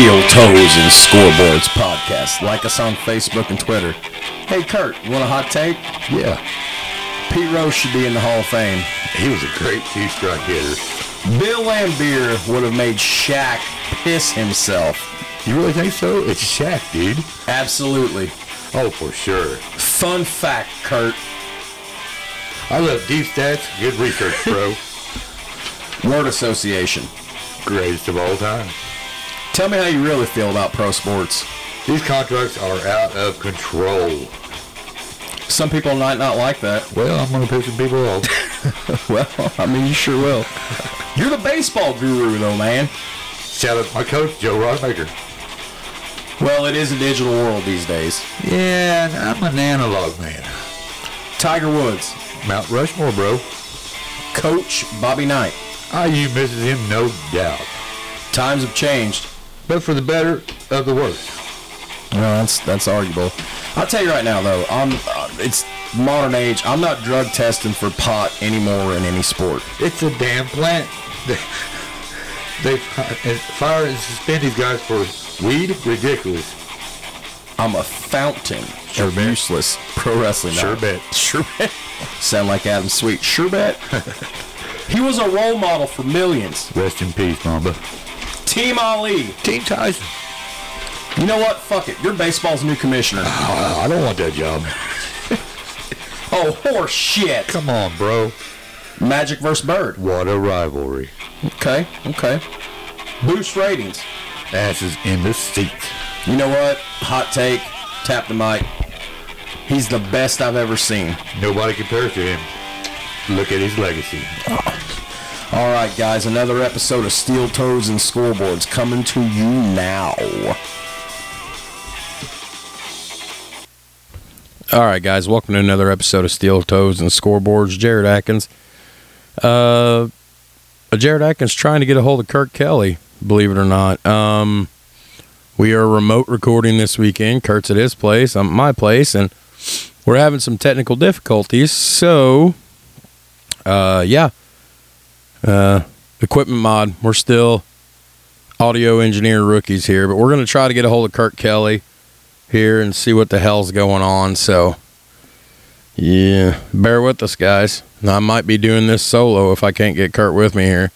Steel Toes and Scoreboards podcast. Like us on Facebook and Twitter. Hey, Kurt, you want a hot take? Yeah, Pete Rose should be in the Hall of Fame. he was a great two-strike hitter. Bill Laimbeer would have made Shaq piss himself. You really think so? It's Shaq, dude. Absolutely. Oh, for sure. Fun fact, Kurt. I love deep stats. Good research, bro. Word association. Greatest of all time. Tell me how you really feel about pro sports. These contracts are out of control. Some people might not like that. Well, I'm gonna piss some people off. Well, I mean, you sure will. You're the baseball guru, though, man. Shout out to my coach, Joe Rodmaker. Well, it is a digital world these days. Yeah, I'm an analog man. Tiger Woods, Mount Rushmore, bro. Coach Bobby Knight. IU misses him, no doubt. Times have changed. But for the better of the worse. No, that's that's arguable. I'll tell you right now, though, I'm uh, it's modern age. I'm not drug testing for pot anymore in any sport. It's a damn plant. They, they fire and suspend these guys for weed? Ridiculous. I'm a fountain Sure of bet. useless pro wrestling. Sure knowledge. bet. Sure bet. Sound like Adam Sweet. Sure bet. he was a role model for millions. Rest in peace, Mamba. Team Ali. Team Tyson. You know what? Fuck it. You're baseball's new commissioner. Oh, I don't want that job. Oh, horse shit. Come on, bro. Magic versus Bird. What a rivalry. Okay, okay. Boost ratings. Asses in the seat. You know what? Hot take. Tap the mic. He's the best I've ever seen. Nobody compares to him. Look at his legacy. Oh. All right, guys. Another episode of Steel Toes and Scoreboards coming to you now. All right, guys. Welcome to another episode of Steel Toes and Scoreboards. Jared Atkins. Uh, Jared Atkins trying to get a hold of Kurt Kelly. Believe it or not. Um, we are remote recording this weekend. Kurt's at his place. I'm at my place, and we're having some technical difficulties. So, uh, yeah. Uh, equipment mod. We're still audio engineer rookies here, but we're going to try to get a hold of Kurt Kelly here and see what the hell's going on. So, yeah, bear with us, guys. I might be doing this solo if I can't get Kurt with me here.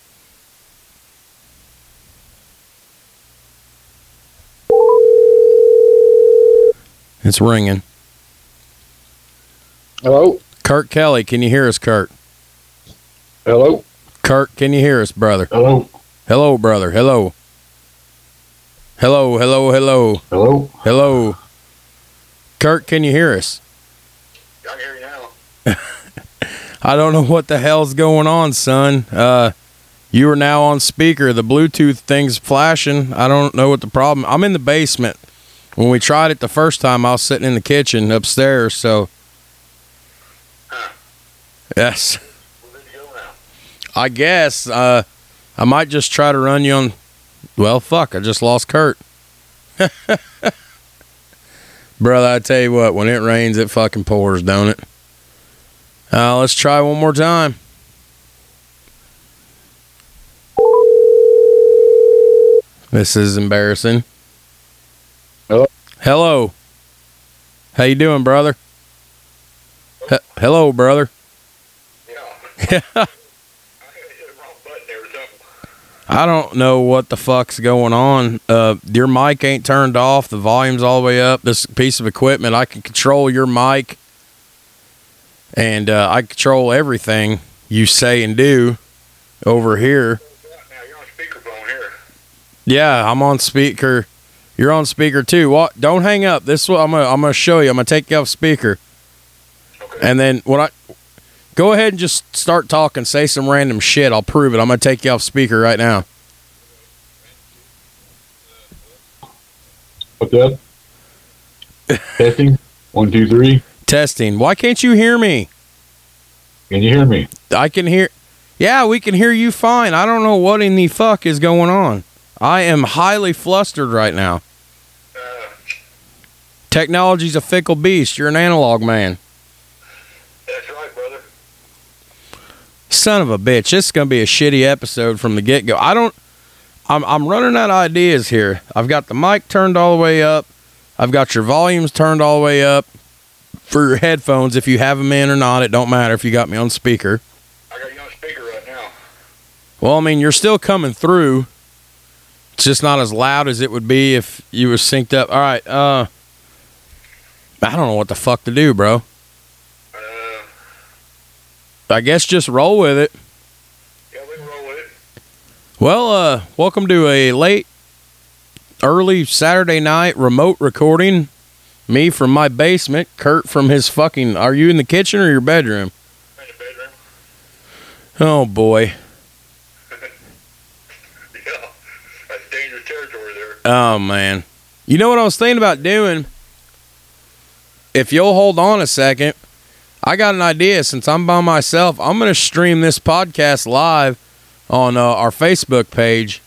It's ringing. Hello? Kurt Kelly, can you hear us, Kurt? Hello? Kurt, can you hear us, brother? Hello? Hello, brother. Hello. Hello, hello, hello, Hello? hello. Kurt, can you hear us? I can hear you now. I don't know what the hell's going on, son. Uh, you are now on speaker. The Bluetooth thing's flashing. I don't know what the problem. I'm in the basement. When we tried it the first time, I was sitting in the kitchen upstairs. So, yes, We're good to go now. I guess uh, I might just try to run you on. Well, fuck, I just lost Kurt. Brother, I tell you what, when it rains, it fucking pours, don't it? Uh, let's try one more time. This is embarrassing. Hello? Hello. How you doing, brother? He- hello, brother. Yeah. I hit the wrong button there or something. I don't know what the fuck's going on. Uh, your mic ain't turned off. The volume's all the way up. This piece of equipment, I can control your mic, and uh, I control everything you say and do over here. Now you're on speakerphone here. Yeah, I'm on speaker. You're on speaker too. What? Don't hang up. This is what I'm gonna I'm gonna show you. I'm gonna take you off speaker, Okay. and then what I go ahead and just start talking. Say some random shit. I'll prove it. I'm gonna take you off speaker right now. What's up? Testing. One, two, three. Testing. Why can't you hear me? Can you hear me? I can hear. Yeah, we can hear you fine. I don't know what in the fuck is going on. I am highly flustered right now. Technology's a fickle beast. You're an analog man. That's right, brother. Son of a bitch. This is going to be a shitty episode from the get go. I don't. I'm I'm running out of ideas here. I've got the mic turned all the way up. I've got your volumes turned all the way up for your headphones. If you have them in or not, it don't matter if you got me on speaker. I got you on speaker right now. Well, I mean, you're still coming through. It's just not as loud as it would be if you were synced up. All right. Uh, I don't know what the fuck to do, bro. I guess just roll with it. yeah, we can roll with it. Well, uh, welcome to a late, early Saturday night remote recording. Me from my basement, Kurt from his fucking. Are you in the kitchen or your bedroom? In the bedroom. Oh boy. Yeah, that's dangerous territory there. Oh man. You know what I was thinking about doing? If you'll hold on a second, I got an idea. Since I'm by myself, I'm going to stream this podcast live on uh, our Facebook page.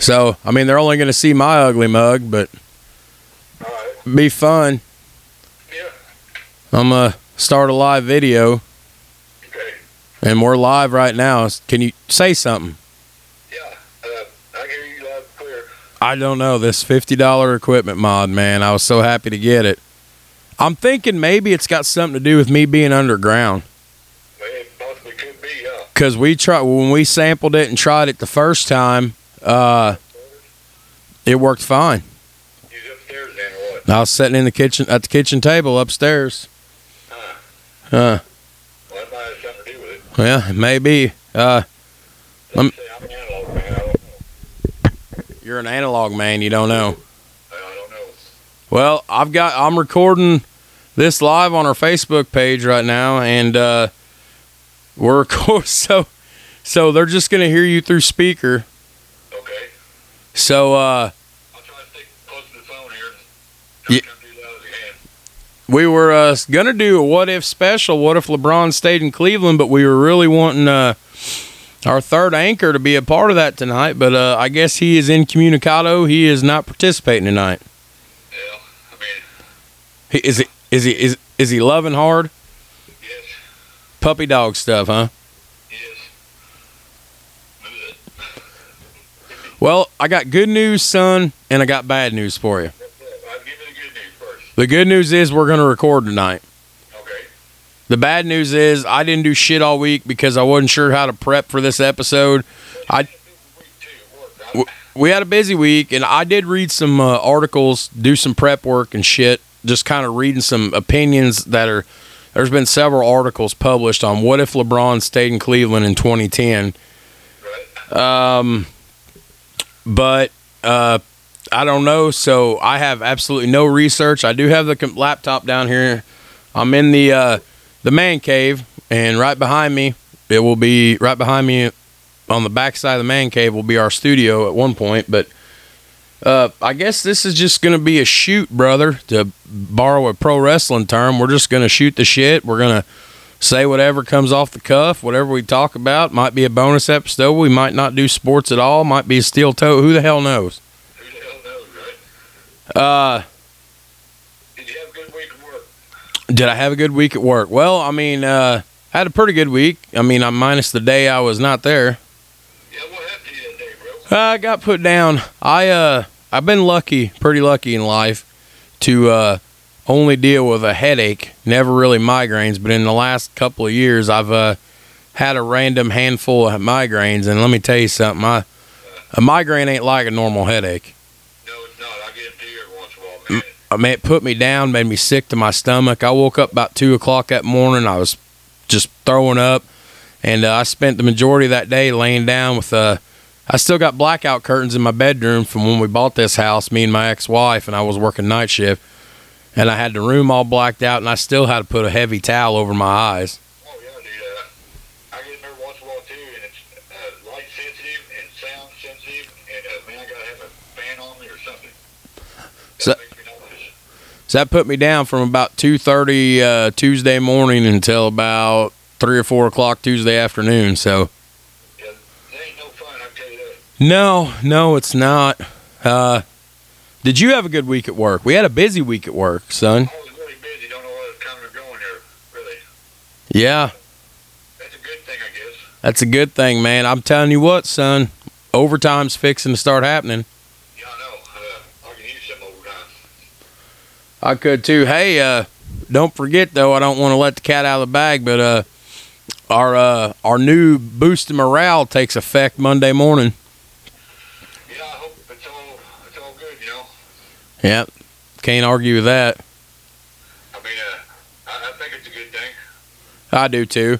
So, I mean, they're only going to see my ugly mug, but right. be fun. Yeah. I'm going to start a live video, Okay. and we're live right now. Can you say something? Yeah. Uh, I hear you loud and clear. I don't know this fifty dollar equipment mod, man. I was so happy to get it. I'm thinking maybe it's got something to do with me being underground. It possibly could be. Yeah. Cause we tried when we sampled it and tried it the first time, uh, it worked fine. You upstairs then, or what? I was sitting in the kitchen at the kitchen table upstairs. Huh. Uh, Well, that might have something to do with it. yeah, maybe. Uh, Like I say, I'm an analog man. I don't know. you're an analog man. You don't know. I don't know. Well, I've got I'm recording this live on our Facebook page right now, and uh, we're record- so so they're just gonna hear you through speaker. Okay. So uh, I'll try to stick close to the phone here. Yeah. Don't come too loud as I can. we were uh, gonna do a what if special. What if LeBron stayed in Cleveland? But we were really wanting uh, our third anchor to be a part of that tonight. But uh, I guess he is incommunicado. He is not participating tonight. Yeah. I mean, He, is he is he is is he loving hard yes. puppy dog stuff? Huh? Yes. Well, I got good news, son, and I got bad news for you. I'll give you the good news first. The good news is we're going to record tonight. Okay. The bad news is I didn't do shit all week because I wasn't sure how to prep for this episode. I- Week two at work. We had a busy week, and I did read some uh, articles, do some prep work and shit, just kind of reading some opinions that are. There's been several articles published on what if LeBron stayed in Cleveland in 2010. Right. Um, but uh, I don't know. So I have absolutely no research. I do have the laptop down here. I'm in the uh, the man cave, and right behind me, it will be right behind me on the back side of the man cave will be our studio at one point. But uh, I guess this is just going to be a shoot, brother. To borrow a pro wrestling term, we're just going to shoot the shit. We're going to say whatever comes off the cuff, whatever we talk about. Might be a bonus episode. We might not do sports at all. Might be a steel toe. Who the hell knows? Who the hell knows, right? Uh, Did you have a good week of work? did I have a good week at work? Well, I mean, uh, I had a pretty good week. I mean, I'm minus the day I was not there. Yeah, what happened to you that day, bro? I got put down. I uh, I've been lucky, pretty lucky in life, to uh, only deal with a headache, never really migraines. But in the last couple of years, I've uh, had a random handful of migraines, and let me tell you something. I, a migraine ain't like a normal headache. No, it's not. I get to every once in a while, man. I mean, it put me down, made me sick to my stomach. I woke up about two o'clock that morning. I was just throwing up, and uh, I spent the majority of that day laying down with. Uh, I still got blackout curtains in my bedroom from when we bought this house, me and my ex-wife, and I was working night shift, and I had the room all blacked out, and I still had to put a heavy towel over my eyes. Oh, yeah, dude. Uh, I get every once in a while, too, and it's uh, light sensitive and sound sensitive, and, uh, man, I got to have a fan on me or something. That So- makes me nauseous. So that put me down from about two thirty uh, Tuesday morning until about three or four o'clock Tuesday afternoon. So Yeah, that ain't no fun, I tell you that. No, no, it's not. Uh, did you have a good week at work? We had a busy week at work, son. I was really busy. Don't know what was coming or going here, really. Yeah, That's a good thing, I guess. that's a good thing, man. I'm telling you what, son. overtime's fixing to start happening. Yeah, I know. Uh, I can use some overtime. I could too. Hey, uh, don't forget though, I don't want to let the cat out of the bag, but uh, our uh, our new boost in morale takes effect Monday morning. Yeah, I hope it's all it's all good. You know. Yep, can't argue with that. I mean, uh, I, I think it's a good thing. I do too.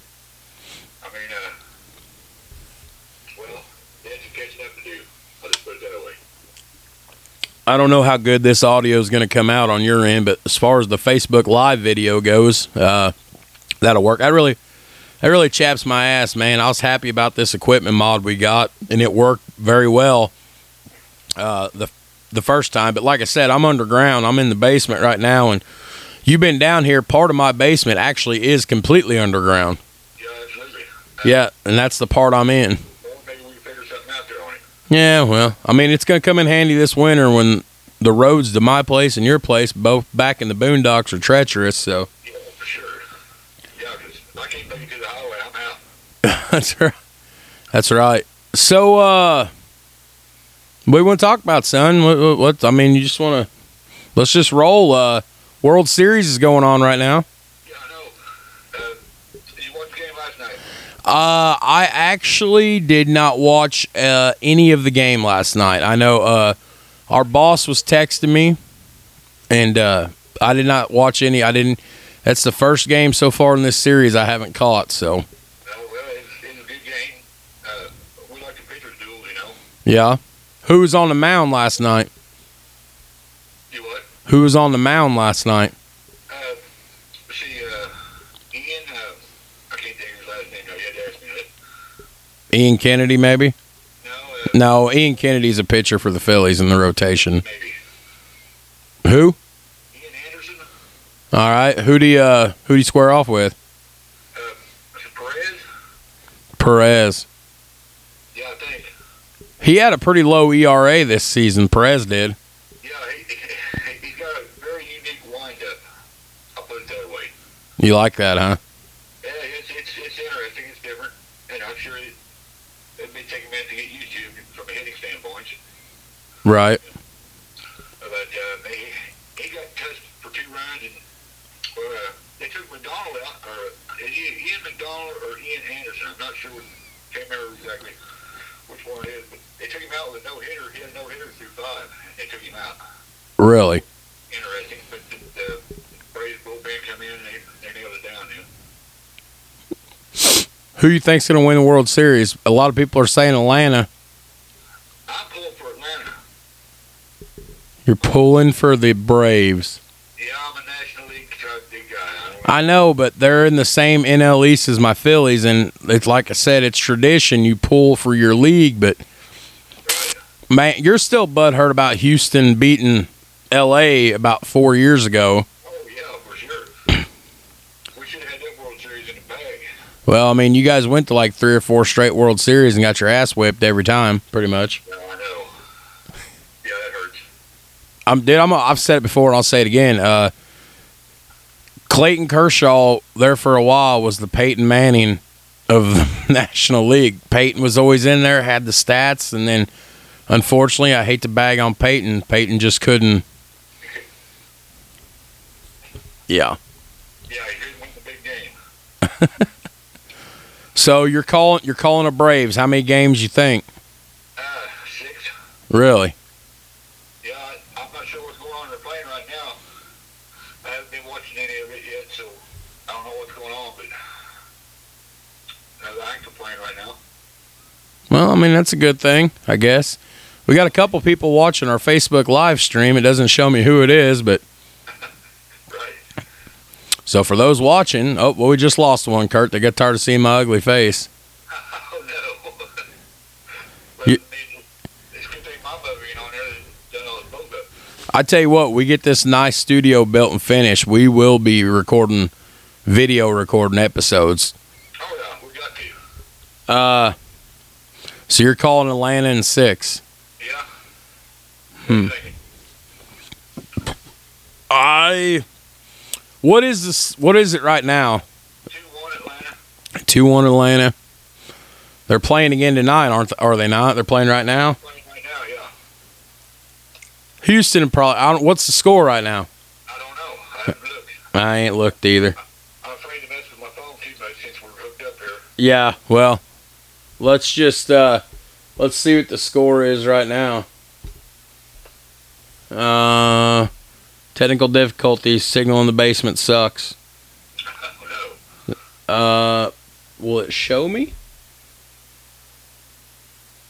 I mean, uh, well, there's some catching up to do. I'll just put it that way. I don't know how good this audio is going to come out on your end, but as far as the Facebook Live video goes, uh, that'll work. I really, that really chaps my ass, man. I was happy about this equipment mod we got, and it worked very well uh, the the first time. But like I said, I'm underground. I'm in the basement right now, and you've been down here. Part of my basement actually is completely underground. Yeah, absolutely. Yeah, and that's the part I'm in. Well, maybe we can figure something out there on it. Yeah, well, I mean, it's going to come in handy this winter when the roads to my place and your place, both back in the boondocks, are treacherous. So Yeah, for sure. Yeah, 'cause I can't make it to the highway. I'm out. that's right. That's right. So, uh, what do you want to talk about, son? What, what, what I mean, you just want to let's just roll. Uh, World Series is going on right now. Yeah, I know. Uh, did you watch the game last night? Uh, I actually did not watch uh, any of the game last night. I know uh, our boss was texting me, and uh, I did not watch any. I didn't. That's the first game so far in this series I haven't caught. So No, well, it was, it was a good game. Uh, we like the pitchers duels, you know. yeah, who was on the mound last night? Do what? Who was on the mound last night? Uh, see, uh, Ian, uh, I can't think of his last name. No, you had to ask me that. Ian Kennedy, maybe. No, uh, No, Ian Kennedy's a pitcher for the Phillies in the rotation. maybe. Who? Ian Anderson? All right, who do you uh, who do you square off with? Uh, Perez? Perez. Yeah, I think. He had a pretty low ERA this season. Perez did. Yeah, he, he's got a very unique windup. I'll put it that way. You like that, huh? Yeah, it's, it's, it's interesting. It's different. And I'm sure it, it may take a minute to get used to from a hitting standpoint. Right. But uh, he, he got touched for two runs, and uh, they took McDonald out, or it Ian McDonald or Ian Anderson? I'm not sure. Can't remember exactly which one it is. But they took him out with a no hitter. He had a no hitter through five. They took him out. Really? Interesting. But the, the Braves bullpen come in and they, they nailed it down. Then. Who you think's going to win the World Series? A lot of people are saying Atlanta. I'm pulling for Atlanta. You're pulling for the Braves. Yeah, I'm a National League guy. I know, but they're in the same NL East as my Phillies, and it's like I said, it's tradition. You pull for your league, but. Man, you're still butthurt about Houston beating L.A. about four years ago. Oh yeah, for sure. we should have had that World Series in the bag. Well, I mean, you guys went to like three or four straight World Series and got your ass whipped every time, pretty much. No, I know. Yeah, that hurts. I'm, dude, I'm, I've said it before and I'll say it again. Uh, Clayton Kershaw, there for a while, was the Peyton Manning of the National League. Peyton was always in there, had the stats, and then unfortunately, I hate to bag on Peyton. Peyton just couldn't. Yeah. Yeah, he win the big game. So you're calling you're calling a Braves. How many games you think? Uh, six. Really? Yeah, I, I'm not sure what's going on. They're playing right now. I haven't been watching any of it yet, so I don't know what's going on. But no, I ain't complaining right now. Well, I mean that's a good thing, I guess. We got a couple people watching our Facebook live stream. It doesn't show me who it is, but so for those watching, oh well, we just lost one, Kurt. They got tired of seeing my ugly face. Oh no. You- I mean, it's a good thing my mother ain't on there that done all this build up. I tell you what, we get this nice studio built and finished. We will be recording video recording episodes. Oh yeah, we got to. Uh, so you're calling Atlanta in six. Hmm. I. What is this? What is it right now? Two one Atlanta. Two one Atlanta. They're playing again tonight, aren't? Are they not? They're playing right now. Houston probably. I don't, what's the score right now? I don't know. I haven't looked. I ain't looked either. I'm afraid to mess with my phone too much since we're hooked up here. Yeah. Well, let's just uh, let's see what the score is right now. Uh, technical difficulties. Signal in the basement sucks. Uh, will it show me?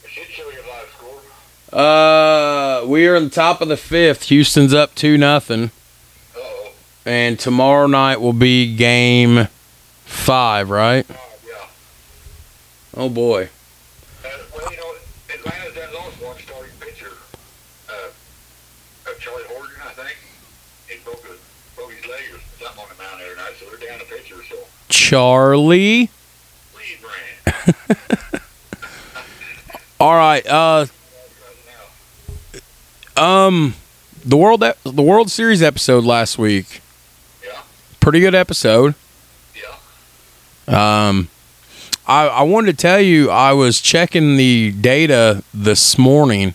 It should show you live score. Uh, we are in the top of the fifth. Houston's up two nothing, Uh-oh. and tomorrow night will be game five. Right? Yeah. Oh boy. Uh, well, you know, Atlanta's done lost one starting pitcher. Uh, uh, Charlie Morton, I think. He broke, a, broke his leg or something on the mound the other night, so they're down a pitcher. So, Charlie. All right. Uh, um, the world the World Series episode last week. Yeah. Pretty good episode. Yeah. Um, I I wanted to tell you I was checking the data this morning,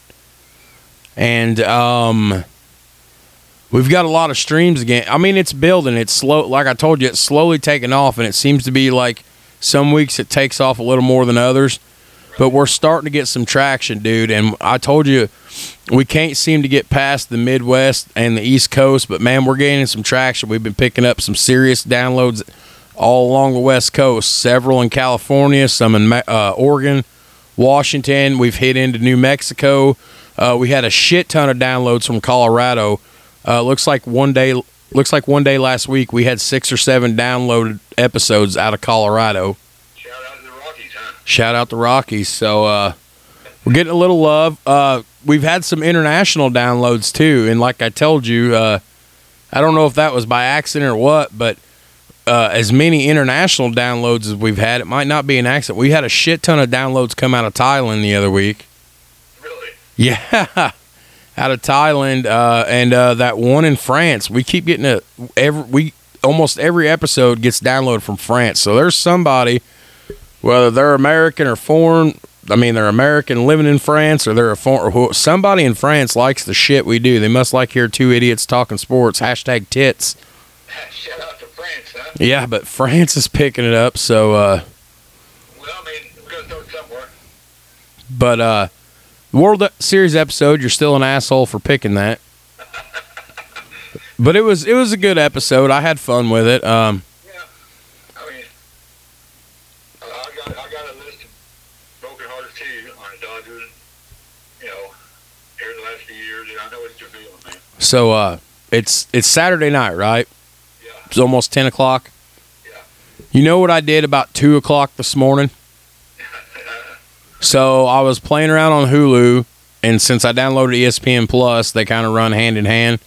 and um, we've got a lot of streams again. I mean, it's building. It's slow. Like I told you, it's slowly taking off, and it seems to be like some weeks it takes off a little more than others. But we're starting to get some traction, dude. And I told you, we can't seem to get past the Midwest and the East Coast. But man, we're gaining some traction. We've been picking up some serious downloads all along the West Coast. Several in California, some in uh, Oregon, Washington. We've hit into New Mexico. Uh, we had a shit ton of downloads from Colorado. Uh, looks like one day. Looks like one day last week we had six or seven downloaded episodes out of Colorado. Shout out to the Rockies, huh? Shout out the Rockies. So uh, we're getting a little love. Uh, we've had some international downloads too, and like I told you, uh, I don't know if that was by accident or what, but uh, as many international downloads as we've had, it might not be an accident. We had a shit ton of downloads come out of Thailand the other week. Really? Yeah, out of Thailand, uh, and uh, that one in France. We keep getting a every we almost every episode gets downloaded from France. So there's somebody, whether they're American or foreign. I mean, they're American living in France, or they're a foreign. Who, somebody in France likes the shit we do. They must like hear two idiots talking sports. Hashtag tits. Shout out to France, huh? Yeah, but France is picking it up. So, uh, Well, I mean, we got to start somewhere. but uh, World Series episode, you're still an asshole for picking that. But it was it was a good episode. I had fun with it. Um, Yeah. I mean, I got I got a list of broken hearts too on the Dodgers. You know, here the last few years, and I know what you're feeling, man. so uh, it's it's Saturday night, right? Yeah. It's almost ten o'clock. Yeah. You know what I did about two o'clock this morning? So I was playing around on Hulu, and since I downloaded ESPN Plus, they kind of run hand in hand.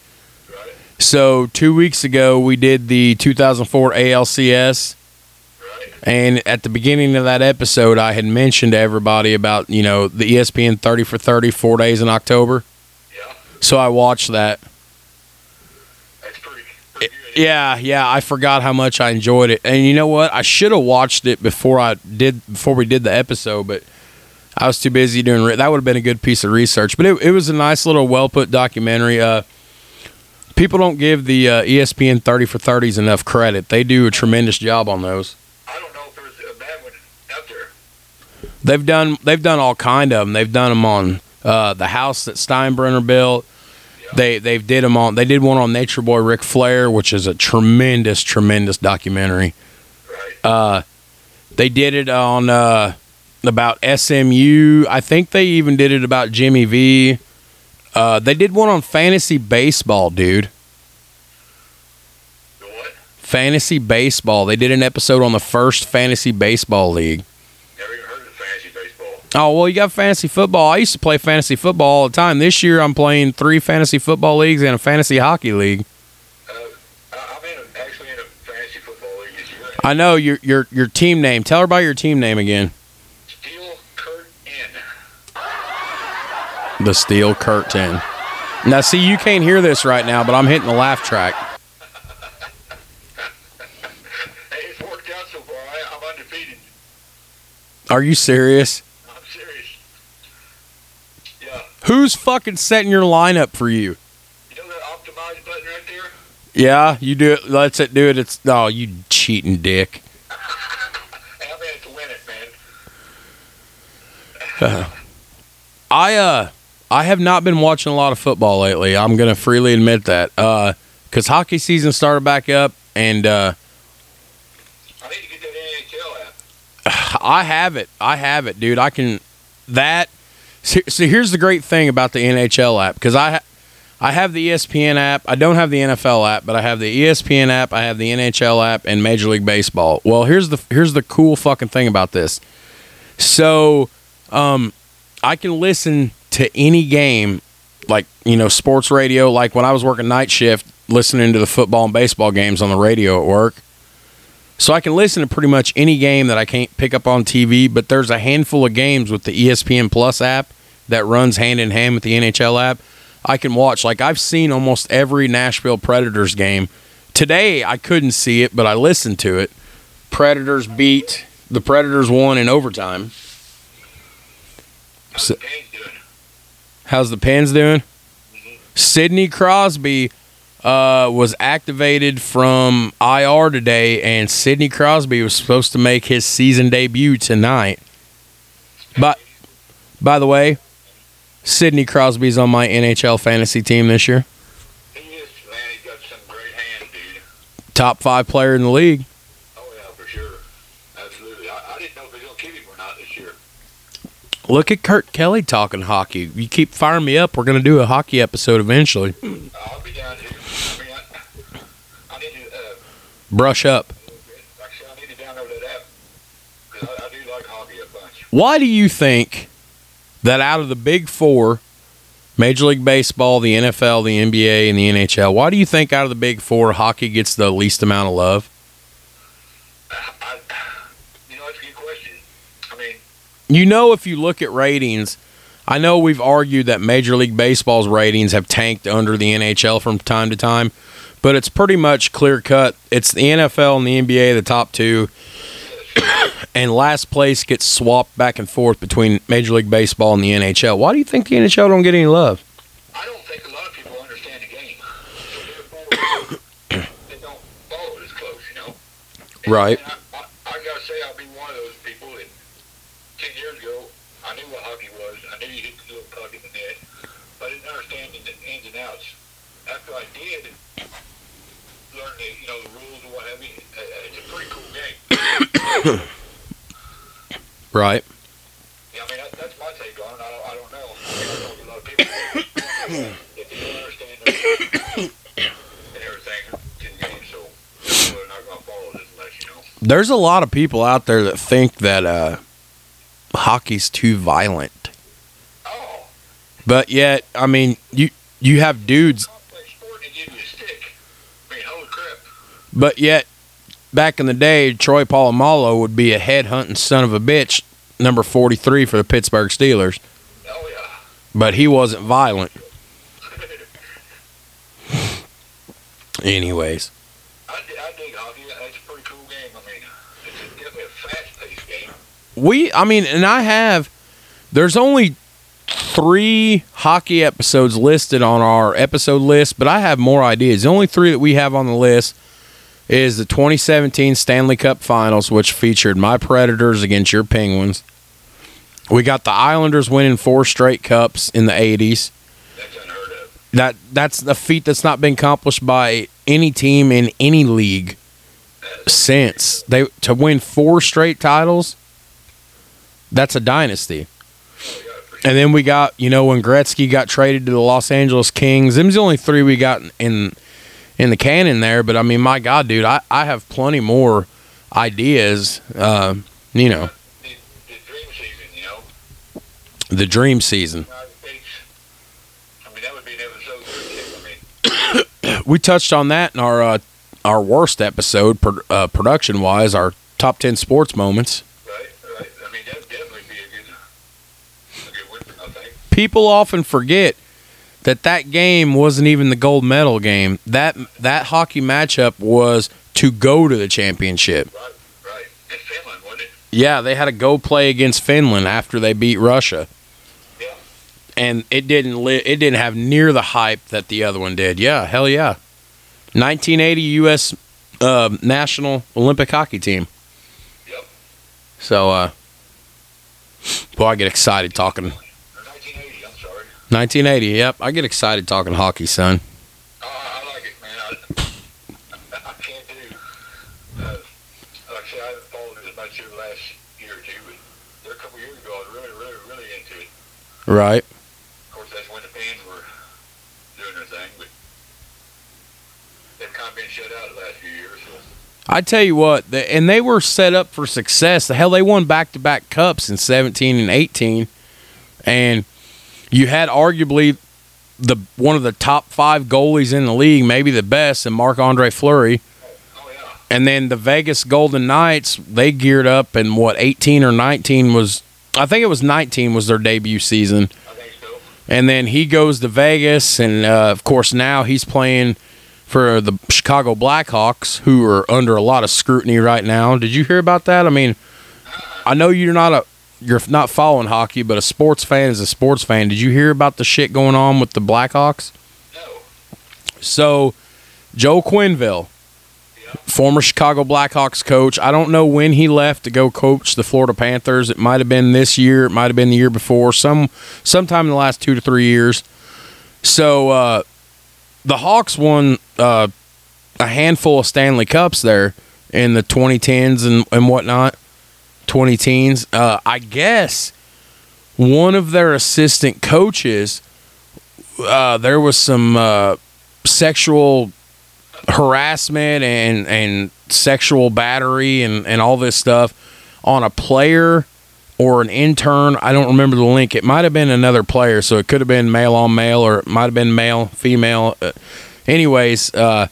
Right. So two weeks ago, we did the 2004 ALCS. Right. And at the beginning of that episode, I had mentioned to everybody about, you know, the ESPN 30 for 30, four days in October. Yeah. So I watched that. That's pretty. pretty eh, good. Yeah, yeah, I forgot how much I enjoyed it. And you know what? I should have watched it before I did before we did the episode, but I was too busy doing re- that would have been a good piece of research. But it, it was a nice little well put documentary. Uh, people don't give the uh, ESPN 30 for 30s enough credit. They do a tremendous job on those. I don't know if there's a bad one out there. They've done they've done all kind of them. They've done them on uh, the house that Steinbrenner built. They they've did them on. They did one on Nature Boy Ric Flair, which is a tremendous tremendous documentary. Right. Uh, they did it on uh, about SMU. I think they even did it about Jimmy V. Uh, they did one on fantasy baseball, dude. The what? Fantasy baseball. They did an episode on the first fantasy baseball league. Never even heard of fantasy baseball. Oh well, you got fantasy football. I used to play fantasy football all the time. This year, I'm playing three fantasy football leagues and a fantasy hockey league. Uh, I- I'm actually in a fantasy football league. I know your your your team name. Tell her about your team name again. Steel Kurt N. The Steel Curtain. Now, see, you can't hear this right now, but I'm hitting the laugh track. Hey, it's worked out so far. I, I'm undefeated. Are you serious? I'm serious. Yeah. Who's fucking setting your lineup for you? You know that optimize button right there? Yeah, you do it. Let's it do it. It's oh, you cheating dick. Hey, I'm to win it, man. I uh, I have not been watching a lot of football lately. I'm gonna freely admit that. Uh, cause hockey season started back up, and uh, I need to get that NHL app. I have it. I have it, dude. I can that. So, so here's the great thing about the NHL app because I I have the ESPN app. I don't have the NFL app, but I have the ESPN app. I have the NHL app and Major League Baseball. Well, here's the here's the cool fucking thing about this. So, um, I can listen to any game, like you know, sports radio. Like when I was working night shift, listening to the football and baseball games on the radio at work. So I can listen to pretty much any game that I can't pick up on TV, but there's a handful of games with the ESPN Plus app that runs hand in hand with the NHL app. I can watch. Like I've seen almost every Nashville Predators game. Today I couldn't see it, but I listened to it. Predators beat the Predators won in overtime. So- the Canes doing? How's the Pens doing? Sidney Crosby uh, was activated from IR today, and Sidney Crosby was supposed to make his season debut tonight. But by the way, Sidney Crosby's on my NHL fantasy team this year. He is, man. He's got some great hands, dude. Top five player in the league. Look at Kurt Kelly talking hockey. You keep firing me up. We're going to do a hockey episode eventually. I'll be down here. I mean, I, I need to, uh, Brush up. like I need to download that app. Because I, I do like hockey a bunch. Why do you think that out of the big four, Major League Baseball, the NFL, the NBA, and the NHL, why do you think out of the big four, hockey gets the least amount of love? I, you know, that's a good question. I mean, You know, if you look at ratings, I know we've argued that Major League Baseball's ratings have tanked under the NHL from time to time, but it's pretty much clear cut. It's the NFL and the NBA, the top two, and last place gets swapped back and forth between Major League Baseball and the NHL. Why do you think the NHL don't get any love? I don't think a lot of people understand the game. So they don't follow it as close, you know? And- Right. and I, I, I gotta say, I'll be one of those people that 10 years ago, I knew what hockey was. I knew you hit the little puck in the net. But I didn't understand the ins and outs. After I did learn the, you know, the rules and what have you, uh, uh, it's a pretty cool game. Right. Yeah, I mean, that, that's my take on it. I don't, I don't know. I mean, I talk to a lot of people if they don't understand and everything to the game, so they're not going to follow this unless, you know. There's a lot of people out there that think that uh, hockey's too violent, Oh, but yet, I mean, you you have dudes, complex sport and give you a stick. I mean, holy crap. but yet, back in the day, Troy Polamalu would be a head hunting son of a bitch, number 43 for the Pittsburgh Steelers, Oh, yeah. but he wasn't violent. Anyways, I, I dig hockey. That's a pretty cool game. I mean, it's definitely a fast-paced game. we, I mean, and I have, there's only three hockey episodes listed on our episode list, but I have more ideas. The only three that we have on the list is the 2017 Stanley Cup Finals, which featured my Predators against your Penguins. We got the Islanders winning four straight cups in the 80s. That's unheard of. That that's a feat that's not been accomplished by any team in any league since they to win four straight titles. That's a dynasty. And then we got, you know, when Gretzky got traded to the Los Angeles Kings. Them's the only three we got in in the canon there. But I mean, my God, dude, I, I have plenty more ideas. Uh, you know, The, the dream season, you know. the dream season. I mean, that would be an episode 36. I mean, We touched on that in our uh, our worst episode, pro- uh, production wise, our top ten sports moments. right, right. I mean, that would definitely be a good, a good win, I think. People often forget that that game wasn't even the gold medal game. That that hockey matchup was to go to the championship. Right, right. In Finland, wasn't it? Yeah, they had to go play against Finland after they beat Russia, Yeah. and it didn't li- it didn't have near the hype that the other one did. Yeah, hell yeah. 1980 U.S. Uh, national Olympic hockey team. Yep. So, uh, boy, I get excited talking. Or 1980. I'm sorry. 1980. Yep, I get excited talking hockey, son. Oh, I like it, man. I, I can't do. Uh, like I said, I haven't followed it as much over the last year or two, but there a couple years ago, I was really, really, really into it. Right. Of course, that's when the fans were doing their thing, but they've kind of been shut out the last few years. So. I tell you what, the, and they were set up for success. The hell, they won back to back cups in 17 and 18, and you had arguably the one of the top five goalies in the league, maybe the best, and Marc Andre Fleury. And then the Vegas Golden Knights, they geared up, and what 18 or 19 was, I think it was 19 was their debut season. So. And then he goes to Vegas, and uh, of course now he's playing for the Chicago Blackhawks, who are under a lot of scrutiny right now. Did you hear about that? I mean, I know you're not a you're not following hockey, but a sports fan is a sports fan. Did you hear about the shit going on with the Blackhawks? No. So, Joel Quenneville, former Chicago Blackhawks coach. I don't know when he left to go coach the Florida Panthers. It might have been this year. It might have been the year before. Some sometime in the last two to three years. So, uh, the Hawks won uh, a handful of Stanley Cups there in the 2010s and, and whatnot, 20 teens. Uh, I guess one of their assistant coaches, uh, there was some uh, sexual harassment and, and sexual battery and, and all this stuff on a player or an intern. I don't remember the link. It might have been another player, so it could have been male on male or it might have been male, female. Uh, anyways, uh,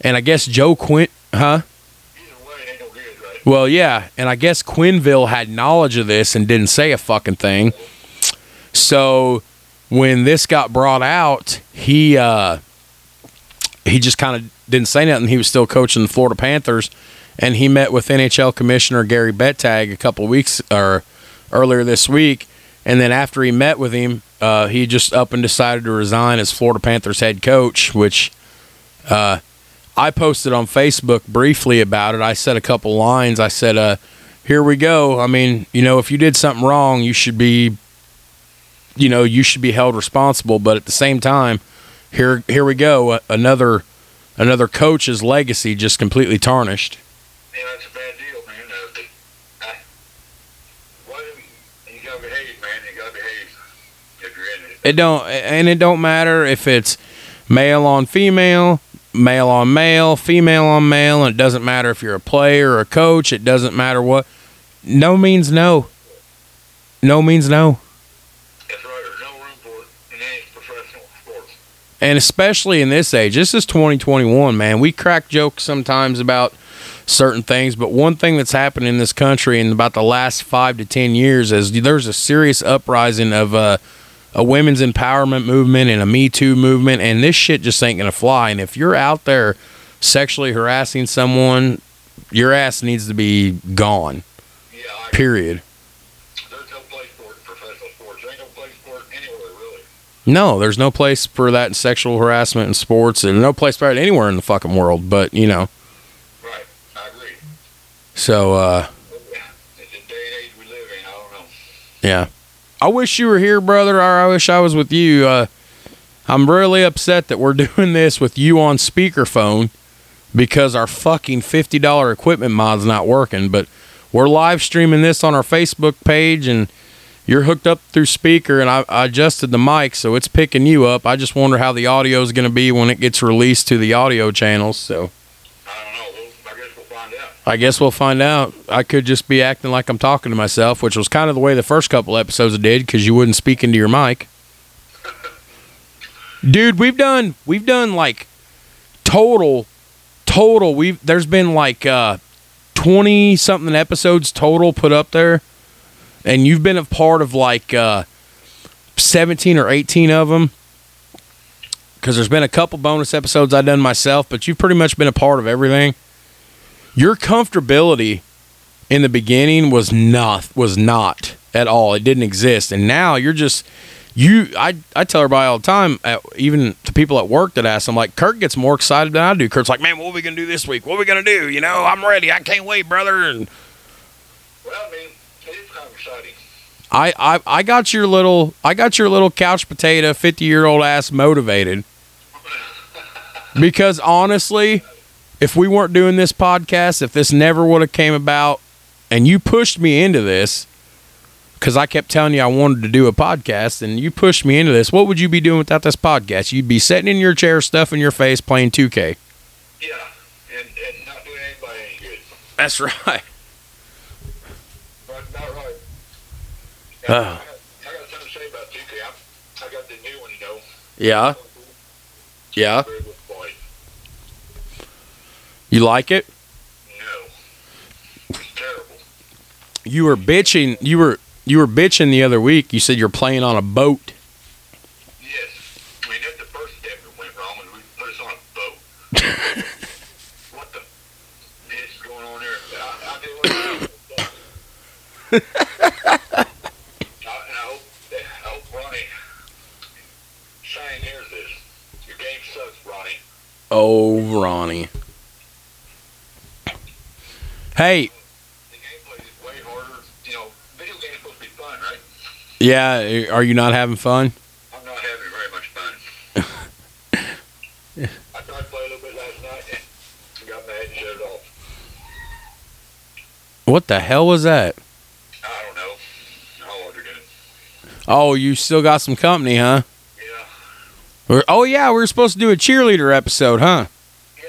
and I guess Joe Quint, huh? Either way, it ain't no good, right? Well, yeah, and I guess Quenneville had knowledge of this and didn't say a fucking thing. So when this got brought out, he uh, he just kind of didn't say nothing. He was still coaching the Florida Panthers, and he met with NHL Commissioner Gary Bettman a couple weeks or earlier this week. And then after he met with him, uh, he just up and decided to resign as Florida Panthers head coach, which uh, I posted on Facebook briefly about it. I said a couple lines. I said, uh, "Here we go. I mean, you know, if you did something wrong, you should be, you know, you should be held responsible. But at the same time, here, here we go. Another, another coach's legacy just completely tarnished. Yeah, that's a bad deal, man. Uh, but, I, well, you gotta behave, man. You gotta behave if you're in it. It don't, and it don't matter if it's male on female." Male on male, female on male, and it doesn't matter if you're a player or a coach. It doesn't matter what. No means no. No means no. That's right. There's no room for it in any professional sports. and especially in this age this is 2021 man we crack jokes sometimes about certain things but one thing that's happened in this country in about the last five to ten years is there's a serious uprising of uh, a women's empowerment movement and a me too movement and this shit just ain't gonna fly and if you're out there sexually harassing someone your ass needs to be gone Yeah, I, period there's no place for it in professional sports. There ain't no place for it anywhere, really. no there's no place for that in sexual harassment in sports and no place for it anywhere in the fucking world but you know Right. I agree. so uh It's the day and age we live in. I don't know. Yeah. I wish you were here, brother, or I wish I was with you. Uh, I'm really upset that we're doing this with you on speakerphone because our fucking $50 equipment mod's not working. But we're live streaming this on our Facebook page and you're hooked up through speaker and I, I adjusted the mic so it's picking you up. I just wonder how the audio is going to be when it gets released to the audio channels. So I don't know. We'll, I guess we'll find out. I guess we'll find out. I could just be acting like I'm talking to myself, which was kind of the way the first couple episodes did because you wouldn't speak into your mic. Dude, we've done we've done like total total we've there's been like uh 20 something episodes total put up there and you've been a part of like uh 17 or 18 of them because there's been a couple bonus episodes I've done myself, but you've pretty much been a part of everything your comfortability in the beginning was not was not at all. It didn't exist, and now you're just you. I I tell everybody all the time, at, even to people at work that ask, I'm like, Kurt gets more excited than I do. Kurt's like, man, what are we gonna do this week? What are we gonna do? You know, I'm ready. I can't wait, brother. And Well, I mean, it is kind of exciting. I I I got your little I got your little couch potato, fifty year old ass motivated. Because honestly, if we weren't doing this podcast, if this never would have came about, and you pushed me into this, because I kept telling you I wanted to do a podcast, and you pushed me into this, what would you be doing without this podcast? You'd be sitting in your chair, stuffing your face, playing 2K. Yeah, and, and not doing anybody any good. That's right. About right. Ah. I, got, I got something to say about 2K. I, I got the new one, you know. Yeah. Yeah. Very good boy. You like it? No. Terrible. You were bitching. You were you were bitching the other week. You said you're playing on a boat. Yes. I mean, that's the first step that went wrong when we put us on a boat. what the piss is going on there? I, I you what. I, and I hope, I hope Ronnie Shane hears this. Your game sucks, Ronnie. Oh, Ronnie. Hey, The gameplay is way harder. You know, video games supposed to be fun, right? yeah, are you not having fun? I'm not having very much fun. I tried to play a little bit last night and got mad and shut it off. What the hell was that? I don't know how old. Oh, you still got some company, huh? Yeah, We're- oh yeah, we were supposed to do a cheerleader episode, huh? yeah,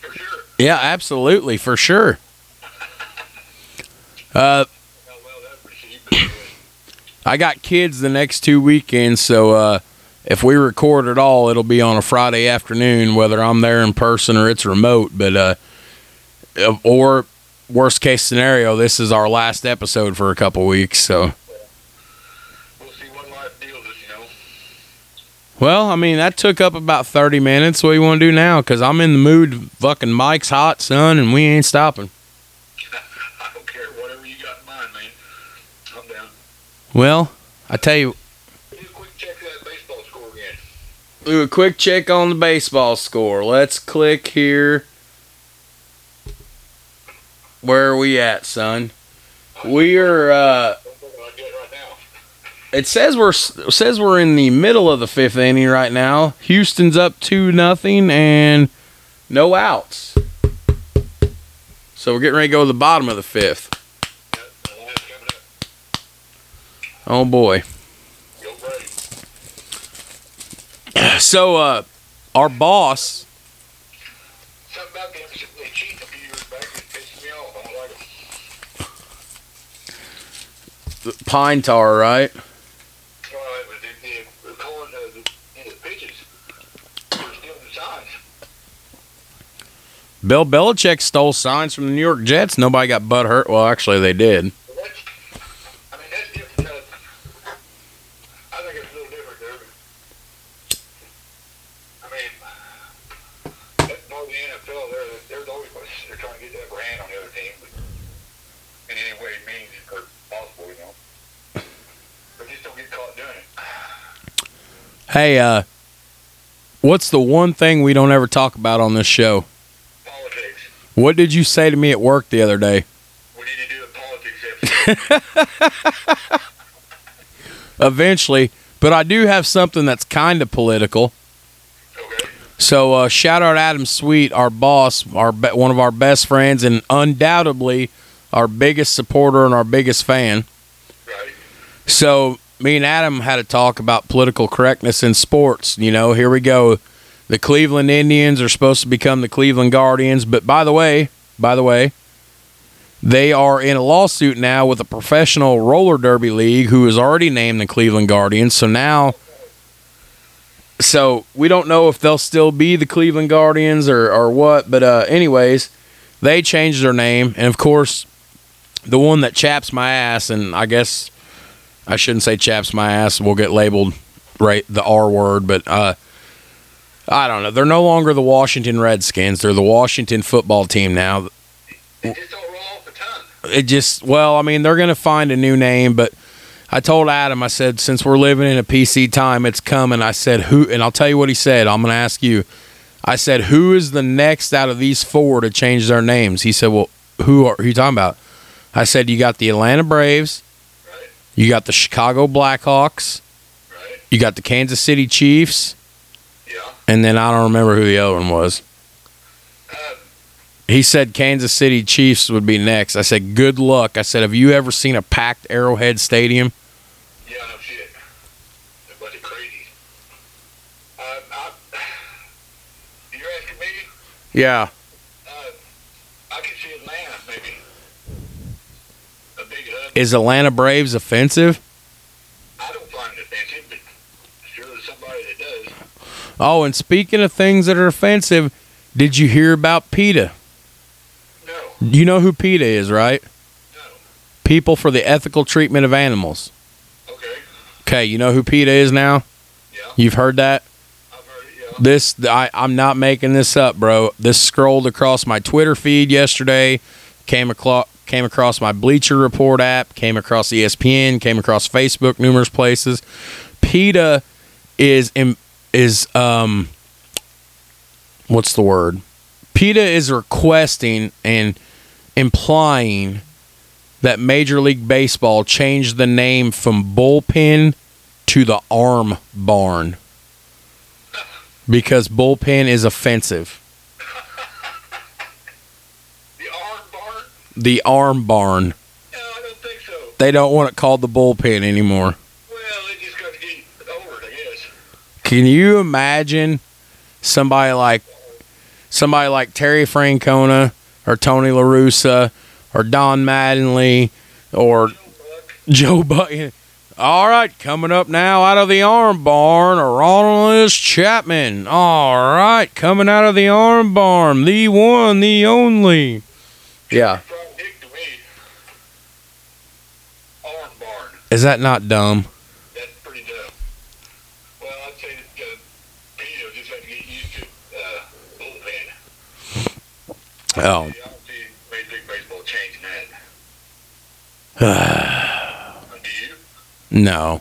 for sure. Yeah, absolutely, for sure. Uh, How well that received, but anyway. I got kids the next two weekends, so uh, if we record at all, it'll be on a Friday afternoon, whether I'm there in person or it's remote. But uh, uh, or worst case scenario, this is our last episode for a couple weeks. So, we'll see what life deals us, you know. well, I mean that took up about thirty minutes. What do you want to do now? Because I'm in the mood. Fucking Mike's hot, son, and we ain't stopping. I don't care, whatever you got in mind, man. I'm down. Well, I tell you, Do a quick check on the baseball score. Let's click here. Where are we at, son? We are. uh it. Says we're says we're in the middle of the fifth inning right now. Houston's up two nothing and no outs. So we're getting ready to go to the bottom of the fifth. Yeah, the line's coming up. Oh boy. So uh, our boss. Pine Tar, right? Bill Belichick stole signs from the New York Jets. Nobody got butt hurt. Well, actually, they did. But that's, I mean, that's different. Uh, I think it's a little different there. I mean, that's part of the NFL. They're, they're always they're trying to get the upper hand on the other team, but in any way it means or possible, you know. But just don't get caught doing it. Hey, uh, what's the one thing we don't ever talk about on this show? Politics. What did you say to me at work the other day? We need to do a politics episode. Eventually, but I do have something that's kind of political. okay. So uh, shout out Adam Sweet, our boss, our be- one of our best friends, and undoubtedly our biggest supporter and our biggest fan. Right. So me and Adam had a talk about political correctness in sports. You know, here we go. The Cleveland Indians are supposed to become the Cleveland Guardians, but by the way, by the way, they are in a lawsuit now with a professional roller derby league who is already named the Cleveland Guardians. So now so we don't know if they'll still be the Cleveland Guardians or, or what, but uh, anyways, they changed their name, and of course, the one that chaps my ass, and I guess I shouldn't say chaps my ass, We'll get labeled right the R word, but uh, I don't know. They're no longer the Washington Redskins; they're the Washington football team now. They just don't roll off the tongue. it just well, I mean, they're gonna find a new name, but I told Adam, I said, since we're living in a PC time, it's coming. I said, who, and I'll tell you what he said. I'm gonna ask you. I said, who is the next out of these four to change their names? He said, well, who are who you talking about? I said, you got the Atlanta Braves. You got the Chicago Blackhawks, Right. you got the Kansas City Chiefs, Yeah. and then I don't remember who the other one was. Uh, He said Kansas City Chiefs would be next. I said, good luck. I said, have you ever seen a packed Arrowhead Stadium? yeah, no shit. A bunch of crazy. Um, I, you're asking me? Yeah. Uh, I could see Atlanta maybe. A big hub. Is Atlanta Braves offensive? I don't find it offensive, but sure there's somebody that does. Oh, and speaking of things that are offensive, did you hear about PETA? No, You know who PETA is, right? no. People for the Ethical Treatment of Animals. Okay. Okay, you know who PETA is now? Yeah, You've heard that? I've heard it. Yeah. This I, I'm not making this up, bro. This scrolled across my Twitter feed yesterday, came across came across my Bleacher Report app, came across ESPN, came across Facebook, numerous places. PETA is is um what's the word? PETA is requesting and implying that Major League Baseball changed the name from bullpen to the arm barn because bullpen is offensive. The arm barn? The arm barn. No, I don't think so. They don't want it called the bullpen anymore. Well, they just got to get over it, I guess. Can you imagine somebody like somebody like Terry Francona or Tony La Russa or Don Mattingly or Joe Buck. Joe Button? All right, coming up now out of the arm barn, Aroldis Chapman. All right, coming out of the arm barn, the one, the only. Yeah, Fried dick to me. Arm barn. Is that not dumb? That's pretty dumb. Well, I'd say that uh, Pino just had to get used to uh, bullpen. Oh, I don't see Major League Baseball changing that. Uh, Do you? no.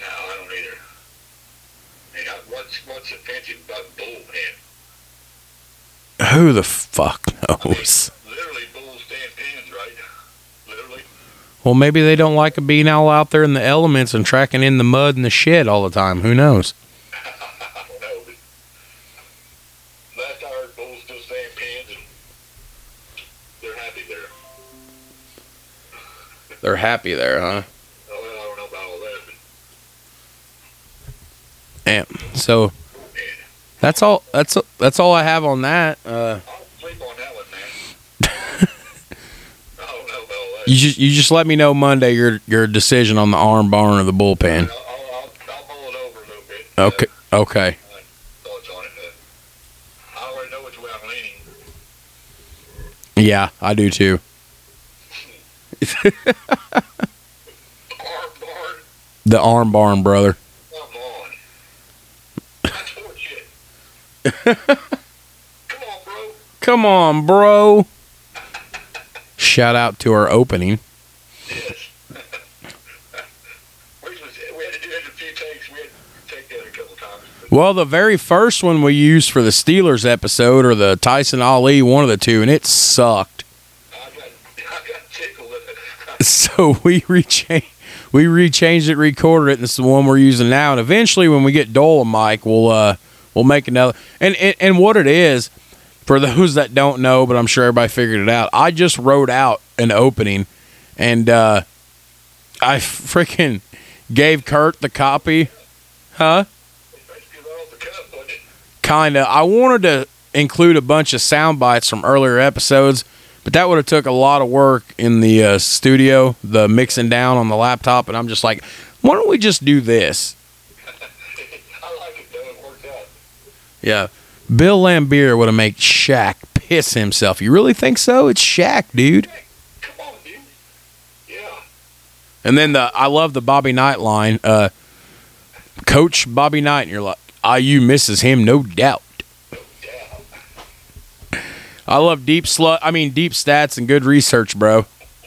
No, I don't either. What's what's offensive about bullpen? Who the fuck knows? Literally, bulls stand pins, right? Literally. Well, maybe they don't like being all out there in the elements and tracking in the mud and the shit all the time. Who knows? I don't know, but last I heard, bulls still stand pins, and they're happy there. They're happy there, huh? Oh, well, I don't know about all that, but Yeah. So that's all. That's that's all I have on that. Uh, I'll sleep on that one, man. I don't know about all that. You just you just let me know Monday your your decision on the arm barn or the bullpen. I'll, I'll, I'll, mull it over a little bit. Okay. Okay. Uh, thoughts on it. I already know which way I'm leaning. Yeah, I do too. Arm barn, The arm barn, brother. come on. That's horseshit. Come on, bro. Come on, bro. Shout out to our opening. Yes. we, was, we had to do it in a few takes. We had to take that a couple times. But Well, the very first one we used for the Steelers episode or the Tyson Ali, one of the two, and it sucked. I got, I got. So we rechanged, we rechanged it, recorded it, and it's the one we're using now. And eventually, when we get Dolomite, we'll uh we'll make another. And, and and what it is, for those that don't know, but I'm sure everybody figured it out. I just wrote out an opening, and uh I freaking gave Kurt the copy, huh? Basically, right off the cuff, wasn't it? Kinda. I wanted to include a bunch of sound bites from earlier episodes, but that would have took a lot of work in the uh, studio, the mixing down on the laptop, and I'm just like, why don't we just do this? I like it, though. It worked out. Yeah. Bill Laimbeer would have made Shaq piss himself. You really think so? It's Shaq, dude. Come on, dude. Yeah. And then the I love the Bobby Knight line. Uh, Coach Bobby Knight, and you're like, ah, IU misses him, no doubt. I love deep slut. I mean, deep stats and good research, bro.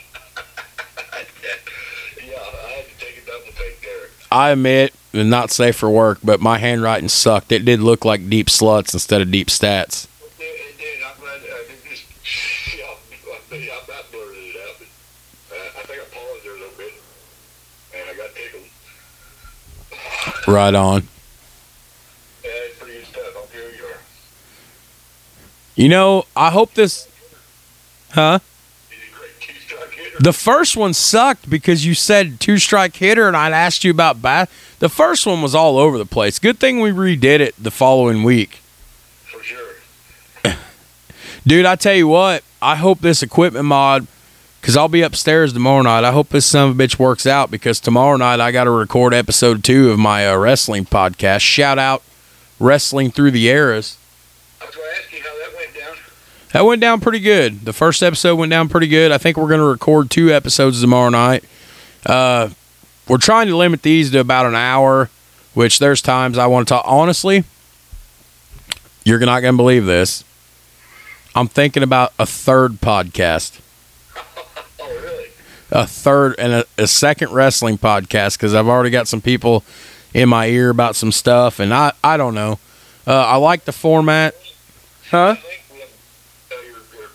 yeah, I, I admit not safe for work, but my handwriting sucked. It did look like deep sluts instead of deep stats. Right on. You know, I hope this. Huh? The first one sucked because you said two strike hitter, and I'd asked you about bat. The first one was all over the place. Good thing we redid it the following week. For sure. Dude, I tell you what, I hope this equipment mod, because I'll be upstairs tomorrow night. I hope this son of a bitch works out because tomorrow night I got to record episode two of my uh, wrestling podcast. Shout out Wrestling Through the Eras. I was going to ask you how that went down. That went down pretty good. The first episode went down pretty good. I think we're going to record two episodes tomorrow night. Uh, we're trying to limit these to about an hour, which there's times I want to talk. Honestly, you're not going to believe this. I'm thinking about a third podcast, Oh, really? a third and a, a second wrestling podcast because I've already got some people in my ear about some stuff, and I I don't know. Uh, I like the format, huh? I think we have uh, your, your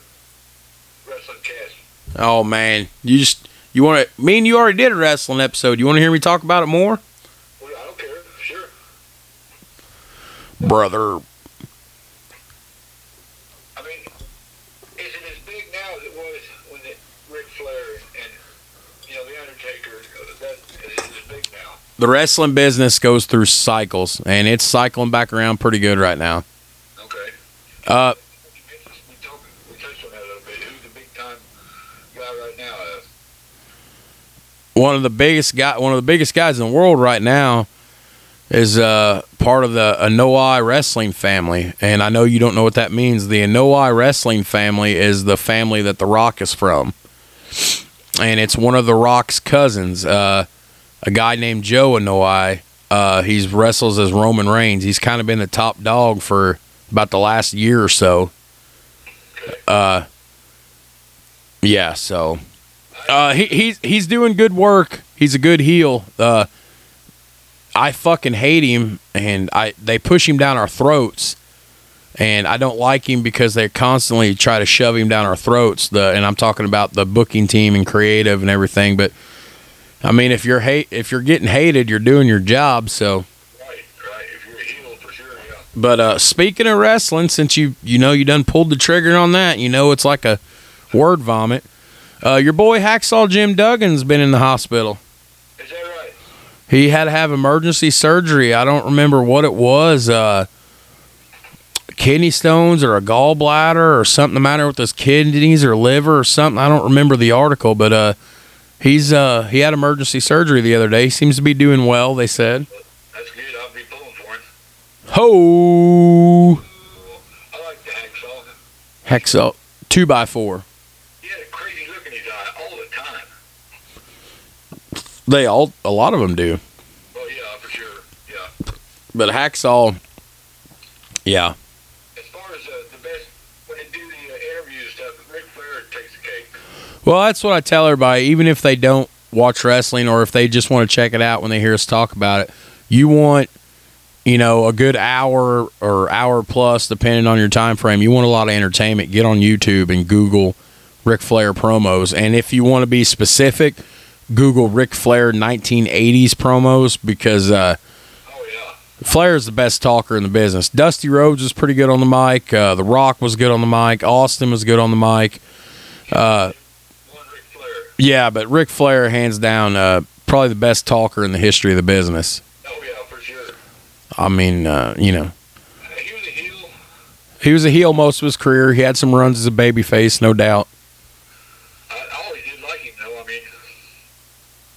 wrestling cast. Oh man, you just you want to? Me and you already did a wrestling episode. You want to hear me talk about it more, Well, I don't care. Sure. brother? I mean, is it as big now as it was when it, Ric Flair and, you know the Undertaker? That is as big now? The wrestling business goes through cycles, and it's cycling back around pretty good right now. Okay. Uh, We talked, we touched on that a little bit. Who's the big time guy right now? Uh, one of the biggest guy, one of the biggest guys in the world right now, is uh, part of the Anoa'i wrestling family, and I know you don't know what that means. The Anoa'i wrestling family is the family that The Rock is from, and it's one of The Rock's cousins, uh, a guy named Joe Anoa'i. Uh, he's wrestles as Roman Reigns. He's kind of been the top dog for about the last year or so. Uh, yeah, so uh, he, he's he's doing good work. He's a good heel. Uh, I fucking hate him, and I they push him down our throats, and I don't like him because they constantly try to shove him down our throats. The and I'm talking about the booking team and creative and everything. But I mean, if you're hate if you're getting hated, you're doing your job. So, right, right. If you're a heel, for sure, yeah. but uh, speaking of wrestling, since you you know you done pulled the trigger on that, you know it's like a word vomit. Uh, your boy Hacksaw Jim Duggan's been in the hospital. Is that right? He had to have emergency surgery. I don't remember what it was. Uh, kidney stones or a gallbladder or something the matter with his kidneys or liver or something. I don't remember the article, but uh, he's uh, he had emergency surgery the other day. He seems to be doing well. They said. That's good. I'll be pulling for him. Ho I like the two by four. He had a crazy look in his eye all the time. They all a lot of them do, Oh yeah, for sure. Yeah. but Hacksaw, yeah. As far as uh, the best, when they do the uh, interviews stuff, Ric Flair takes the cake. Well, that's what I tell everybody. Even if they don't watch wrestling or if they just want to check it out when they hear us talk about it, you want, you know, a good hour or hour plus, depending on your time frame. You want a lot of entertainment. Get on YouTube and Google Ric Flair promos. And if you want to be specific, Google Ric Flair 1980s promos because uh, Oh yeah. Flair is the best talker in the business. Dusty Rhodes was pretty good on the mic. Uh, the Rock was good on the mic. Austin was good on the mic. Uh, yeah, but Ric Flair, hands down, uh, probably the best talker in the history of the business. Oh yeah, for sure. I mean, uh, you know, he was a heel. he was a heel most of his career. He had some runs as a babyface, no doubt.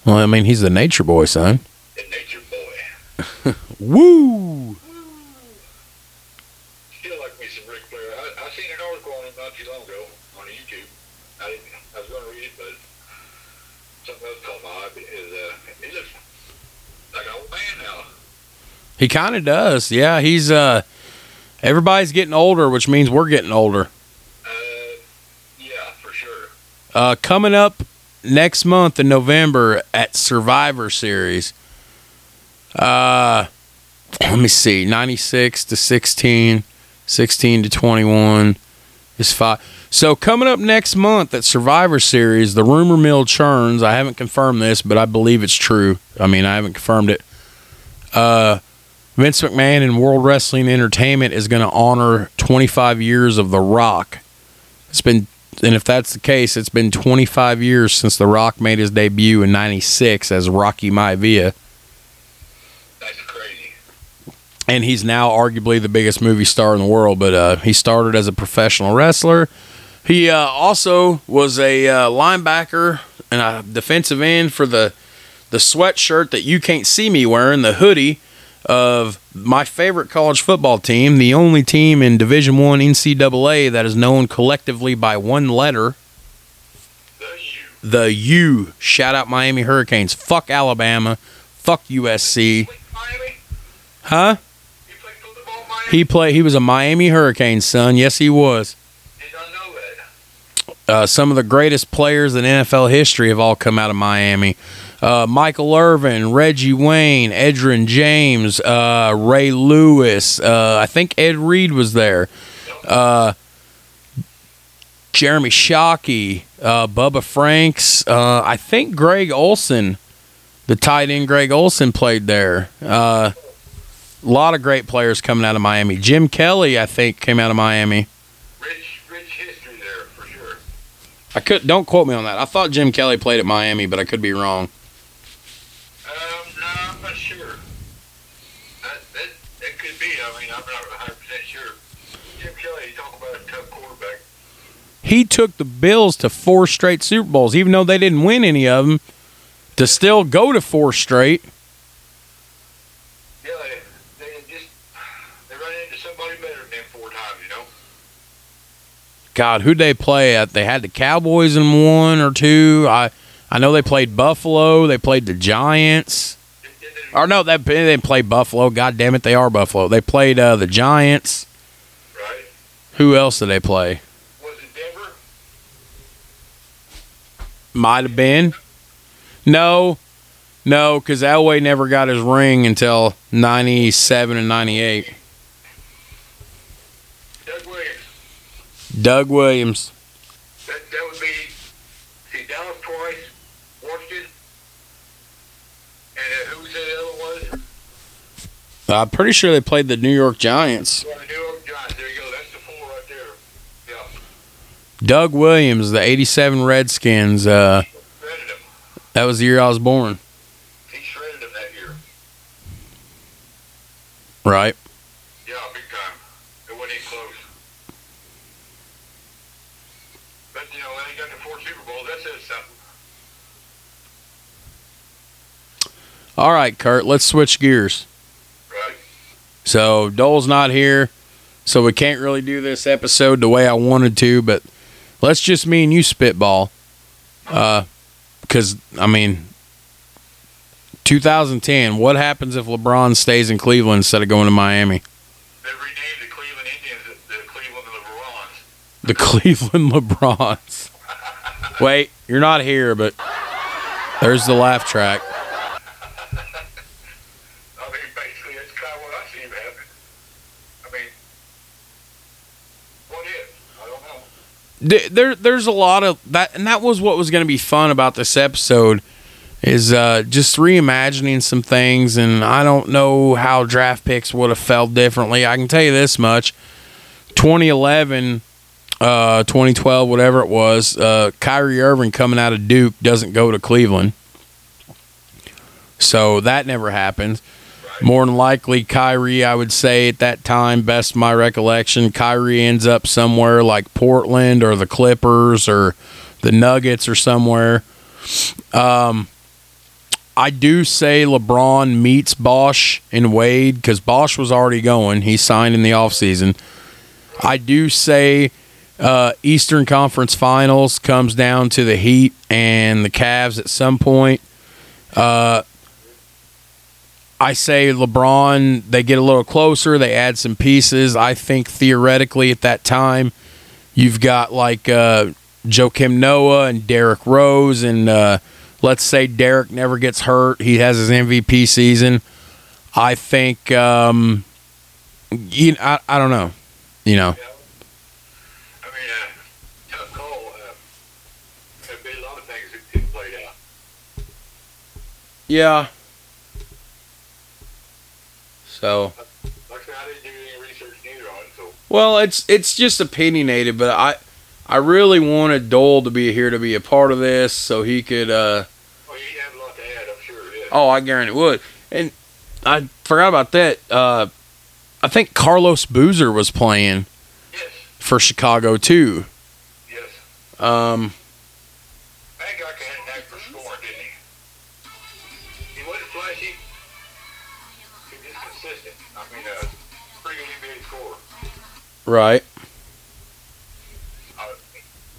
Well, I mean, he's the nature boy, son. the nature boy. Woo! Still like me some Ric Flair. I, I seen an article on him not too long ago on YouTube. I didn't. I was going to read it, but something else caught my eye. But is uh, he looks like an old man now. He kind of does. Yeah, he's uh, everybody's getting older, which means we're getting older. Uh, yeah, for sure. Uh, coming up next month in November at Survivor Series, Uh, let me see. 96 to 16, 16 to 21 is five. So coming up next month at Survivor Series, the rumor mill churns. I haven't confirmed this, but I believe it's true. I mean, I haven't confirmed it. Uh, Vince McMahon and World Wrestling Entertainment is going to honor 25 years of The Rock. It's been, and if that's the case, it's been 25 years since The Rock made his debut in '96 as Rocky Maivia. That's crazy. and he's now arguably the biggest movie star in the world. But uh, he started as a professional wrestler. He uh, also was a uh, linebacker and a defensive end for the the sweatshirt that you can't see me wearing, the hoodie of my favorite college football team, the only team in Division One NCAA that is known collectively by one letter, The you. the U. Shout out Miami Hurricanes. Fuck Alabama. Fuck USC. Huh? He played football? He was a Miami Hurricanes son. Yes, he was. Uh, some of the greatest players in NFL history have all come out of Miami. Uh, Michael Irvin, Reggie Wayne, Edgerrin James, uh, Ray Lewis. Uh, I think Ed Reed was there. Uh, Jeremy Shockey, uh, Bubba Franks. Uh, I think Greg Olsen, the tight end Greg Olsen, played there. A lot of great players coming out of Miami. Jim Kelly, I think, came out of Miami. Rich, rich history there for sure. I could don't quote me on that. I thought Jim Kelly played at Miami, but I could be wrong. Not sure. That, that, that could be. I mean, I'm not 100 percent sure. Jim Kelly, you talk about a tough quarterback. He took the Bills to four straight Super Bowls, even though they didn't win any of them. To still go to four straight. Yeah, they, they just they run into somebody better than them four times, you know. God, who'd they play at? They had the Cowboys in one or two. I I know they played Buffalo. They played the Giants. Did, did they, Or no, they, they didn't play Buffalo. God damn it, they are Buffalo. They played uh, the Giants. right? Who else did they play? Was it Denver? Might have been. No, no, because Elway never got his ring until '97 and '98. Doug Williams. Doug Williams. That that would be see Dallas twice, Washington, and uh, who was the other one? I'm pretty sure they played the New York Giants. Well, the New York Giants. There you go. That's the four right there. Yeah, Doug Williams, the '87 Redskins. Uh, shredded him. that was the year I was born. He shredded him that year. Right. Yeah, big time. It wasn't even close. But you know, they got the four Super Bowls. That says something. All right, Kurt. Let's switch gears. So Dole's not here, so we can't really do this episode the way I wanted to. But let's just me and you spitball, uh, because I mean, 2010. What happens if LeBron stays in Cleveland instead of going to Miami? They renamed the Cleveland Indians the Cleveland LeBrons. The Cleveland LeBrons. Wait, you're not here, but there's the laugh track. I mean, basically, that's kind of what I see happen. I mean, what if? I don't know. Th- There, there's a lot of that, and that was what was going to be fun about this episode, is uh, just reimagining some things. And I don't know how draft picks would have felt differently. I can tell you this much: 2011, uh, 2012, whatever it was, uh, Kyrie Irving coming out of Duke doesn't go to Cleveland, so that never happened. More than likely, Kyrie, I would say at that time, best my recollection, Kyrie ends up somewhere like Portland or the Clippers or the Nuggets or somewhere. Um, I do say LeBron meets Bosh and Wade because Bosh was already going. He signed in the offseason. I do say uh, Eastern Conference Finals comes down to the Heat and the Cavs at some point. Uh, I say LeBron, they get a little closer, they add some pieces. I think theoretically at that time, you've got like uh, Joakim Noah and Derrick Rose, and uh, let's say Derrick never gets hurt, he has his MVP season. I think um, you I, I don't know. You know. Yeah. I mean, uh, call. Uh, there've been a lot of things that didn't play out. Yeah. So Like I didn't do any research neither on it, so well, it's it's just opinionated, but I I really wanted Dole to be here to be a part of this, so he could. uh well, you have a lot to add, I'm sure. Yeah. Oh, I guarantee it would. And I forgot about that. Uh, I think Carlos Boozer was playing Yes, for Chicago too. yes. Um, right. Uh,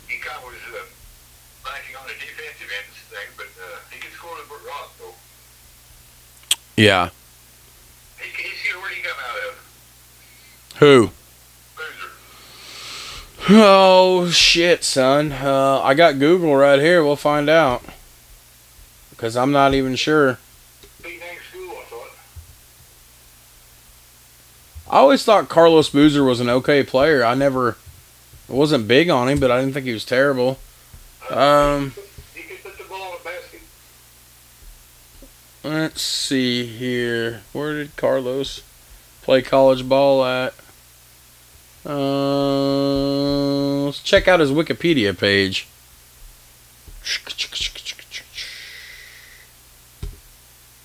he kind of was uh, lacking on the defensive end of thing, but uh, he could score the rock, though. Yeah. He, he's here. Where he come out of? Who? Oh shit, son. Uh, I got Google right here. We'll find out. Cause I'm not even sure. Big name school, I thought. I always thought Carlos Boozer was an okay player. I never wasn't big on him, but I didn't think he was terrible. Um, let's see here. Where did Carlos play college ball at? Uh, let's check out his Wikipedia page.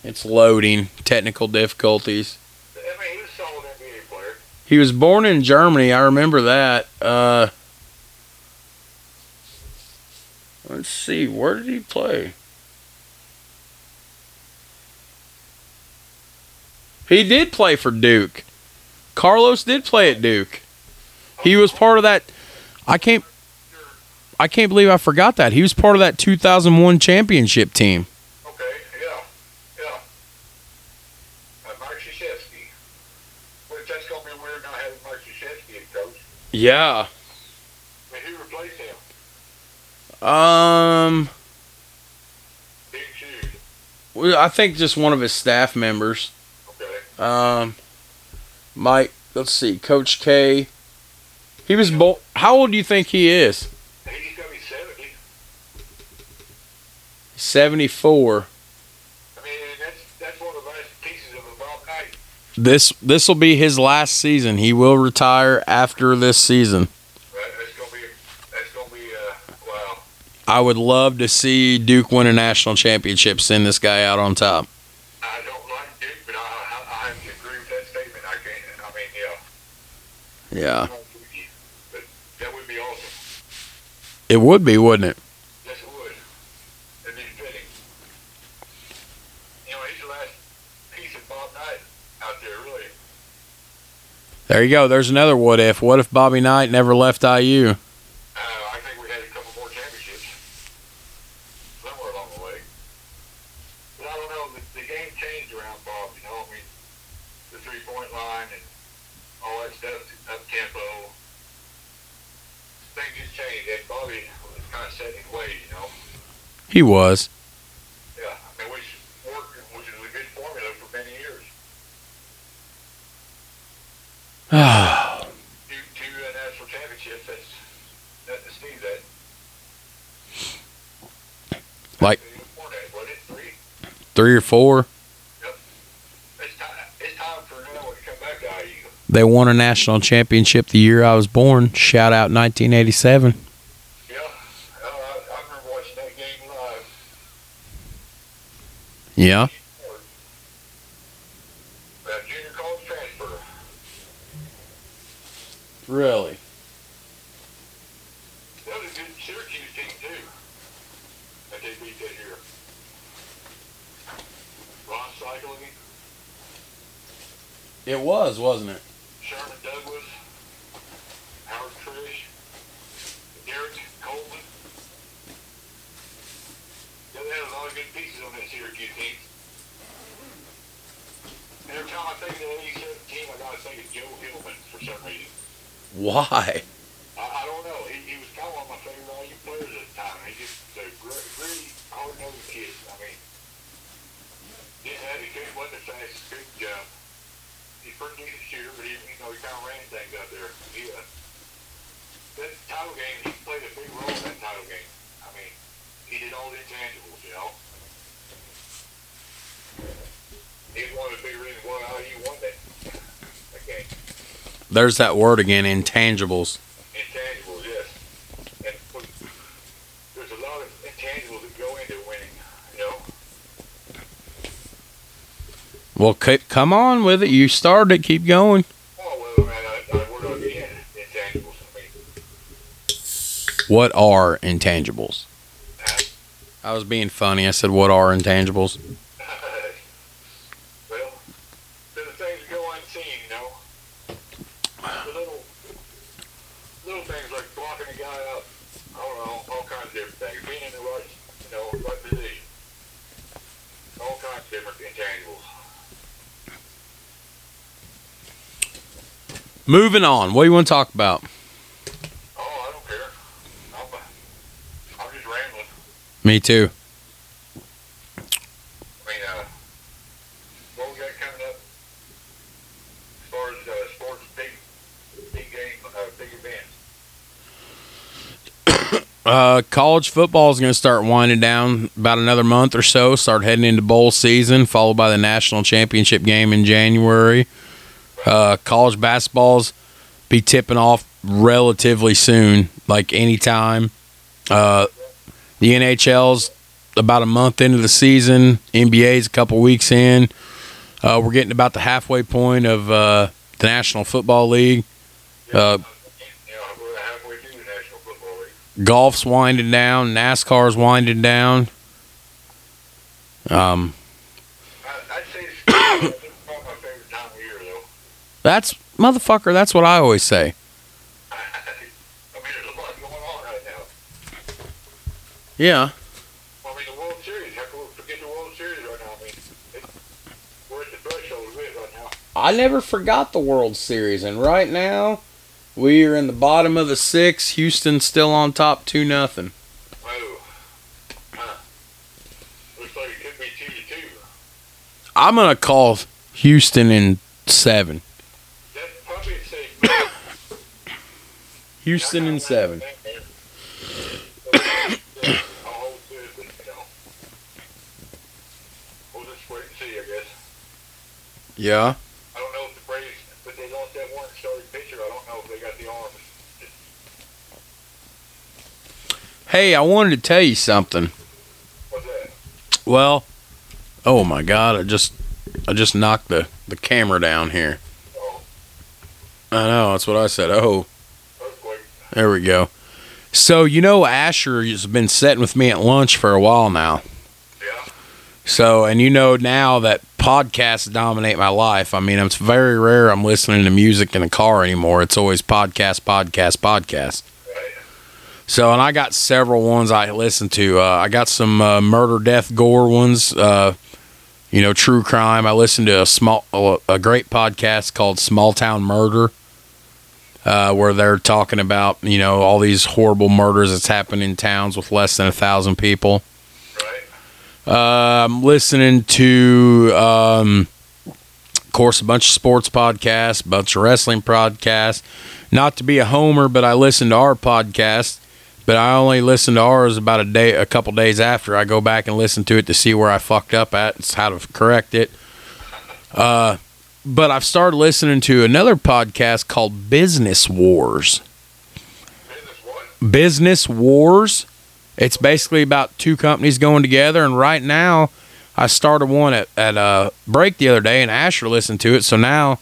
It's loading. Technical difficulties. I mean, he was a solid NBA player. He was born in Germany. I remember that. Uh, let's see. Where did he play? He did play for Duke. Carlos did play at Duke. He was part of that. I can't. I can't believe I forgot that. He was part of that 2001 championship team. Okay, yeah, yeah. Uh, Mark Krzyzewski. Which that's going to be weird not having Mark Krzyzewski as coach. Yeah. I who replaced him? Um. Well, I think just one of his staff members. Okay. Um, Mike, let's see, Coach K. He was bo- How old do you think he is? He's going to be 70. Seventy-four. I mean, that's that's one of the last pieces of a Bob Knight. This this will be his last season. He will retire after this season. Right? That's going to be, that's going to be, uh. I would love to see Duke win a national championship. Send this guy out on top. I don't like Duke, but I, I, I agree with that statement. I can't, I mean, yeah. Yeah, I'm with you. But that would be awesome. it would be, wouldn't it would. It'd be fitting. You know, he's the last piece of Bob Knight out there, really. There you go. There's another what if. What if Bobby Knight never left IU? Uh, I think we had a couple more championships somewhere along the way. But I don't know. The, the game changed around Bob. You know, I mean, the three-point line and all that stuff, up tempo. Things just changed, and Bobby was kind of set in his ways. You know. He was. Yeah, I mean, which worked, which is a good formula for many years. Two, two uh, national championships. That's nothing to sneeze at. Like- Four days, wasn't it? Three. Four. It's time. It's time for another to come back to IU. They won a national championship the year I was born. Shout out 1987. Yeah. Uh, I, I remember watching that game live. Yeah. Uh, junior college transfer. Really? That was a good Syracuse team too. That they beat that year. Rony Seikaly, It was, wasn't it? Sherman Douglas, Howard Triche, Derrick Coleman. Yeah, they had a lot of good pieces on that Syracuse team. And every time I think of the 87 team, I gotta think of Joe Hillman for some reason. Why? I, I don't know. He, he was kind of one of my favorite IU players at the time. He just a great, really hard-nosed kid. I mean, didn't have he couldn't wasn't the fastest, couldn't jump. There's that word again, intangibles. Intangibles, yes. And there's a lot of intangibles that go into winning, you know. Well, c- come on with it. You started it. Keep going. Oh, well, man, I, I on the end, intangibles. I mean, What are intangibles? Huh? I was being funny. I said, "What are intangibles?" well, they're the things that go unseen, you know. The little, little things like blocking a guy up. I don't know, all kinds of different things. Being in the right, you know, right position. All kinds of different intangibles. Moving on. What do you want to talk about? Oh, I don't care. I'm, I'm just rambling. Me too. I mean, uh, what we got coming up as far as uh, sports, big, big game, uh, big events. Uh, college football is going to start winding down about another month or so. Start heading into bowl season, followed by the national championship game in January. Uh, college basketballs be tipping off relatively soon, like anytime. Uh, the NHL's about a month into the season. NBA's a couple weeks in. Uh, we're getting about the halfway point of uh, the National Football League. Uh, golf's winding down, NASCAR's winding down. Um, I, I'd say it's probably my favorite time of year, though. That's motherfucker. That's what I always say. I mean, there's a lot going on right now. Yeah, I mean, the World Series. How can we forget the World Series right now? I mean, we're at the threshold of it right now. I never forgot the World Series, and right now we are in the bottom of the six. Houston's still on top, two nothing. Oh. Huh. Looks like it could be two to two. I'm gonna call Houston in seven. That's probably a safe bet. Houston in seven. I'll hold to it, but, you know, We'll just wait and see, in seven. Yeah. I don't know if the Braves, but they lost that one starting pitcher. I don't know if they got the arms. Hey, I wanted to tell you something. What's that? Well, oh my God! I just I just knocked the the camera down here. Oh, I know that's what I said. Oh. There we go. So you know Asher has been sitting with me at lunch for a while now. Yeah. So and you know now that podcasts dominate my life. I mean, it's very rare I'm listening to music in a car anymore. It's always podcast, podcast, podcast. Right. So and I got several ones I listen to. Uh, I got some uh, murder, death, gore ones. Uh, you know, true crime. I listened to a small, a great podcast called Small Town Murder uh, where they're talking about you know all these horrible murders that's happened in towns with less than a thousand people. Right. Uh, I'm listening to, um, of course, a bunch of sports podcasts, a bunch of wrestling podcasts. Not to be a homer, but I listen to our podcast. But I only listen to ours about a day, a couple days after. I go back and listen to it to see where I fucked up at, it's how to correct it. Uh, but I've started listening to another podcast called Business Wars. Business? Business Wars. It's basically about two companies going together, and right now, I started one at at a break the other day, and Asher listened to it. So now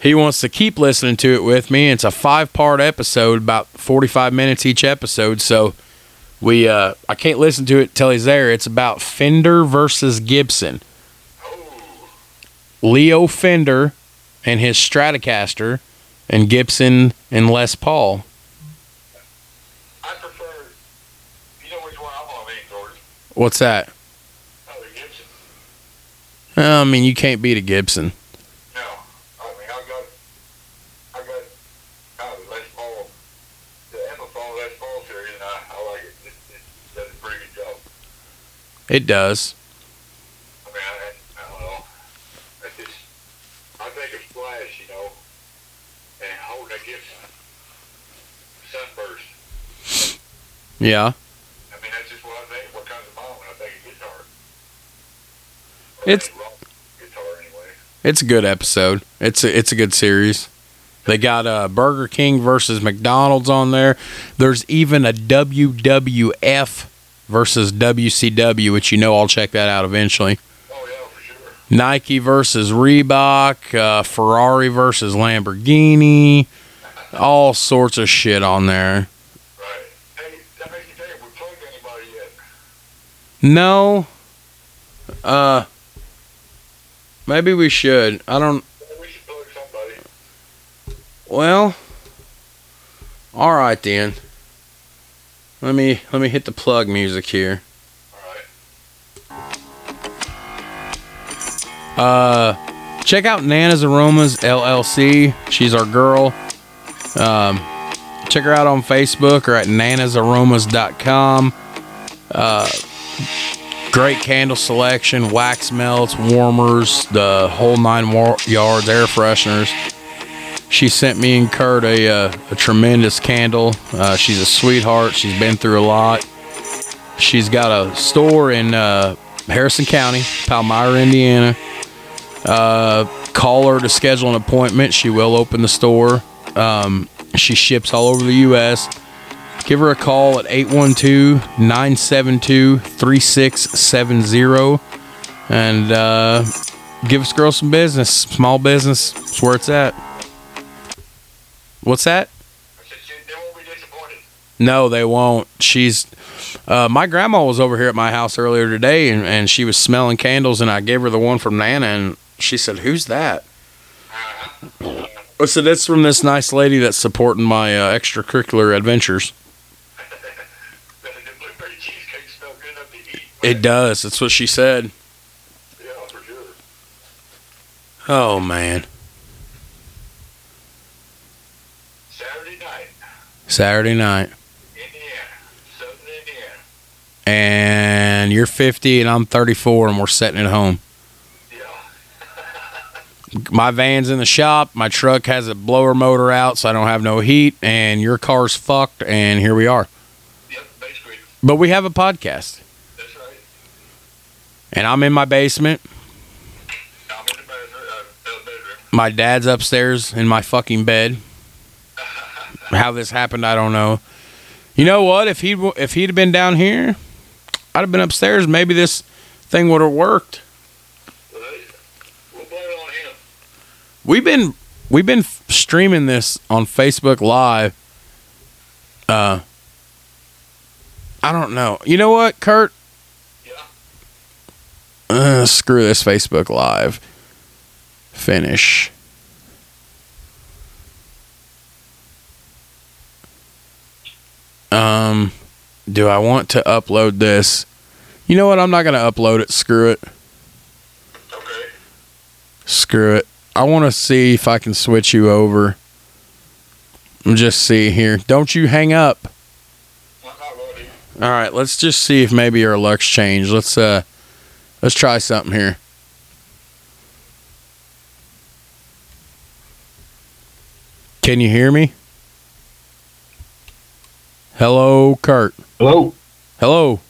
he wants to keep listening to it with me. It's a five part episode, about forty five minutes each episode. So we uh, I can't listen to it till he's there. It's about Fender versus Gibson. Leo Fender and his Stratocaster, and Gibson and Les Paul. I prefer. You know which one I'm gonna lean towards? What's that? Oh, the Gibson. I mean, you can't beat a Gibson. No, I mean I got, I got, uh, Les Paul, the Epiphone Les Paul series, and I, I like it. It, it does a pretty good job. It does. I mean, I, I don't know. It's just, I think of Slash, you know, and holding a Gibson Sunburst. Yeah. I mean, that's just what I think. What comes to mind when I think of guitar? Or It's- guitar anyway. It's a good episode. It's a, it's a good series. They got uh, Burger King versus McDonald's on there. There's even a WWF versus WCW, which you know I'll check that out eventually. Oh yeah, for sure. Nike versus Reebok, uh, Ferrari versus Lamborghini, all sorts of shit on there. Right. Hey, that makes me think. Have we plugged anybody yet? No, uh, maybe we should. I don't. Well, all right then. Let me let me hit the plug music here. Uh, check out Nana's Aromas LLC. She's our girl. Um, check her out on Facebook or at nanasaromas.com. Uh, great candle selection, wax melts, warmers, the whole nine war- yards, air fresheners. She sent me and Kurt a, uh, a tremendous candle. Uh, she's a sweetheart. She's been through a lot. She's got a store in uh, Harrison County, Palmyra, Indiana. Uh, call her to schedule an appointment. She will open the store. Um, she ships all over the U.S. Give her a call at 812 972 3670 and uh, give us girl some business. Small business. That's where it's at. What's that? I said she, they won't be disappointed. No, they won't. She's. Uh, my grandma was over here at my house earlier today, and, and she was smelling candles, and I gave her the one from Nana, and she said, "Who's that?" I said, "It's from this nice lady that's supporting my uh, extracurricular adventures." The, the blueberry cheesecake smell good enough to eat. It does. That's what she said. Yeah, for sure. Oh man, Saturday night, Saturday night, Indiana, Southern Indiana. and you're 50, and I'm 34, and we're setting it home. Yeah. My van's in the shop. My truck has a blower motor out, so I don't have no heat, and your car's fucked, and here we are. Yep, basically. But we have a podcast. And I'm in my basement. My dad's upstairs in my fucking bed. How this happened, I don't know. You know what? If he if he'd have been down here, I'd have been upstairs. Maybe this thing would have worked. We've been we've been streaming this on Facebook Live. Uh, I don't know. You know what, Kurt? Uh, screw this Facebook Live. Finish. Um, do I want to upload this? You know what? I'm not gonna upload it. Screw it. Okay. Screw it. I want to see if I can switch you over. Just see here. Don't you hang up. I'm not ready. All right, let's just see if maybe our luck's changed. Let's uh let's try something here. Can you hear me? Hello, Kurt. Hello? Hello.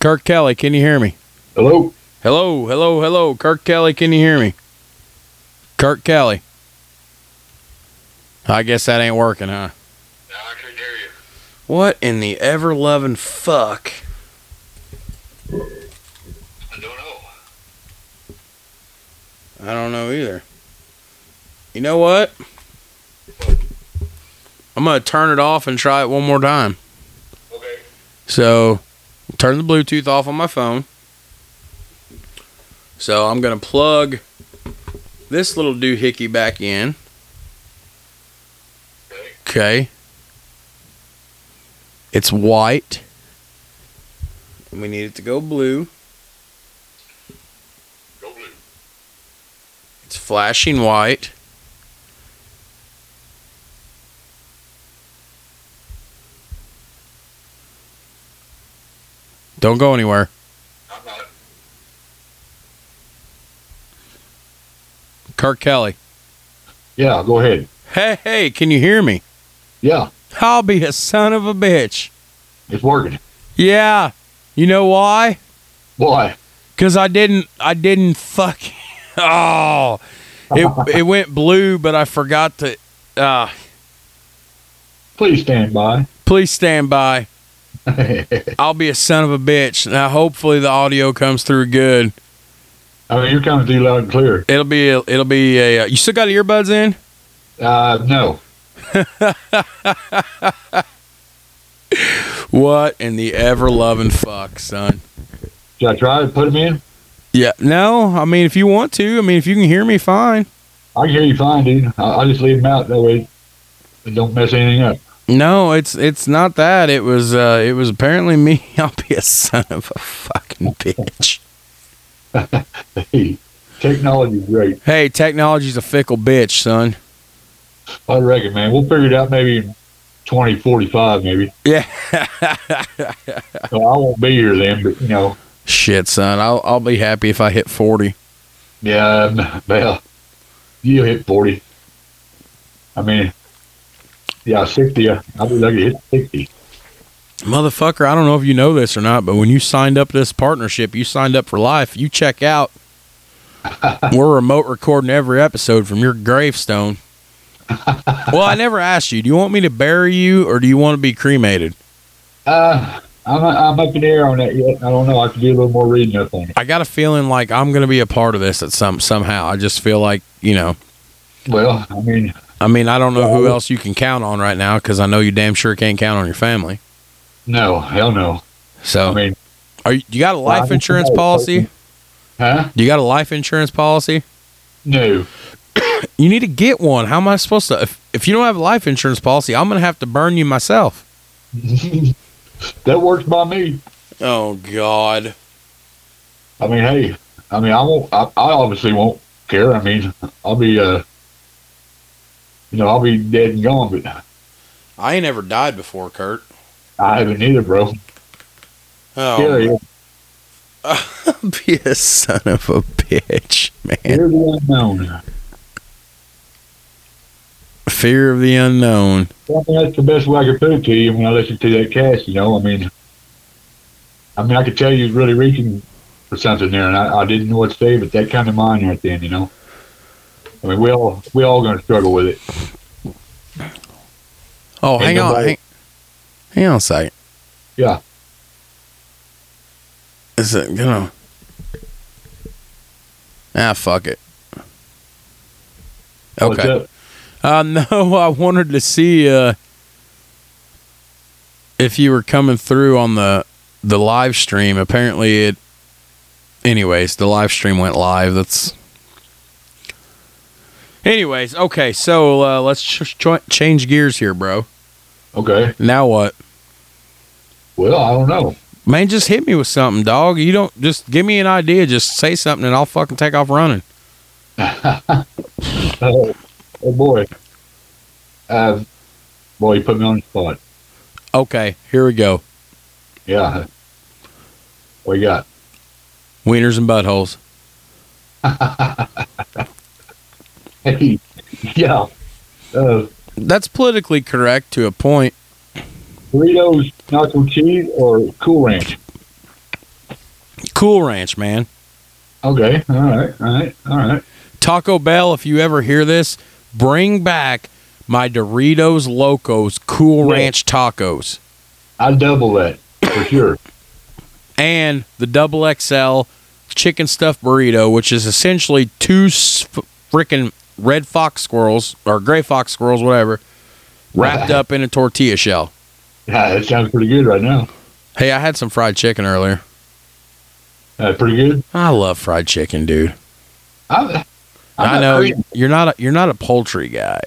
Kurt Kelly, can you hear me? Hello? Hello, hello, hello. Kurt Kelly, can you hear me? Kurt Kelly. I guess that ain't working, huh? No, I couldn't hear you. What in the ever loving fuck? I don't know. I don't know either. You know what? I'm gonna turn it off and try it one more time. Okay. So, turn the Bluetooth off on my phone. So I'm gonna plug this little doohickey back in. Okay. Okay. It's white. And we need it to go blue. Go blue. It's flashing white. Don't go anywhere. Kurt Kelly. Yeah, go ahead. Hey, hey, can you hear me? Yeah, I'll be a son of a bitch. it's working. Yeah. You know why? Why? Cause I didn't I didn't fuck Oh. it it went blue, but I forgot to. Uh, Please stand by. please stand by. I'll be a son of a bitch. Now, hopefully, the audio comes through good. I mean, you're coming through loud and clear. It'll be a, it'll be a. uh, You still got earbuds in? Uh, no. What in the ever loving fuck, son? Should I try to put them in? Yeah, no. I mean, if you want to, I mean, if you can hear me, fine. I can hear you fine, dude. I'll, I'll just leave them out that way. It don't mess anything up. No, it's it's not that. It was uh it was apparently me. I'll be a son of a fucking bitch. Hey, technology's great. Hey, technology's a fickle bitch, son. I reckon, man. We'll figure it out maybe in 2045, maybe. Yeah. So I won't be here then, but, you know, Shit, son. I'll I'll be happy if I hit forty. yeah, well, you hit 40. I mean, yeah, 60. uh, I'll be lucky to hit 60. Motherfucker, I don't know if you know this or not, but when you signed up this partnership, you signed up for life. You check out. We're remote recording every episode from your gravestone. well, I never asked you. Do you want me to bury you or do you want to be cremated? Uh, I'm, I'm up in the air on that yet. I don't know. I to do a little more reading up on it. I got a feeling like I'm going to be a part of this at some somehow. I just feel like, you know, Well, I mean, I mean, I don't know who else you can count on right now because I know you damn sure can't count on your family. no, hell no. So, I mean, are you, you got a life insurance policy? huh? You got a life insurance policy? No. You need to get one. How am I supposed to? If, if you don't have a life insurance policy, I'm going to have to burn you myself. that works by me. Oh, God. I mean, hey, I mean, I won't. I, I obviously won't care. I mean, I'll be, uh, you know, I'll be dead and gone, but I ain't ever died before, Kurt. I haven't either, bro. Oh, be a son of a bitch, man. Fear the unknown. Fear of the unknown. I mean, that's the best way I could put it to you when I listen to that cast. You know, I mean, I mean, I could tell you was really reaching for something there, and I, I didn't know what to say, but that kind of mind right then, you know. I mean, we all we all going to struggle with it. Oh, Ain't hang on. Hang, hang on a second. Yeah. Is it gonna? Ah, fuck it. Okay. Uh, no, I wanted to see uh, if you were coming through on the the live stream. Apparently, it. Anyways, the live stream went live. That's. Anyways, okay, so uh, let's ch- ch- change gears here, bro. Okay. Now what? Well, I don't know. Man, just hit me with something, dog. You don't just give me an idea. Just say something, and I'll fucking take off running. Oh, boy. Uh, boy, you put me on the spot. Okay, here we go. Yeah. What you got? Wieners and buttholes. Hey, yeah. Uh, That's politically correct to a point. Doritos, nacho cheese, or Cool Ranch? Cool Ranch, man. Okay. All right. All right. All right. Taco Bell, if you ever hear this, bring back my Doritos Locos Cool Yeah. Ranch tacos I double that for sure. and the double XL chicken stuffed burrito, which is essentially two freaking red fox squirrels or gray fox squirrels, whatever, wrapped up in a tortilla shell. Yeah, that sounds pretty good right now. Hey, I had some fried chicken earlier. Uh, pretty good. I love fried chicken, dude. I, i know not- you're not a, you're not a poultry guy.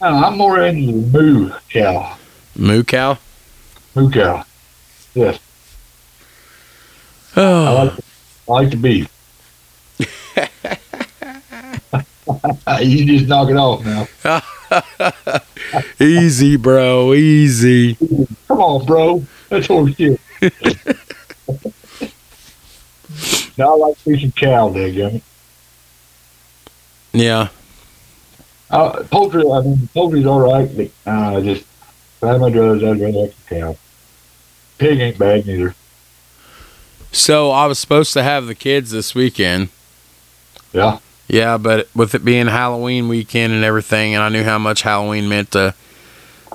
I'm more into the moo cow. Moo cow. Moo cow. Yes. I Oh, like, I like the beef. you just knock it off now. easy, bro. Easy. Come on, bro. That's horse shit. now I like me some cow, daggum. Yeah. Uh, poultry, I mean, poultry's all right, but uh, just had my drugs, I'd rather the cow. Pig ain't bad neither. So I was supposed to have the kids this weekend. Yeah. Yeah, but with it being Halloween weekend and everything, and I knew how much Halloween meant to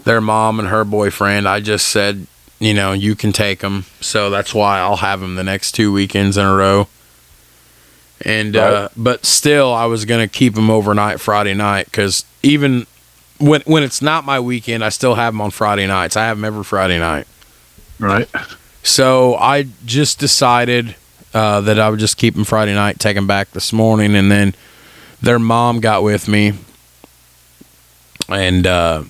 their mom and her boyfriend, I just said, you know, you can take them. So that's why I'll have them the next two weekends in a row. And uh, but still, I was gonna keep them overnight Friday night because even when when it's not my weekend, I still have them on Friday nights. I have them every Friday night. Right. So I just decided uh, that I would just keep them Friday night, take them back this morning, and then their mom got with me, and uh,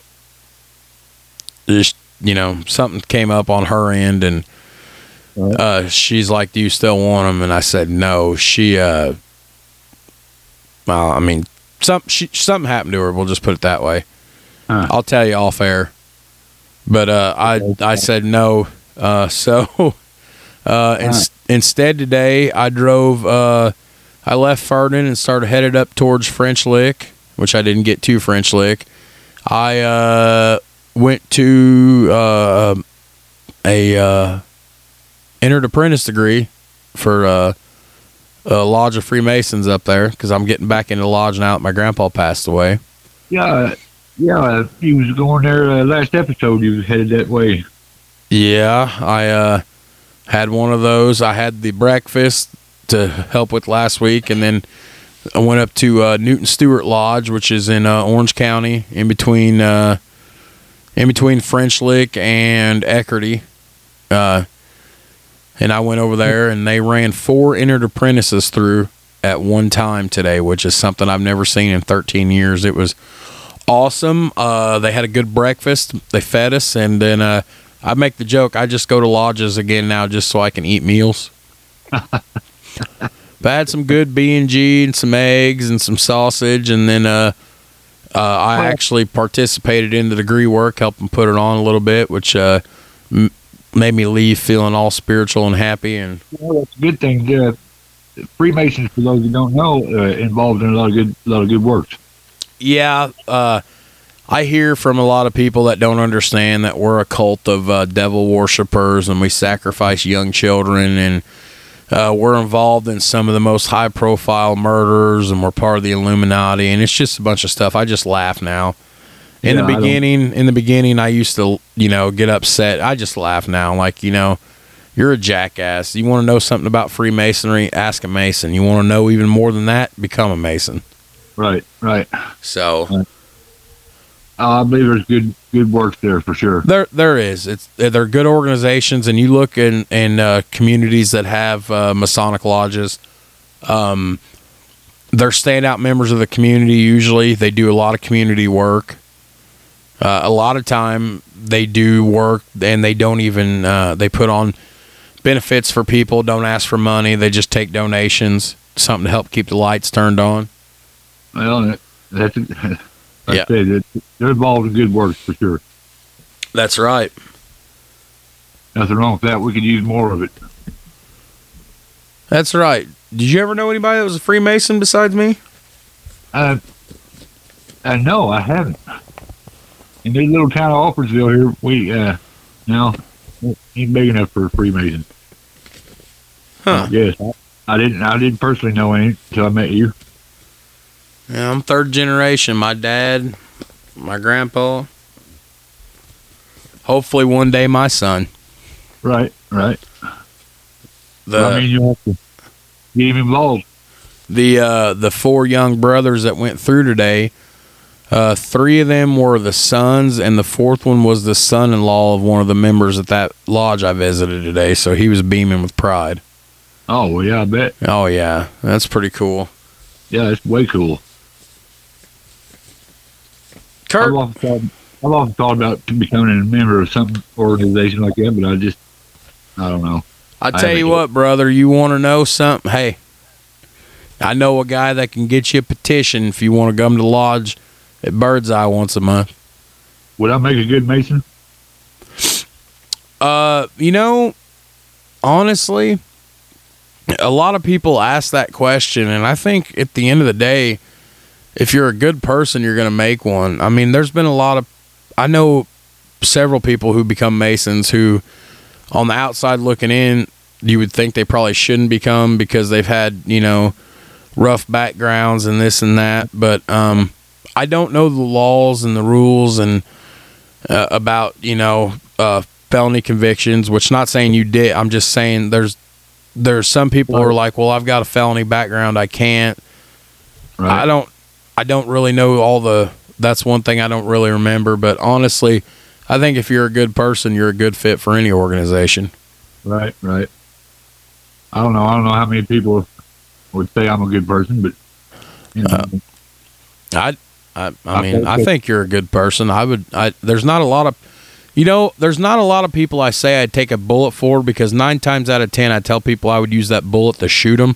just you know something came up on her end, and uh, she's like, "Do you still want them?" And I said, "No." She, uh, well, I mean, some she, something happened to her. We'll just put it that way. Huh. I'll tell you off air. But uh, I I said no. Uh, so uh, ins- instead today I drove. Uh, I left Ferdinand and started headed up towards French Lick, which I didn't get to French Lick. I uh, went to uh, a uh, entered apprentice degree for uh, a lodge of Freemasons up there because I'm getting back into the lodge now that my grandpa passed away. Yeah. Yeah. He was going there uh, last episode. He was headed that way. Yeah, I uh, had one of those. I had the breakfast to help with last week, and then I went up to uh, Newton Stewart Lodge, which is in uh, Orange County, in between uh, in between French Lick and Eckerty. And I went over there, and they ran four entered apprentices through at one time today, which is something I've never seen in 13 years. It was awesome. Uh, they had a good breakfast. They fed us, and then uh, I make the joke. I just go to lodges again now just so I can eat meals. but I had some good B and G and some eggs and some sausage, and then uh, uh, I actually participated in the degree work, helping put it on a little bit, which uh, m- made me leave feeling all spiritual and happy. And Well, that's a good thing. Uh, Freemasons, for those who don't know, uh, involved in a lot of good, a lot of good works. yeah, uh, I hear from a lot of people that don't understand that we're a cult of uh, devil worshippers and we sacrifice young children and uh, we're involved in some of the most high profile murders and we're part of the Illuminati and it's just a bunch of stuff. I just laugh now. In Yeah, the beginning, in the beginning, I used to, you know, get upset. I just laugh now, like you know, you're a jackass. You want to know something about Freemasonry? Ask a Mason. You want to know even more than that? Become a Mason. Right, right. So Uh, I believe there's good, good works there for sure. There, there is. It's they're good organizations, and you look in in uh, communities that have uh, Masonic lodges. Um, they're standout members of the community. Usually, they do a lot of community work. Uh, a lot of time, they do work, and they don't even uh, they put on benefits for people. Don't ask for money. They just take donations, something to help keep the lights turned on. Well, that's like Yeah. I said, it, they're involved in good works for sure. That's right. Nothing wrong with that. We could use more of it. That's right. Did you ever know anybody that was a Freemason besides me? Uh, uh, no, I haven't. In this little town of Alfordsville here, we, uh, no, ain't big enough for a Freemason. Huh. Yes, I, I didn't. I didn't personally know any until I met you. Yeah, I'm third generation. My dad, my grandpa. Hopefully, one day my son. Right, right. The I mean, you have to get him involved. the uh, the four young brothers that went through today. Uh, three of them were the sons, and the fourth one was the son-in-law of one of the members at that lodge I visited today. So he was beaming with pride. Oh well, yeah, I bet. Oh yeah, that's pretty cool. Yeah, it's way cool. Kurt, I've often thought, I've often thought about becoming a member of some organization like that, but I just, I don't know. I I tell haven't you what, brother, you want to know something? Hey, I know a guy that can get you a petition if you want to come to the lodge at Birdseye once a month. Would I make a good Mason? Uh, you know, honestly, a lot of people ask that question, and I think at the end of the day, if you're a good person, you're going to make one. I mean, there's been a lot of, I know several people who become Masons who, on the outside looking in, you would think they probably shouldn't become because they've had, you know, rough backgrounds and this and that, but um, I don't know the laws and the rules and uh, about you know uh, felony convictions. Which not saying you did. I'm just saying there's there's some people who are like, well, I've got a felony background, I can't. Right. I don't I don't really know all the that's one thing I don't really remember, but honestly, I think if you're a good person, you're a good fit for any organization. Right, right. I don't know. I don't know how many people would say I'm a good person, but you know, Uh, I I, I mean, I think you're a good person. I would I there's not a lot of you know, there's not a lot of people I say I'd take a bullet for because 9 times out of 10 I tell people I would use that bullet to shoot them.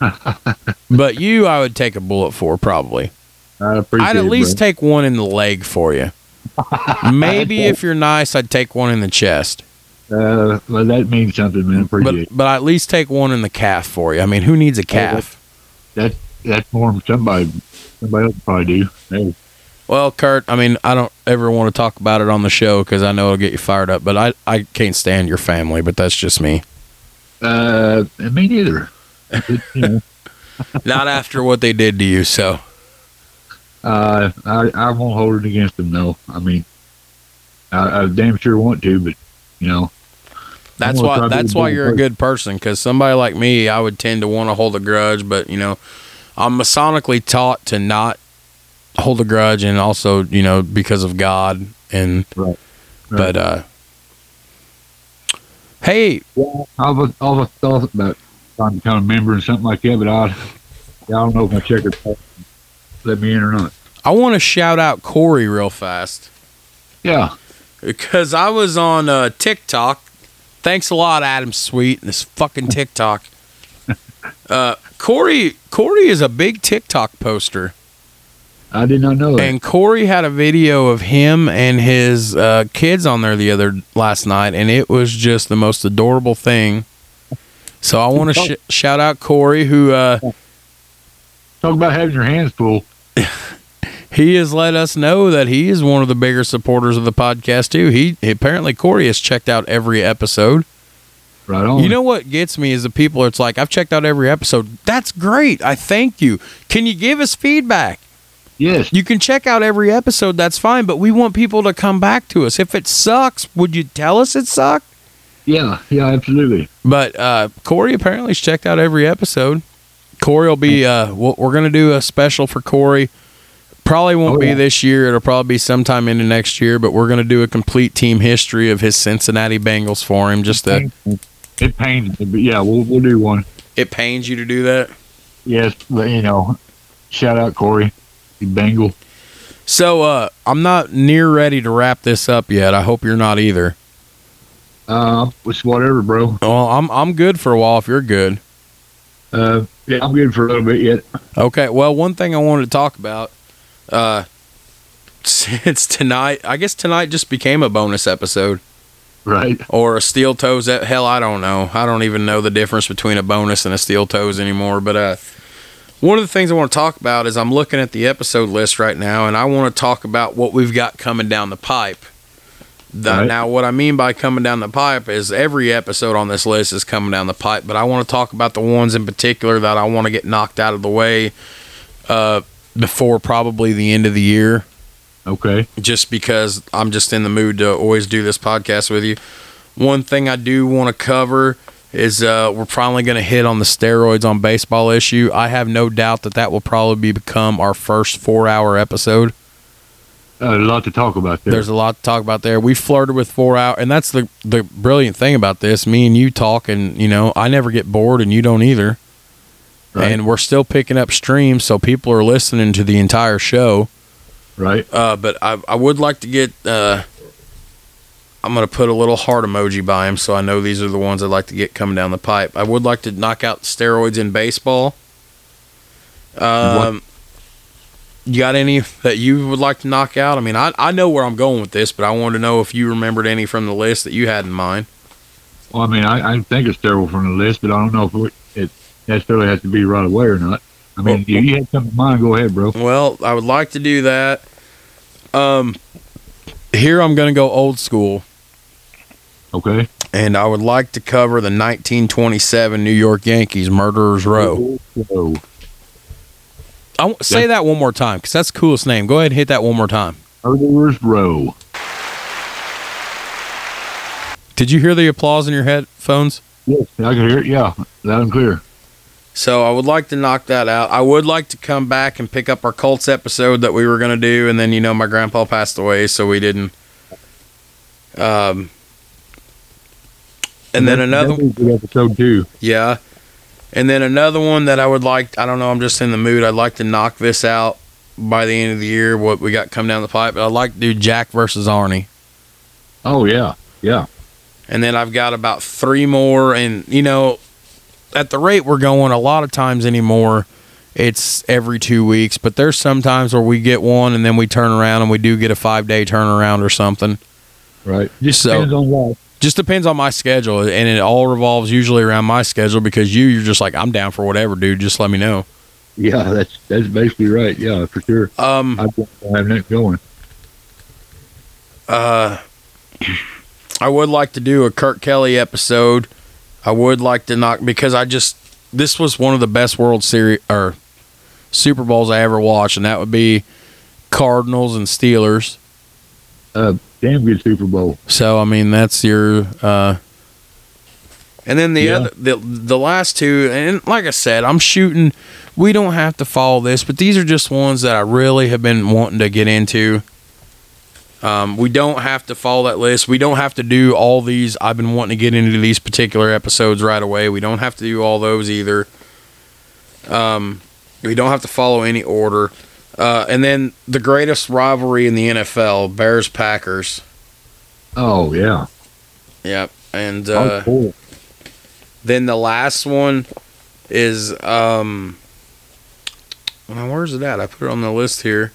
but you I would take a bullet for probably. I appreciate I'd at it, least bro. take one in the leg for you. Maybe if you're nice, I'd take one in the chest. Uh, well, that means something, man. But Appreciate but I at least take one in the calf for you. I mean, who needs a calf? it. That's more than somebody. Somebody else probably do. Hey, Well, Kurt, I mean, I don't ever want to talk about it on the show because I know it'll get you fired up. But I I can't stand your family. But that's just me. Uh, me neither. Not after what they did to you. So uh, I I won't hold it against them. No, I mean, I, I damn sure want to, but you know, that's why try to be that's why you're a good person. Because somebody like me, I would tend to want to hold a grudge. But you know, I'm masonically taught to not hold a grudge, and also you know because of God and. Right. But uh, hey, I've I've always thought about trying to become a member and something like that, but I I don't know if my checker let me in or not. I want to shout out Corey real fast. Yeah, because I was on uh, TikTok. Thanks a lot, Adam Sweet, and this fucking TikTok. Uh, Corey Corey is a big TikTok poster, I did not know that. and Corey had a video of him and his uh, kids on there the other last night, and it was just the most adorable thing. So I want to sh- shout out Corey, who uh, Talk about having your hands full. he has let us know that he is one of the bigger supporters of the podcast too. He apparently Corey has checked out every episode. Right on. You know what gets me is the people. It's like I've checked out every episode. That's great. I thank you. Can you give us feedback? yes, You can check out every episode. That's fine. But we want people to come back to us. If it sucks, would you tell us it sucked? yeah, yeah, absolutely. But uh, Corey apparently has checked out every episode. Corey will be. Uh, we're going to do a special for Corey. Probably won't Oh, be yeah. this year. It'll probably be sometime into next year. But we're going to do a complete team history of his Cincinnati Bengals for him. Just to, It pains me, but yeah, we'll we'll do one. it pains you to do that. Yes, but you know, shout out Corey, the Bengal. So uh I'm not near ready to wrap this up yet. I hope you're not either. Uh, it's whatever, bro. Well, I'm I'm good for a while if you're good. Uh, yeah, I'm good for a little bit yet. Okay. Well, one thing I wanted to talk about uh since tonight, I guess tonight just became a bonus episode Right. or a steel toes That hell I don't know. I don't even know the difference between a bonus and a steel toes anymore, but uh one of the things I want to talk about is I'm looking at the episode list right now and I want to talk about what we've got coming down the pipe. The- Right. Now, what I mean by coming down the pipe is every episode on this list is coming down the pipe, but I want to talk about the ones in particular that I want to get knocked out of the way uh, before probably the end of the year, Okay. just because I'm just in the mood to always do this podcast with you. One thing I do want to cover is uh, we're finally going to hit on the steroids on baseball issue. I have no doubt that that will probably become our first four hour episode. Uh, a lot to talk about there. There's a lot to talk about there. We flirted with four hour, and that's the the brilliant thing about this. Me and you talk, and you know I never get bored, and you don't either. Right. And we're still picking up streams, so people are listening to the entire show. Right. Uh, but I I would like to get. Uh, I'm gonna put a little heart emoji by him, so I know these are the ones I'd like to get coming down the pipe. I would like to knock out steroids in baseball. Um, you got any that you would like to knock out? I mean, I I know where I'm going with this, but I wanted to know if you remembered any from the list that you had in mind. Well, I mean, I, I think it's terrible from the list, but I don't know if it, it necessarily has to be right away or not. I mean, if you had something in mind, go ahead, bro. Well, I would like to do that. Um, here I'm gonna go old school. Okay. and I would like to cover the 1927 New York Yankees Murderers Row. So, I w- say that one more time because that's the coolest name. Go ahead and hit that one more time. Murderers Row. Did you hear the applause in your headphones? Yes, I can hear it. Yeah, loud and clear. So I would like to knock that out. I would like to come back and pick up our Colts episode that we were going to do, and then you know my grandpa passed away, so we didn't. Um, and then That- another, that was a good episode too. yeah, and then another one that I would like. I don't know. I'm just in the mood. I'd like to knock this out by the end of the year. What we got come down the pipe. But I'd like to do Jack versus Arnie. Oh yeah, yeah. and then I've got about three more. And you know, at the rate we're going, a lot of times anymore, it's every two weeks. But there's some times where we get one, and then we turn around and we do get a five day turnaround or something. Right. Just So- depends on life. Just depends on my schedule, and it all revolves usually around my schedule because you, you're just like I'm down for whatever, dude. Just let me know. Yeah, that's that's basically right. Yeah, for sure. Um, I have that going. uh, I would like to do a Kurt Kelly episode. I would like to knock because I just this was one of the best World Series or Super Bowls I ever watched, and that would be Cardinals and Steelers. A damn good Super Bowl. So I mean that's your uh and then the Yeah. other the the last two and like I said, I'm shooting we don't have to follow this, but these are just ones that I really have been wanting to get into. Um, we don't have to follow that list. We don't have to do all these. I've been wanting to get into these particular episodes right away. We don't have to do all those either. Um, we don't have to follow any order. Uh, and then the greatest rivalry in the NFL, Bears Packers. Oh yeah. Yep. And Oh, uh, cool. then the last one is um well, where's it at? I put it on the list here.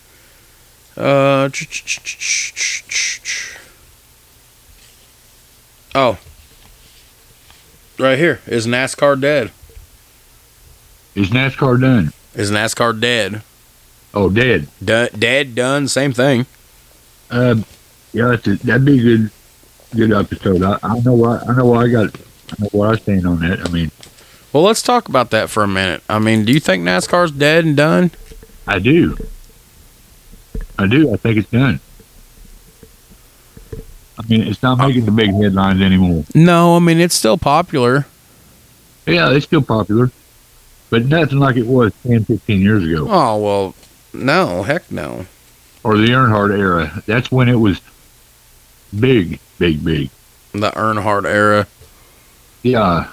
Uh Oh. Right here. Is NASCAR dead? Is NASCAR done? Is NASCAR dead? Oh, dead. Dead, done, same thing. Uh, yeah, that's a, that'd be a good, good episode. I, I know what I know what I got. I know what I stand on that. I mean, Well, let's talk about that for a minute. I mean, do you think NASCAR's dead and done? I do. I do. I think it's done. I mean, it's not making the big headlines anymore. No, I mean it's still popular. Yeah, it's still popular, but nothing like it was 10, 15 years ago. Oh well, no, heck no. Or the Earnhardt era. That's when it was big, big, big. The Earnhardt era. Yeah.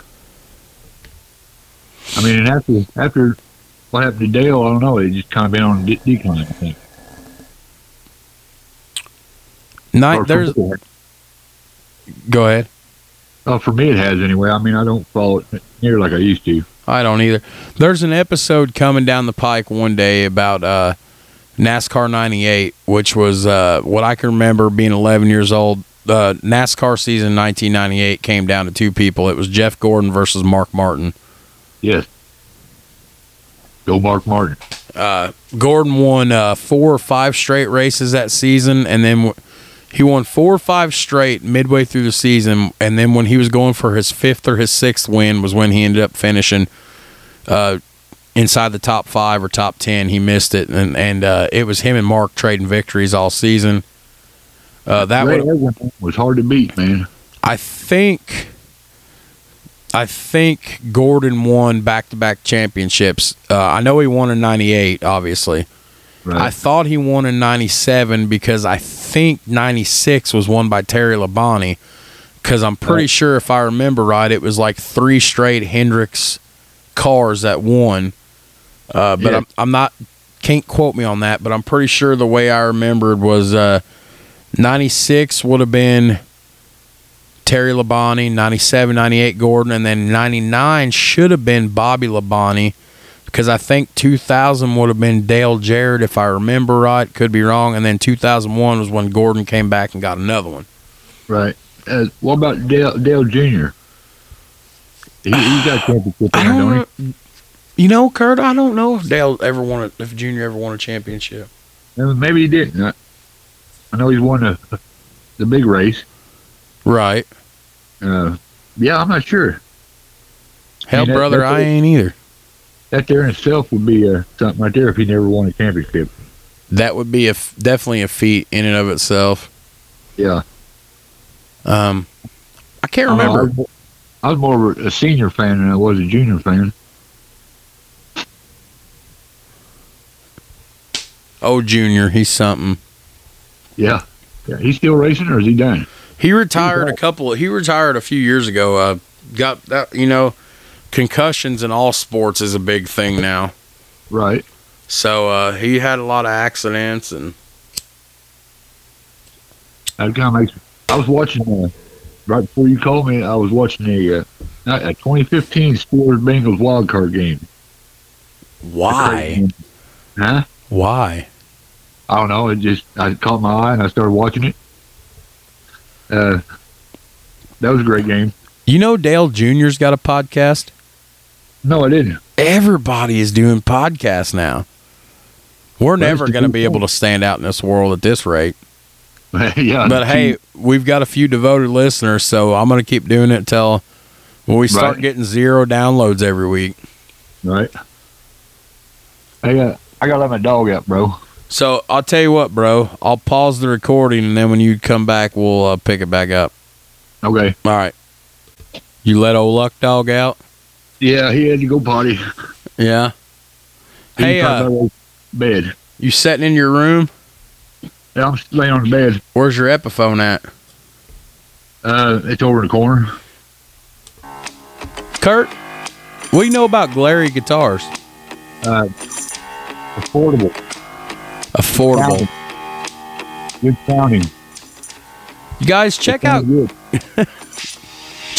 I mean, and after after what happened to Dale, I don't know. It just kind of been on a decline. I think. Night there's go ahead. well, for me, it has anyway. I mean, I don't follow it near like I used to. I don't either. There's an episode coming down the pike one day about uh, NASCAR 98, which was uh, what I can remember being 11 years old. Uh, NASCAR season 1998 came down to two people. It was Jeff Gordon versus Mark Martin. Yes. Go, Mark Martin. Uh, Gordon won uh, four or five straight races that season, and then w- he won four or five straight midway through the season. And then when he was going for his fifth or his sixth win, was when he ended up finishing uh, inside the top five or top ten. He missed it, and and uh, it was him and Mark trading victories all season. Uh, that Ray would Evans was hard to beat, man. I think I think Gordon won back-to-back championships. Uh, I know he won in 98 obviously. Right. I thought he won in 97 because I think 96 was won by Terry Labonte cuz I'm pretty Right. sure if I remember right it was like three straight Hendricks cars that won. Uh, but Yeah. I'm I'm not can't quote me on that, but I'm pretty sure the way I remembered was uh 96 would have been Terry Labonte, 97, 98 Gordon, and then 99 should have been Bobby Labonte because I think 2000 would have been Dale Jarrett if I remember right. Could be wrong. And then 2001 was when Gordon came back and got another one. right. Uh, what about Dale, Dale Jr.? He, he got championship I there, don't know- You know, Kurt, I don't know if Dale ever won a, if Junior ever won a championship. Maybe he didn't. I, I know he's won the, the big race. Right. Uh, yeah, I'm not sure. Hell, that- brother, that's I ain't either. That there in itself would be uh, something right there if he never won a championship. That would be a definitely a feat in and of itself. Yeah. Um, I can't I don't know, remember. I was, I was more of a senior fan than I was a junior fan. Oh, Junior, he's something. Yeah. Yeah. He's still racing, or is he done? He retired a couple. He retired a few years ago. Uh, got that. You know, concussions in all sports is a big thing now. Right. So uh, he had a lot of accidents and That kind of makes. I was watching uh, right before you called me. I was watching a uh, a 2015 Steelers Bengals wild card game. why? Huh? Why? I don't know. It just I caught my eye and I started watching it. Uh, that was a great game. You know, Dale Junior's got a podcast. No, I didn't. Everybody is doing podcasts now. We're That's never going to be able to stand out in this world at this rate. yeah. But hey, we've got a few devoted listeners, so I'm going to keep doing it until we start Right. getting zero downloads every week. right. I got I got to let my dog out, bro. So I'll tell you what, bro. I'll pause the recording, and then when you come back, we'll uh, pick it back up. Okay. All right. You let old Luck Dog out? Yeah, he had to go potty. Yeah. He Hey, uh, bed. You sitting in your room? Yeah, I'm laying on the bed. Where's your Epiphone at? Uh, it's over in the corner. Kurt, what do you know about Glarry guitars? Uh, affordable, Affordable. good sounding. You guys check out.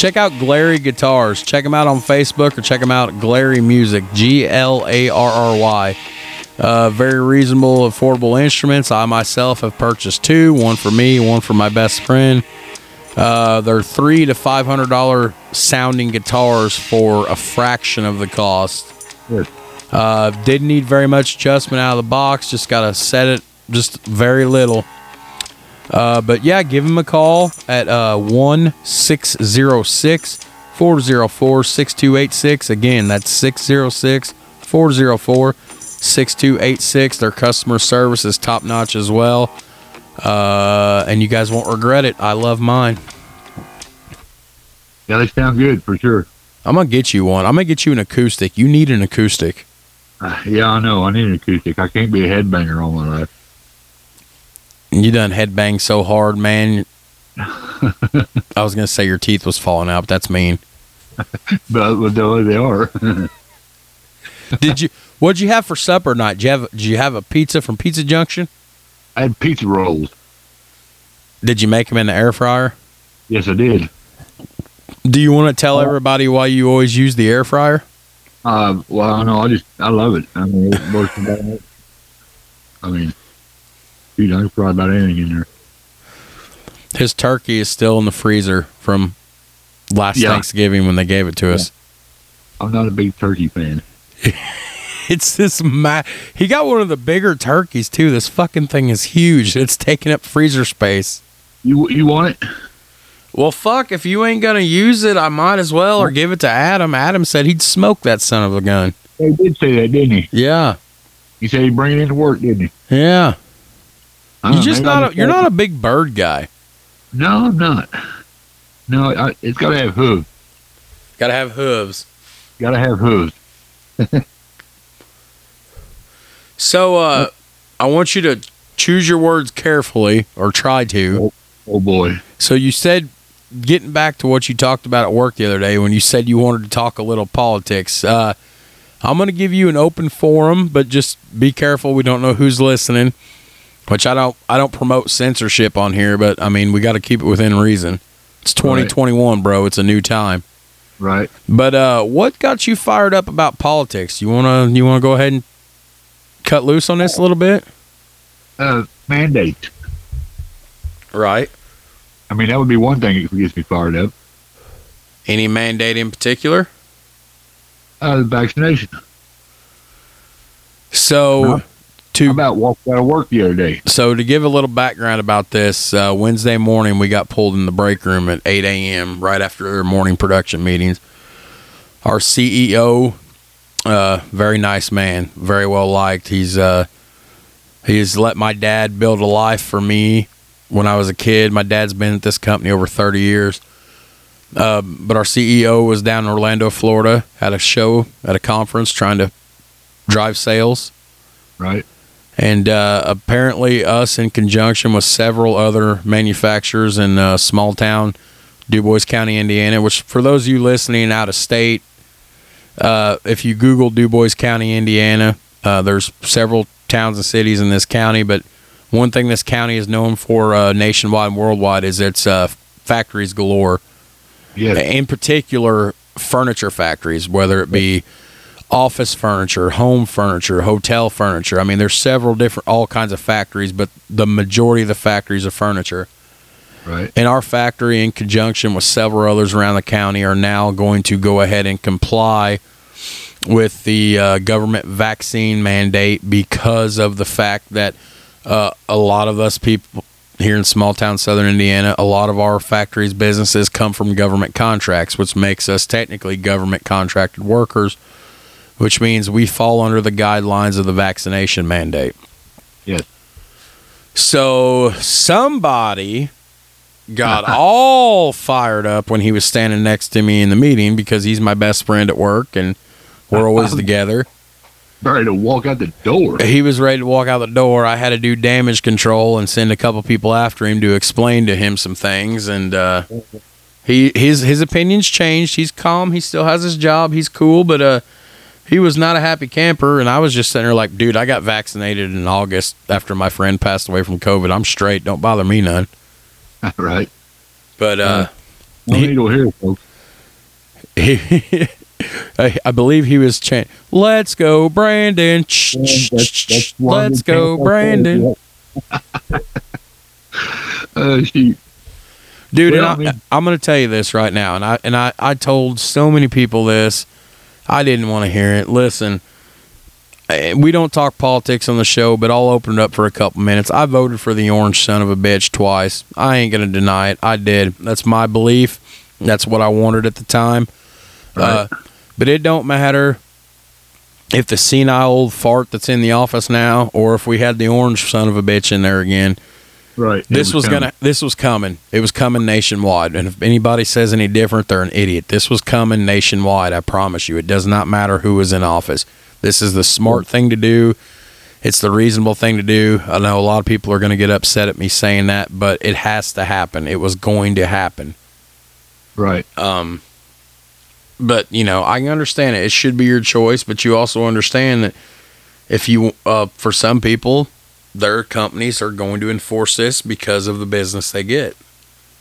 check out Glarry Guitars. Check them out on Facebook or check them out at Glarry Music. G L A R R Y. Uh, very reasonable, affordable instruments. I myself have purchased two. One for me, one for my best friend. Uh, they're three to five hundred dollar sounding guitars for a fraction of the cost. Uh, didn't need very much adjustment out of the box. Just gotta set it just very little. Uh, but yeah, give him a call at uh, 1 606 404 6286. Again, that's 606 404 6286. Their customer service is top notch as well. Uh, and you guys won't regret it. I love mine. Yeah, they sound good for sure. I'm going to get you one. I'm going to get you an acoustic. You need an acoustic. Uh, yeah, I know. I need an acoustic. I can't be a headbanger all my life. You done headbang so hard, man. I was going to say your teeth was falling out, but that's mean. But, they are. Did you? What'd you have for supper tonight? Did you have? Did you have a pizza from Pizza Junction? I had pizza rolls. Did you make them in the air fryer? Yes, I did. Do you want to tell everybody why you always use the air fryer? Uh, well, I know. I just I love it. I mean, it works it. I mean, dude, I fry about anything in there. His turkey is still in the freezer from last Yeah. Thanksgiving when they gave it to us. I'm not a big turkey fan. It's this ma- He got one of the bigger turkeys too. This fucking thing is huge. It's taking up freezer space. You you want it? Well, fuck. If you ain't gonna use it, I might as well or give it to Adam. Adam said he'd smoke that son of a gun. He did say that, didn't he? Yeah, He said he'd bring it into work, didn't he? yeah. You're just not. A, you're not a big bird guy. No, I'm not. No, I, it's got to have hooves. Got to have hooves. Got to have hooves. So, uh, I want you to choose your words carefully, or try to. Oh boy. So, you said, getting back to what you talked about at work the other day, when you said you wanted to talk a little politics. Uh, I'm going to give you an open forum, but just be careful. We don't know who's listening. Which I don't. I don't promote censorship on here, but I mean we got to keep it within reason. It's 2021, bro. It's a new time. Right. But uh, what got you fired up about politics? You wanna you wanna go ahead and cut loose on this a little bit? Uh, mandate. Right. I mean, that would be one thing that gets me fired up. Any mandate in particular? Uh, the vaccination. So Huh? To about walked out of work the other day? so to give a little background about this, uh, Wednesday morning we got pulled in the break room at 8 a.m. right after our morning production meetings. Our CEO Uh, very nice man, very well liked. He's uh, he's let my dad build a life for me when I was a kid. My dad's been at this company over 30 years. Uh, but our CEO was down in Orlando, Florida, had a show at a conference trying to drive sales. Right. And uh, apparently, us in conjunction with several other manufacturers in uh, small town Dubois County, Indiana, which for those of you listening out of state, uh, if you Google Dubois County, Indiana, uh, there's several towns and cities in this county, but one thing this county is known for uh, nationwide and worldwide is its uh, factories galore. Yes. In particular, furniture factories, whether it be office furniture, home furniture, hotel furniture. I mean, there's several different, all kinds of factories, but the majority of the factories are furniture. Right. And our factory, in conjunction with several others around the county, are now going to go ahead and comply with the uh, government vaccine mandate because of the fact that uh, a lot of us people here in small town southern Indiana, a lot of our factories, businesses come from government contracts, which makes us technically government contracted workers, which means we fall under the guidelines of the vaccination mandate. Yes. So somebody got all fired up when he was standing next to me in the meeting because he's my best friend at work and we're always together. Ready to walk out the door. He was ready to walk out the door. I had to do damage control and send a couple people after him to explain to him some things and uh he his his opinions changed. He's calm. He still has his job. He's cool, but uh he was not a happy camper and I was just sitting there like, dude, I got vaccinated in August after my friend passed away from COVID. I'm straight. Don't bother me none. right. But uh No He- needle here, folks. he, I, I believe he was chanting, "Let's go, Brandon! Shh, That's- that's Let's go, Brandon!" uh, shoot. Dude, Well, and I, I mean- I'm going to tell you this right now, and I and I, I told so many people this. I didn't want to hear it. Listen, eh, we don't talk politics on the show, but I'll open it up for a couple minutes. I voted for the orange son of a bitch twice. I ain't going to deny it. I did. That's my belief. That's what I wanted at the time. Uh, but it don't matter if the senile old fart that's in the office now, or if we had the orange son of a bitch in there again Right. This was, coming. gonna this was coming. It was coming nationwide. And if anybody says any different they're an idiot. This was coming nationwide i promise you. It does not matter who is in office. This is the smart thing to do. It's the reasonable thing to do. I know a lot of people are going to get upset at me saying that but it has to happen. It was going to happen. Right. um but you know i can understand it. It should be your choice but you also understand that if you uh for some people their companies are going to enforce this because of the business they get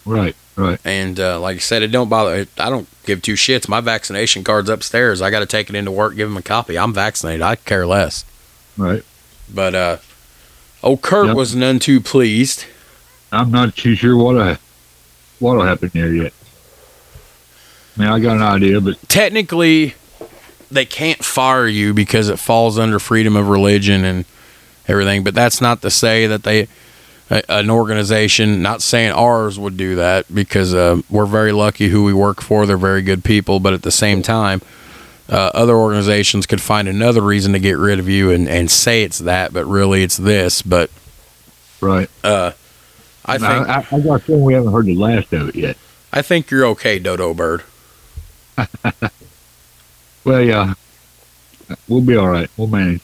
Right. Right. and uh, like I said, it don't bother. I don't give two shits. My vaccination card's upstairs. I got to take it into work, give them a copy. I'm vaccinated. I care less. Right. But uh, old Kurt Yep. was none too pleased. I'm not too sure what I, what'll happen there yet. I mean, I got an idea, but Technically, they can't fire you because it falls under freedom of religion and everything. But that's not to say that they, an organization, not saying ours would do that because uh, we're very lucky who we work for. They're very good people. But at the same time, uh, other organizations could find another reason to get rid of you and, and say it's that, but really it's this. But right. uh, I think I, I, I got a feeling we haven't heard the last of it yet. I think you're okay, Dodo Bird. Well, yeah, we'll be all right. We'll manage.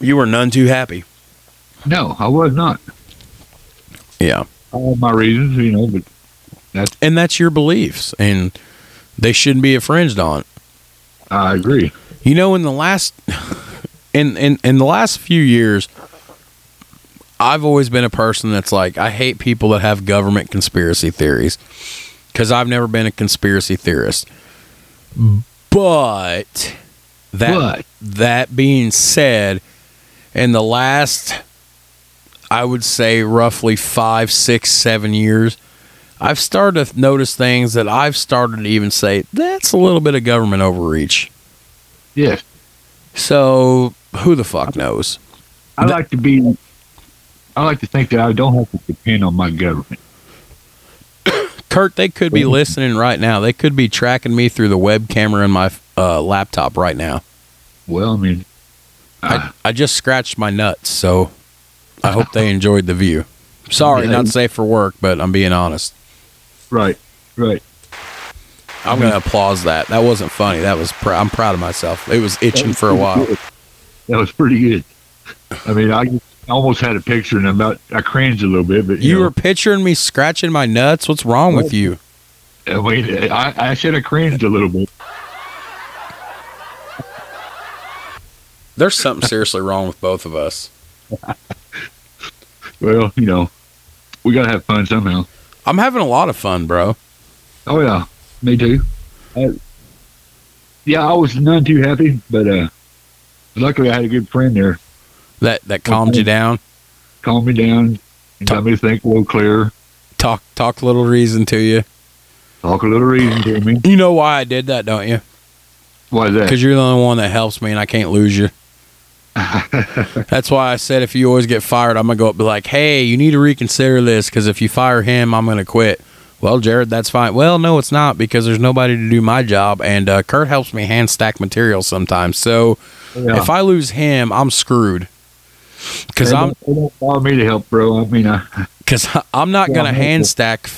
You were none too happy. No, I was not. Yeah. Have my reasons, you know, but that's and that's your beliefs and they shouldn't be infringed on I agree. you know in the last in in in the last few years i've always been a person that's like i hate people that have government conspiracy theories because i've never been a conspiracy theorist but that But that being said, in the last, I would say roughly five, six, seven years, I've started to notice things that I've started to even say that's a little bit of government overreach. yes, So who the fuck knows? I like to be. I like to think that I don't have to depend on my government. Kurt, they could be listening right now. They could be tracking me through the web camera in my uh, laptop right now. Well, I mean, I, I just scratched my nuts, so I hope they enjoyed the view. Sorry, not safe for work, but I'm being honest. right, right. I'm gonna applause that. That wasn't funny. That was pr- I'm proud of myself. It was itching for a while. That was pretty good. I mean, I almost had a picture and about I cringed a little bit, but you, You know, were picturing me scratching my nuts. What's wrong with you? I mean, I, I should have cringed a little bit. There's something seriously wrong with both of us. Well, you know, we gotta have fun somehow. I'm having a lot of fun, bro. Oh yeah, me too. Uh, yeah, I was none too happy, but uh, luckily I had a good friend there, That that calmed you down. calmed me down, and got me to think a little clearer, Talk talk a little reason to you. talk a little reason to me. You know why I did that, don't you? Why is that? Because you're the only one that helps me, and I can't lose you. That's why I said if you always get fired, I'm gonna go up and be like, "Hey, you need to reconsider this because if you fire him, I'm gonna quit." Well, Jared, that's fine. Well, no, it's not because there's nobody to do my job, and uh, Kurt helps me hand stack materials sometimes. So Yeah. if I lose him, I'm screwed. Because I'm don't, me to help, bro. I mean, because I'm not Yeah, gonna I'm hand stack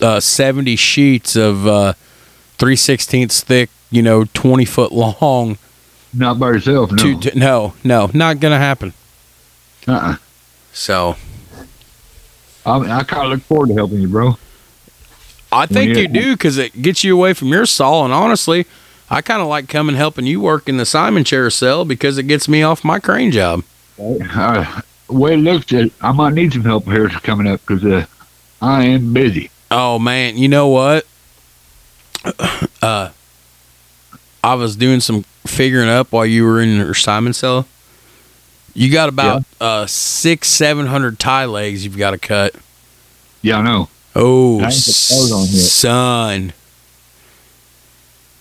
uh, 70 sheets of uh, three sixteenths thick, you know, 20 foot long. Not by yourself, no. To, to, no, no, not gonna happen. uh-uh. So I, mean, I kind of look forward to helping you, bro. I think Yeah. you do because it gets you away from your saw. And honestly, I kind of like coming helping you work in the Simon chair cell because it gets me off my crane job. Uh, way it looks, uh, I might need some help here coming up because uh, I am busy. Oh man, you know what? Uh, I was doing some figuring up while you were in your Simon cell. You got about uh six, seven hundred tie legs you've got to cut. Yeah, I know. Oh, I ain't put those on yet. son,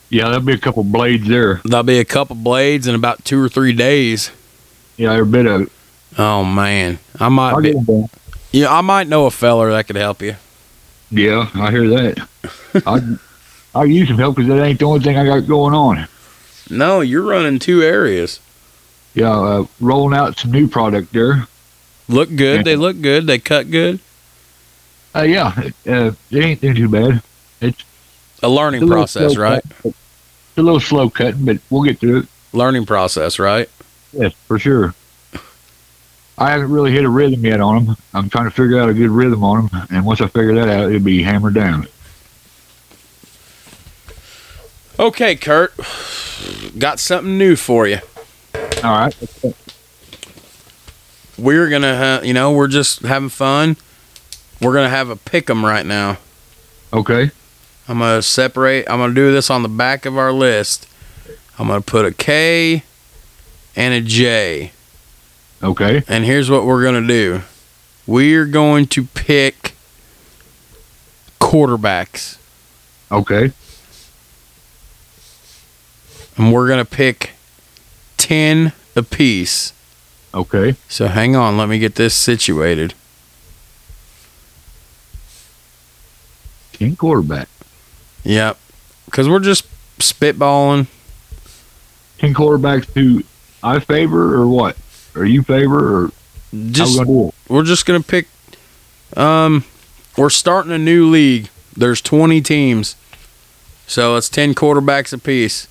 Yeah, there'll be a couple blades there. there'll be a couple blades in about two or three days. Yeah, every bit of it. Oh man, I might be. get 'em done. Yeah, I might know a feller that could help you. Yeah, I hear that. I I use some help because that ain't the only thing I got going on. No, you're running two areas. Yeah, uh, rolling out some new product there. Look good. They look good. They cut good. Uh, yeah, uh, it ain't too bad. It's a learning little process, right? cut. It's a little slow cutting, but we'll get through it. Learning process, right? Yes, for sure. I haven't really hit a rhythm yet on them. I'm trying to figure out a good rhythm on them, and once I figure that out, it'll be hammered down. Okay, Kurt. Got something new for you. All right. We're gonna, ha- you know, we're just having fun. We're gonna have a pick 'em right now. Okay. I'm gonna separate. I'm gonna do this on the back of our list. I'm gonna put a K and a J. Okay. And here's what we're gonna do. We're going to pick quarterbacks, Okay. And we're gonna pick ten apiece. Okay. So hang on, let me get this situated. King quarterback. Yep, because we're just spitballing. King quarterbacks who I favor or what? Or you favor or Just we gonna do it? we're just gonna pick. Um, we're starting a new league. There's 20 teams, so it's 10 quarterbacks apiece.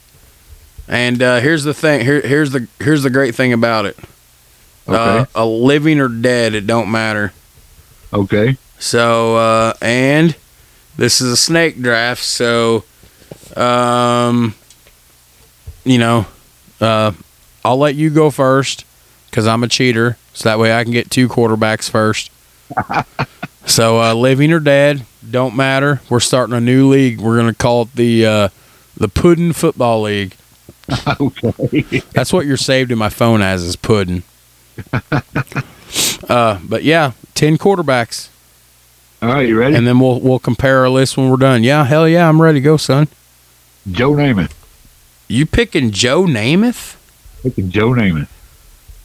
And uh, here's the thing. Here, here's the here's the great thing about it. Uh, Okay. a living or dead, it don't matter. Okay. So uh, and this is a snake draft, so um, you know, uh, I'll let you go first because I'm a cheater, so that way I can get two quarterbacks first. so uh, living or dead, don't matter. We're starting a new league. We're gonna call it the uh, the Puddin Football League. okay. That's what you're saved in my phone as is pudding. uh, but yeah, ten quarterbacks. All right, you ready? and then we'll we'll compare our list when we're done. Yeah, hell yeah, I'm ready to go, son. Joe Namath. You picking Joe Namath? Picking Joe Namath.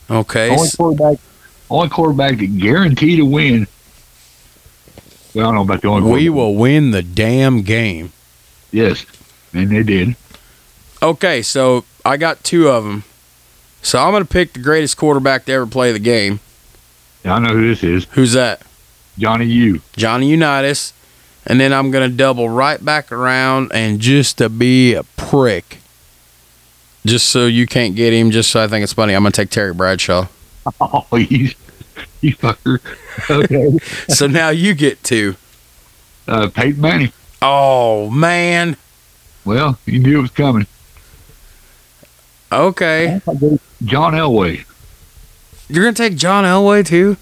Okay. Only quarterback only quarterback that guarantee to win. Well, I don't know about the only we will win the damn game. Yes. And they did. Okay, so I got two of them. So I'm going to pick the greatest quarterback to ever play the game. Yeah, I know who this is. Who's that? Johnny U. Johnny Unitas. And then I'm going to double right back around and just to be a prick, just so you can't get him, just so I think it's funny, I'm going to take Terry Bradshaw. Oh, you, you fucker. Okay. so now you get two. uh, Peyton Manning. Oh, man. Well, you knew it was coming. Okay. John Elway. You're going to take John Elway, too?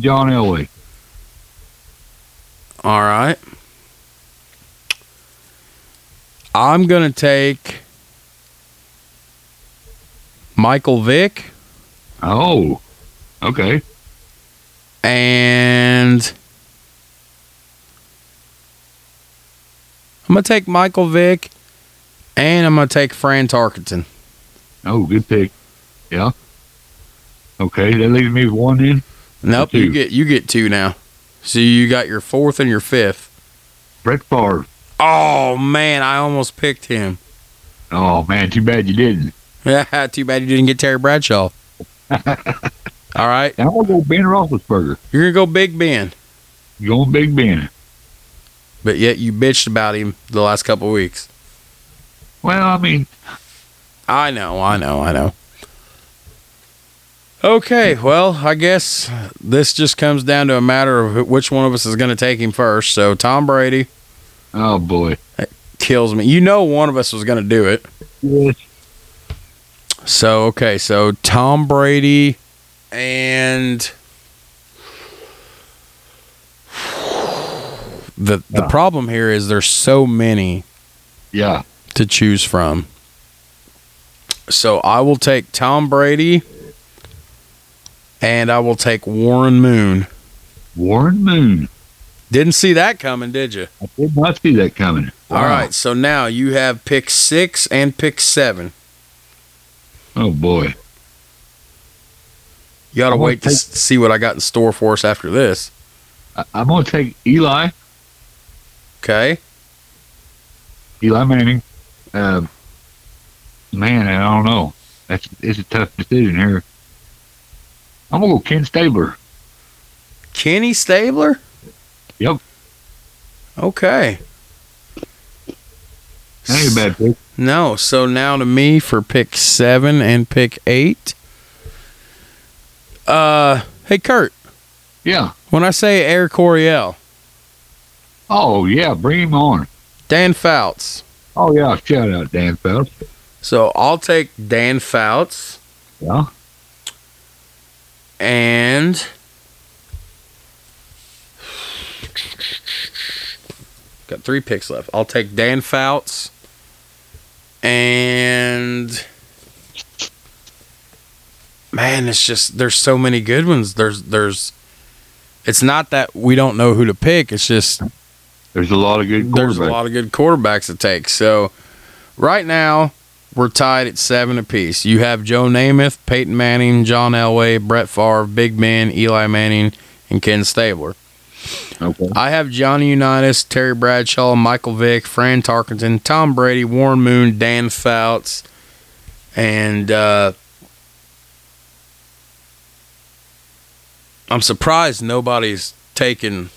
John Elway. All right. I'm going to take Michael Vick Oh, okay. and I'm going to take Michael Vick and I'm going to take Fran Tarkenton. Oh, good pick. Yeah. Okay, that leaves me with one in. Nope, you get you get two now. So you got your fourth and your fifth. Brett Favre. Oh man, I almost picked him. Oh man, too bad you didn't. Yeah, too bad you didn't get Terry Bradshaw. All right, I'm gonna go Ben Roethlisberger. you're gonna go Big Ben, You're Going Big Ben. but yet you bitched about him the last couple of weeks. Well, I mean, I know, I know, I know. Okay, well, I guess this just comes down to a matter of which one of us is going to take him first. So Tom Brady oh boy. That kills me. You know, one of us was going to do it. Yes. So okay, so Tom Brady and the the Yeah. problem here is there's so many Yeah. to choose from. So I will take Tom Brady and I will take Warren Moon. Warren Moon. Didn't see that coming, did you? I did not see that coming. All right, so now you have pick 6 and pick 7. Oh boy. You got to wait to take- see what I got in store for us after this. I, I'm gonna take Eli. Okay? Eli Manning. Uh, man, I don't know. That's it's a tough decision here. I'm gonna go Ken Stabler. Kenny Stabler? Yep. Okay. That ain't a bad pick. No, so now to me for pick 7 and pick 8. Uh, hey Kurt, Yeah. when I say Air Coryell, Oh yeah, bring him on. Dan Fouts. Oh yeah, shout out Dan Phelps. So I'll take Dan Fouts Yeah. and got three picks left. I'll take Dan Fouts and man, it's just there's so many good ones. There's there's it's not that we don't know who to pick. It's just There's a lot of good there's a lot of good quarterbacks to take. So right now we're tied at seven apiece. You have Joe Namath, Peyton Manning, John Elway, Brett Favre, Big Ben, Eli Manning, and Ken Stabler. Okay. I have Johnny Unitas, Terry Bradshaw, Michael Vick, Fran Tarkenton, Tom Brady, Warren Moon, Dan Fouts, and uh, I'm surprised nobody's taken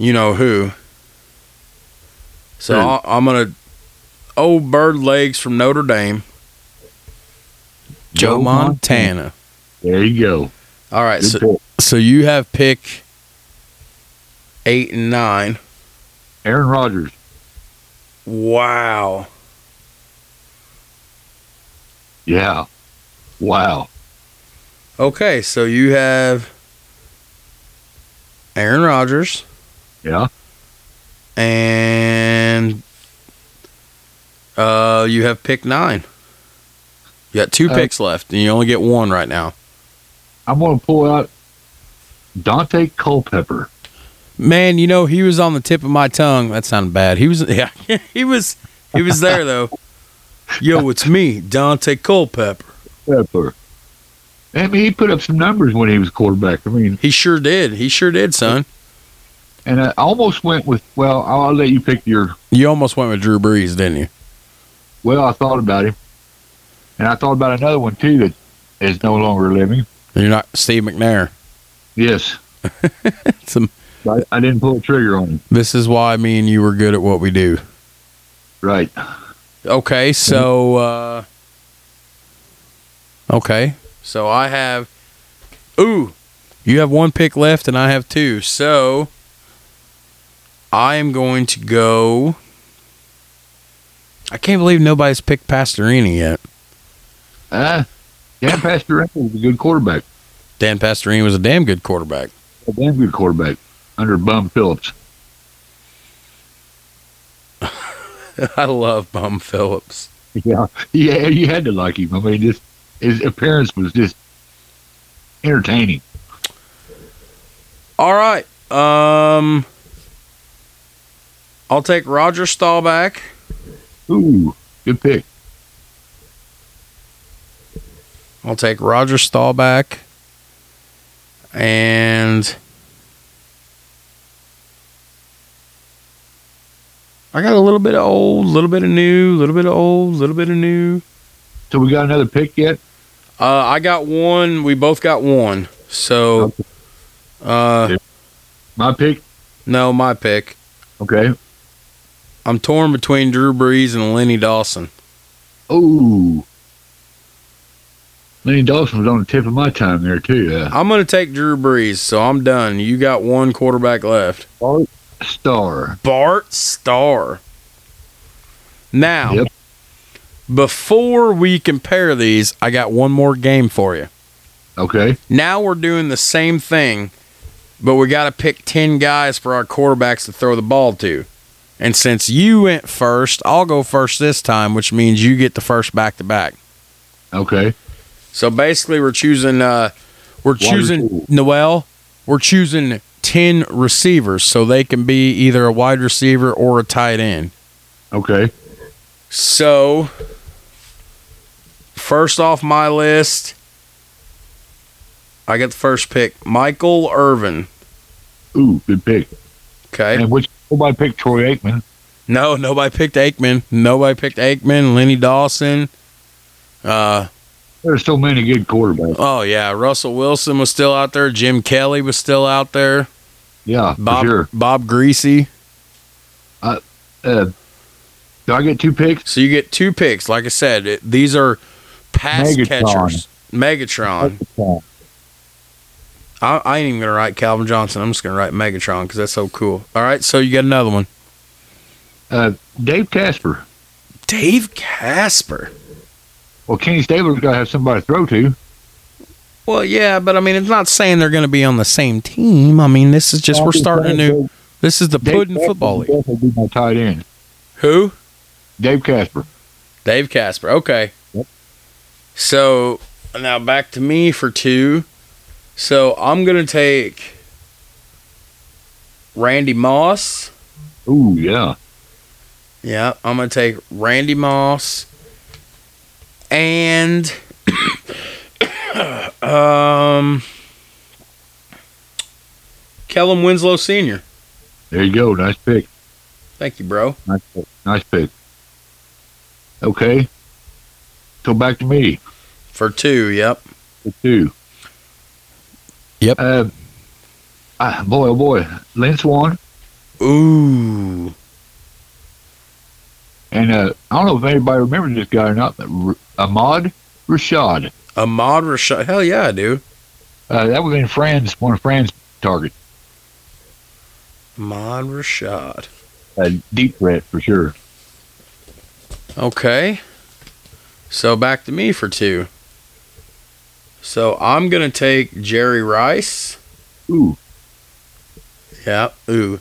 you know who. So? I, I'm gonna old bird legs from Notre Dame, Joe Joe Montana. There you go. All right, Good so pick. so you have pick eight and nine. Aaron Rodgers. Wow. Yeah. Wow. Okay, so you have Aaron Rodgers Yeah. and uh you have pick nine. You got two Uh, picks left, and you only get one right now. I'm gonna pull out Daunte Culpepper. Man, you know he was on the tip of my tongue. That sounded bad. He was, yeah, he was, he was there though. Yo, it's me, Daunte Culpepper. Pepper. I mean, he put up some numbers when he was quarterback. I mean, He sure did. He sure did, son. and I almost went with. Well, I'll let you pick your. You almost went with Drew Brees, didn't you? Well, I thought about him, and I thought about another one too that is no longer living. You're not Steve McNair. Yes, Some, but I didn't pull the trigger on him. this is why me and you were good at what we do. Right. Okay, so uh Okay. So I have Ooh. You have one pick left and I have two. So I am going to go I can't believe nobody's picked Pastorini yet. Uh, Dan Pastorini was a good quarterback. Dan Pastorini was a damn good quarterback. A damn good quarterback under Bum Phillips. I love Bum Phillips. Yeah, yeah, you had to like him. I mean, just his appearance was just entertaining. All right. Um I'll take Roger Staubach. Ooh, good pick. I'll take Roger Staubach. And I got a little bit of old, a little bit of new, a little bit of old, a little bit of new. So we got another pick yet? Uh, I got one. We both got one. So, uh, My pick. no, my pick. Okay. I'm torn between Drew Brees and Lenny Dawson. Ooh. Lenny Dawson was on the tip of my time there too. Uh, I'm going to take Drew Brees, so I'm done. You got one quarterback left. Bart Starr. Bart Starr. Now, Yep. before we compare these, I got one more game for you. Okay. Now we're doing the same thing, but we got to pick 10 guys for our quarterbacks to throw the ball to. And since you went first, I'll go first this time, which means you get the first back to back. Okay. So basically, we're choosing, uh, we're choosing. Noel, we're choosing 10 receivers so they can be either a wide receiver or a tight end. Okay. So, first off my list, I get the first pick Michael Irvin. Ooh, good pick. Okay. And which nobody picked Troy Aikman. No, nobody picked Aikman. Nobody picked Aikman, Lenny Dawson. Uh, There's so many good quarterbacks. oh, yeah. Russell Wilson was still out there. Jim Kelly was still out there. Yeah, Bob, sure. Bob Griese. Uh, uh, do I get two picks? So you get two picks. Like I said, it, these are pass Megatron. catchers. Megatron. I, I ain't even gonna write Calvin Johnson. I'm just gonna write Megatron because that's so cool. All right, so you got another one. Uh, Dave Casper. Dave Casper. Well, Kenny Stabler's got to have somebody to throw to. Well, yeah, but I mean, it's not saying they're gonna be on the same team. I mean, this is just we're starting a new. This is the Dave Puddin Casper Football League. Definitely be my tight end. Who? Dave Casper. Dave Casper. Okay. Yep. So now back to me for two. So I'm gonna take Randy Moss. Ooh, yeah. Yeah, I'm gonna take Randy Moss and um Kellen Winslow Sr. There you go. Nice pick. Thank you, bro. Nice pick. Nice pick. Okay. So back to me For two, yep. for two. Yep. Uh, ah, boy, oh boy. Lynn Swann. Ooh. And uh, I don't know if anybody remembers this guy or not, but R- Ahmad Rashad. Ahmad Rashad. Hell yeah, I do. Uh, that was in France, one of Fran's targets. Ahmad Rashad. A deep threat for sure. Okay. So back to me for two. So I'm gonna take Jerry Rice. Ooh, Yeah. Ooh.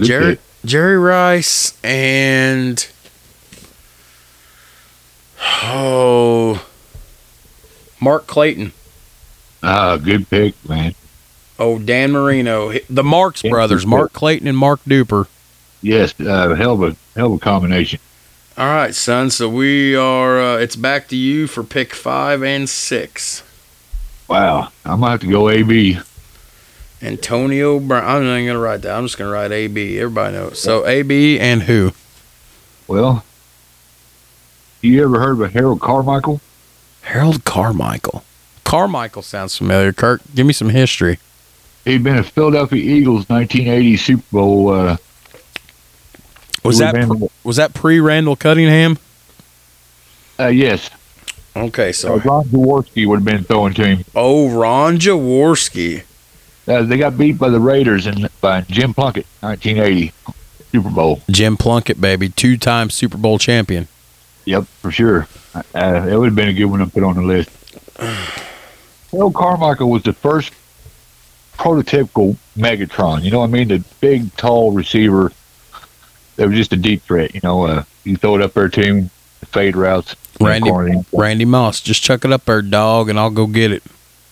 Jerry. Jerry Rice and oh Mark Clayton. Ah, good pick, man. Oh, Dan Marino. The Marks Yeah, brothers, Mark Clayton and Mark Duper. Yes, uh, hell of a hell of a combination. All right, son. So we are. Uh, it's back to you for pick five and six. Wow, I might have to go AB. Antonio Brown. I'm not even gonna write that. I'm just gonna write AB. Everybody knows. So AB and who? Well, you ever heard of Harold Carmichael? Harold Carmichael. Carmichael sounds familiar. Kurt, give me some history. He'd been a Philadelphia Eagles 1980 Super Bowl. Uh, Was that would've was that pre Randall Cunningham? uh, yes, Okay, so so Ron Jaworski would have been throwing to him. oh Ron Jaworski. Uh, they got beat by the Raiders and by Jim Plunkett 1980 Super Bowl. Jim Plunkett, baby, two time Super Bowl champion. Yep, for sure. Uh, it would have been a good one to put on the list. Harold Carmichael was the first prototypical Megatron. You know what I mean? The big, tall receiver that was just a deep threat. You know, uh, you throw it up there to him, fade routes. Randy. Randy Moss, just chuck it up there, dog, and I'll go get it.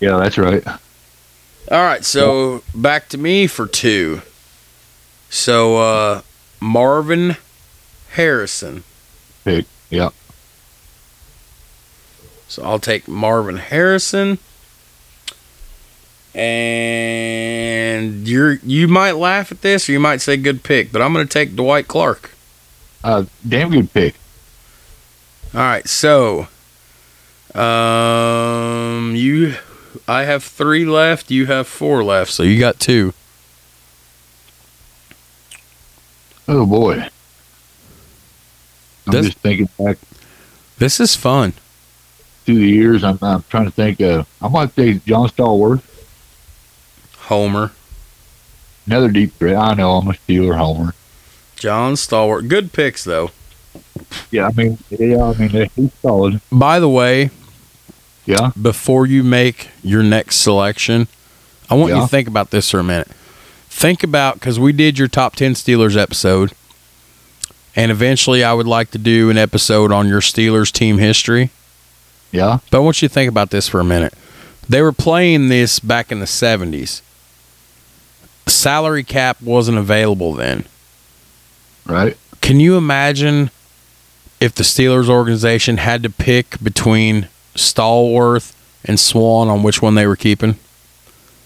Yeah, that's right. All right, so back to me for two. So uh Marvin Harrison. Pick. Yeah. So I'll take Marvin Harrison. And you're you might laugh at this or you might say good pick, but I'm gonna take Dwight Clark. Uh, damn good pick. All right, so um you I have 3 left, you have 4 left, so you got 2. Oh boy. I'm Does- just thinking back This is fun. through the years. I'm, I'm trying to think. Uh, I might say John Stallworth, Homer, another deep threat. I know I'm a Steeler homer. John Stallworth. Good picks though. Yeah, I mean, yeah, I mean, he's solid. By the way, Yeah. before you make your next selection, I want you to think about this for a minute. Think about because we did your top 10 Steelers episode, and eventually I would like to do an episode on your Steelers team history. Yeah. But I want you to think about this for a minute. They were playing this back in the 70s. Salary cap wasn't available then. Right. Can you imagine if the Steelers organization had to pick between Stallworth and Swann on which one they were keeping?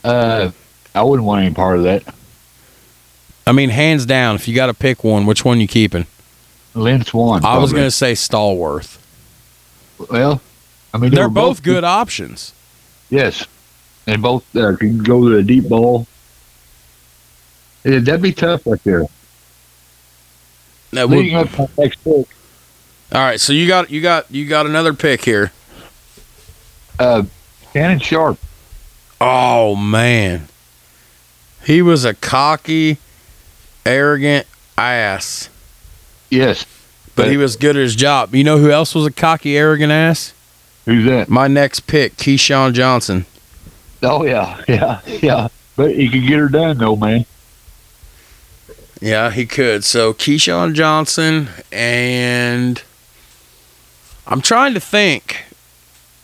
Uh, I wouldn't want any part of that. I mean, hands down, if you got to pick one, which one you keeping? Lynn Swann. I was going to say Stallworth. Well, I mean, they They're were both good options. Yes, and both uh, can go to the deep ball. Yeah, that'd be tough right there. Would- Leading up to next pick, all right, so you got you got you got another pick here. uh, Shannon Sharpe. Oh man, he was a cocky, arrogant ass, Yes. but he was good at his job. You know who else was a cocky, arrogant ass? Who's that? My next pick, Keyshawn Johnson. Oh yeah, yeah, yeah. But he could get her done though, man. Yeah, he could. So Keyshawn Johnson and I'm trying to think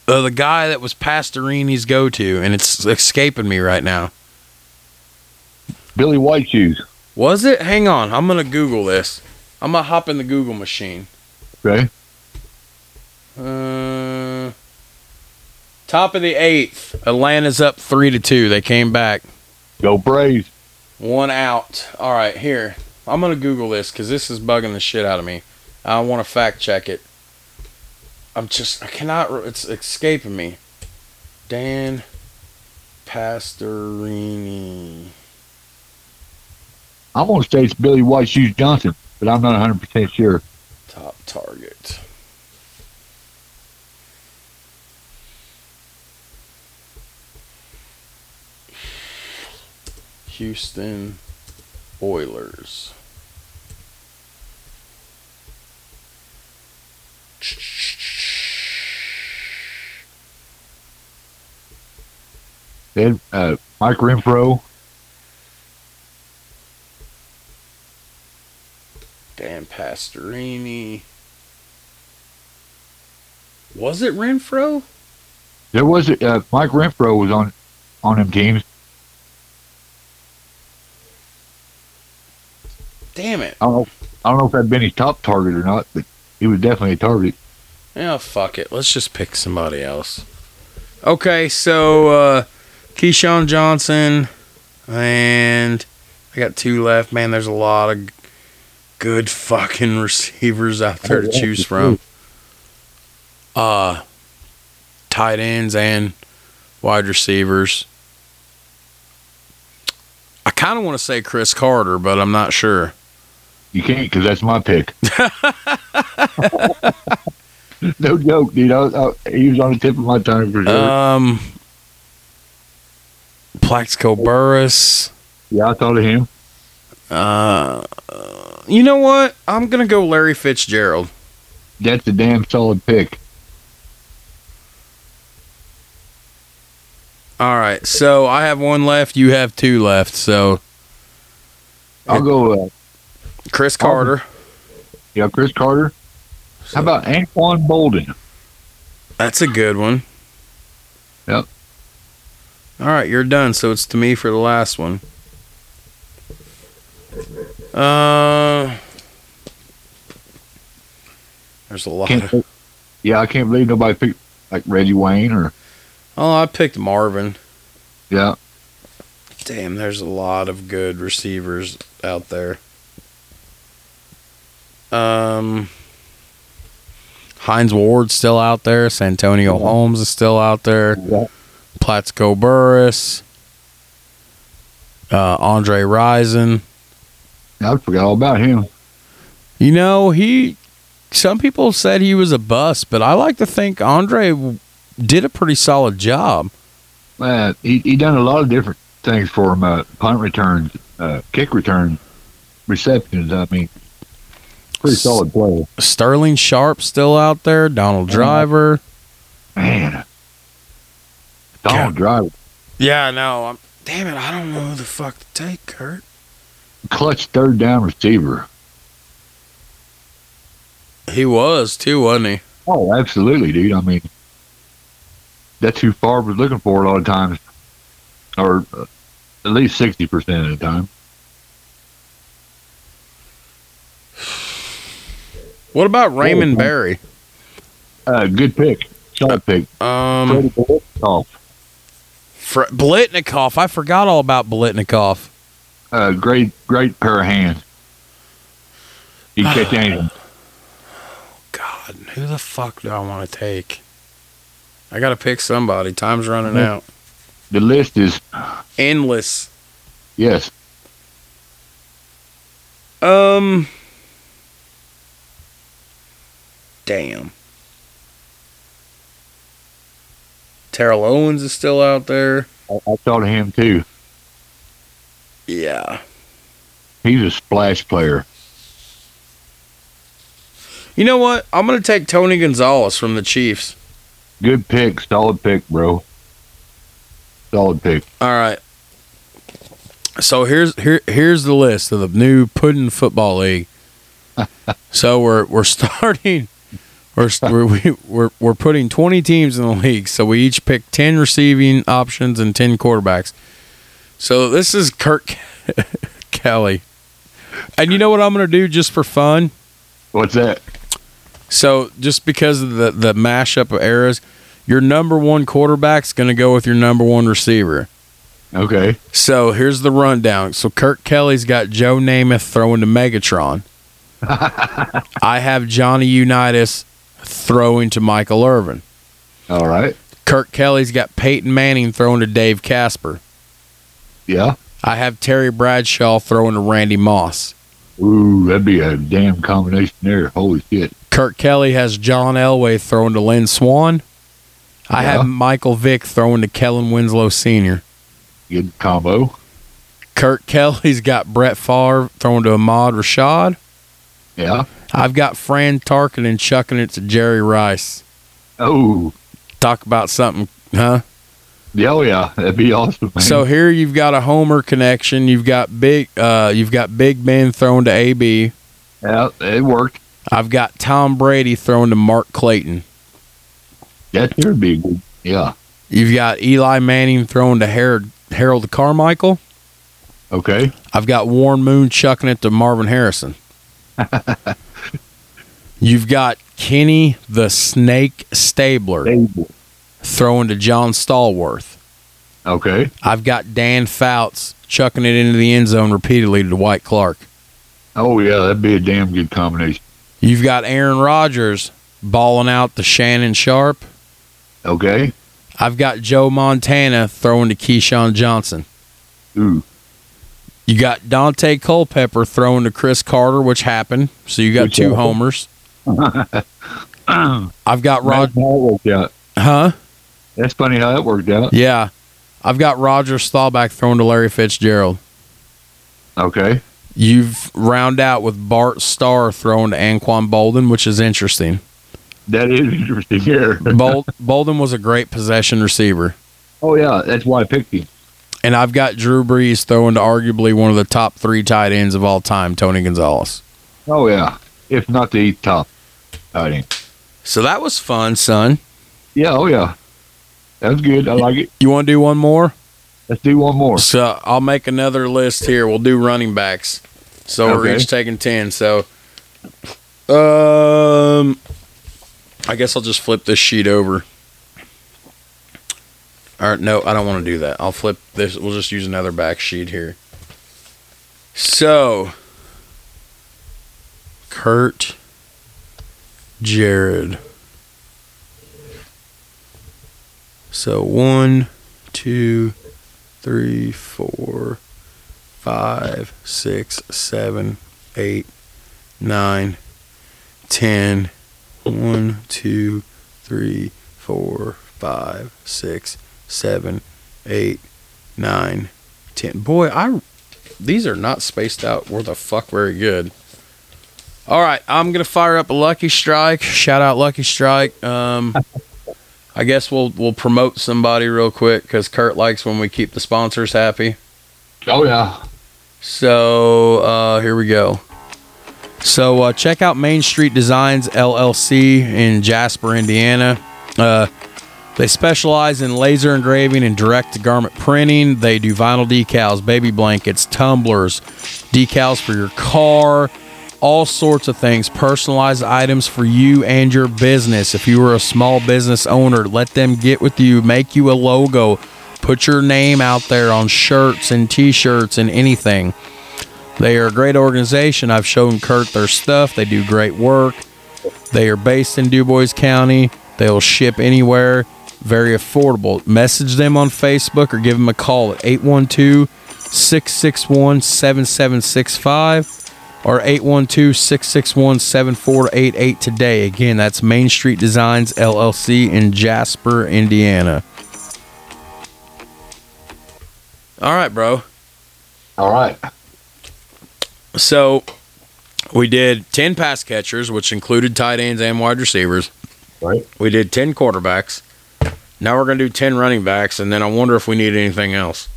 of the guy that was Pastorini's go to, and it's escaping me right now. Billy White shoes. Was it? Hang on, I'm gonna Google this. I'm gonna hop in the Google machine. Okay. Uh, top of the eighth. Atlanta's up three to two. They came back. Go Braves. One out. All right, here. I'm gonna Google this because this is bugging the shit out of me. I want to fact check it. I'm just I cannot. It's escaping me. Dan Pastorini. I'm gonna say it's Billy White shoes Johnson, but I'm not 100 percent sure. Top target. Houston Oilers. Then uh, Mike Renfro. Dan Pastorini. Was it Renfro? There was uh, Mike Renfro was on on them teams. Damn it. I don't know. I don't know if that'd been his top target or not, but he was definitely a target. Yeah, fuck it. Let's just pick somebody else. Okay, so uh Keyshawn Johnson and I got two left. Man, there's a lot of good fucking receivers out there to choose from. uh, tight ends and wide receivers. I kind of want to say Cris Carter, but I'm not sure. You can't because that's my pick. no joke, dude. I, I, he was on the tip of my tongue for sure. Um, Plaxico Burress. yeah, I thought of him. Uh, you know what? I'm gonna go Larry Fitzgerald. That's a damn solid pick. All right, so I have one left. You have two left. So I'll go. Uh, Cris Carter. yeah, Cris Carter. How about Anquan Boldin? That's a good one. Yep. All right, you're done. So it's to me for the last one. Uh, there's a lot. Of, yeah, I can't believe nobody picked like Reggie Wayne or oh, I picked Marvin. yeah. Damn, there's a lot of good receivers out there. Um, Hines Ward's still out there. Santonio Holmes is still out there. Yeah. Plaxico Burress. Uh, Andre Rison. I forgot all about him. You know, he. Some people said he was a bust, but I like to think Andre did a pretty solid job. Uh, he he done a lot of different things for him. Uh, punt returns, uh, kick return, receptions. I mean, pretty solid play. Sterling Sharpe still out there. Donald Driver. Man, Donald Driver, Yeah, no. I'm, damn it, I don't know who the fuck to take, Kurt. clutch third down receiver. He was too, wasn't he? Oh, absolutely, dude. I mean, that's who Favre was looking for a lot of times, or uh, at least sixty percent of the time. What about Raymond Oh, Berry? Uh, good pick, solid pick. Um, Freddie Biletnikoff, Fr- Blitnikoff. I forgot all about Blitnikoff. uh, great, great pair of hands. You catch anything. God, who the fuck do I want to take? I gotta pick somebody. Time's running Yeah. out. The list is Endless. yes. Um. Damn. Terrell Owens is still out there. I, I thought of him too. Yeah. He's a splash player. You know what? I'm gonna take Tony Gonzalez from the Chiefs. Good pick, solid pick, bro. Solid pick. All right. So here's here here's the list of the new Puddin Football League. so we're we're starting we're we're we- we're we're putting 20 teams in the league. So we each pick 10 receiving options and 10 quarterbacks. So this is Kurt Kelly. And you know what I'm going to do just for fun? What's that? So just because of the the mashup of eras, your number one quarterback's going to go with your number one receiver. Okay. So here's the rundown. So Kurt Kelly's got Joe Namath throwing to Megatron. I have Johnny Unitas throwing to Michael Irvin. All right. Kurt Kelly's got Peyton Manning throwing to Dave Casper. Yeah. I have Terry Bradshaw throwing to Randy Moss. Ooh, that'd be a damn combination there. Holy shit. Kurt Kelly has John Elway throwing to Lynn Swann. I Yeah. have Michael Vick throwing to Kellen Winslow Sr. Good combo. Kurt Kelly's got Brett Favre throwing to Ahmad Rashad. Yeah. I've got Fran Tarkenton chucking it to Jerry Rice. Oh. Talk about something, huh? Yeah, oh yeah. That'd be awesome, man. So here you've got a Homer connection. You've got big, uh, you've got Big Ben thrown to AB. yeah, it worked. I've got Tom Brady thrown to Mark Clayton. That should be good. Yeah. You've got Eli Manning thrown to Harold, Harold Carmichael. Okay. I've got Warren Moon chucking it to Marvin Harrison. You've got Kenny the Snake Stabler throwing to John Stallworth. Okay. I've got Dan Fouts chucking it into the end zone repeatedly to Dwight Clark. Oh yeah, that'd be a damn good combination. You've got Aaron Rodgers balling out the Shannon Sharpe. Okay. I've got Joe Montana throwing to Keyshawn Johnson. Ooh. You got Daunte Culpepper throwing to Cris Carter, which happened. So you got Which two happened. homers. I've got Rod. That's how it worked out. Huh? That's funny how that worked out. Yeah. I've got Roger Staubach thrown to Larry Fitzgerald. Okay. You've round out with Bart Starr thrown to Anquan Boldin, which is interesting. That is interesting here. Bol- Boldin was a great possession receiver. oh yeah, that's why I picked him. And I've got Drew Brees throwing to arguably one of the top three tight ends of all time, Tony Gonzalez. Oh yeah. If not the top. I think. So that was fun, son. Yeah, oh yeah. That was good. I like it. You want to do one more? Let's do one more. So I'll make another list here. We'll do running backs. So we're each taking ten. So, um, I guess I'll just flip this sheet over. All right, no, I don't want to do that. I'll flip this. We'll just use another back sheet here. So, Kurt, Jared. So one, two, three, four, five, six, seven, eight, nine, ten. One, two, three, four, five, six, seven, eight, nine, ten. Boy, I these are not spaced out. Where the fuck very good. All right, I'm gonna fire up a Lucky Strike. Shout out Lucky Strike. Um, I guess we'll we'll promote somebody real quick because Kurt likes when we keep the sponsors happy. Oh yeah. So uh, here we go. So uh, check out Main Street Designs LLC in Jasper, Indiana. Uh, they specialize in laser engraving and direct to garment printing. They do vinyl decals, baby blankets, tumblers, decals for your car, all sorts of things, personalized items for you and your business. If you are a small business owner, let them get with you, make you a logo, put your name out there on shirts and t shirts and anything. They are a great organization. I've shown Kurt their stuff. They do great work. They are based in DuBois County. They'll ship anywhere. Very affordable. Message them on Facebook or give them a call at 812 661 7765 or 812 661 7488 today. Again, that's Main Street Designs LLC in Jasper, Indiana. All right, bro. All right. So we did 10 pass catchers, which included tight ends and wide receivers. Right. We did 10 quarterbacks. Now we're going to do 10 running backs, and then I wonder if we need anything else.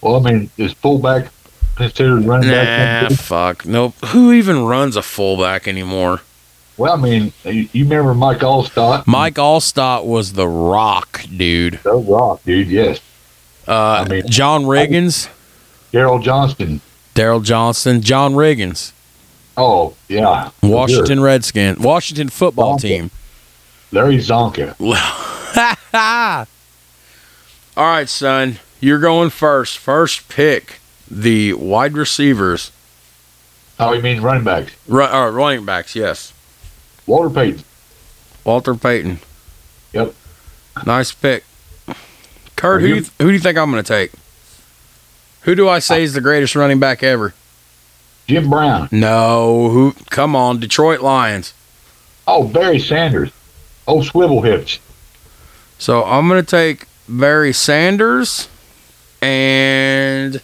Well, I mean, is fullback considered running Nah, back? fuck. Nope. Who even runs a fullback anymore? Well, I mean, you remember Mike Alstott? Mike Alstott was the rock, dude. The Rock, dude. Yes. Uh, I mean- John Riggins, Daryl Johnston. Daryl Johnston. John Riggins, Oh yeah. for sure. Washington Redskins, Washington football Csonka. team. Larry Csonka. All right, son. You're going first. First pick the wide receivers. Oh, you mean running backs? Ru- or running backs, yes. Walter Payton. Walter Payton. Yep. Nice pick. Kurt, who, you- do you, who do you think I'm going to take? Who do I say is the greatest running back ever? Jim Brown. No, who? Come on, Detroit Lions. Oh, Barry Sanders. Oh, swivel hips. So I'm going to take Barry Sanders, and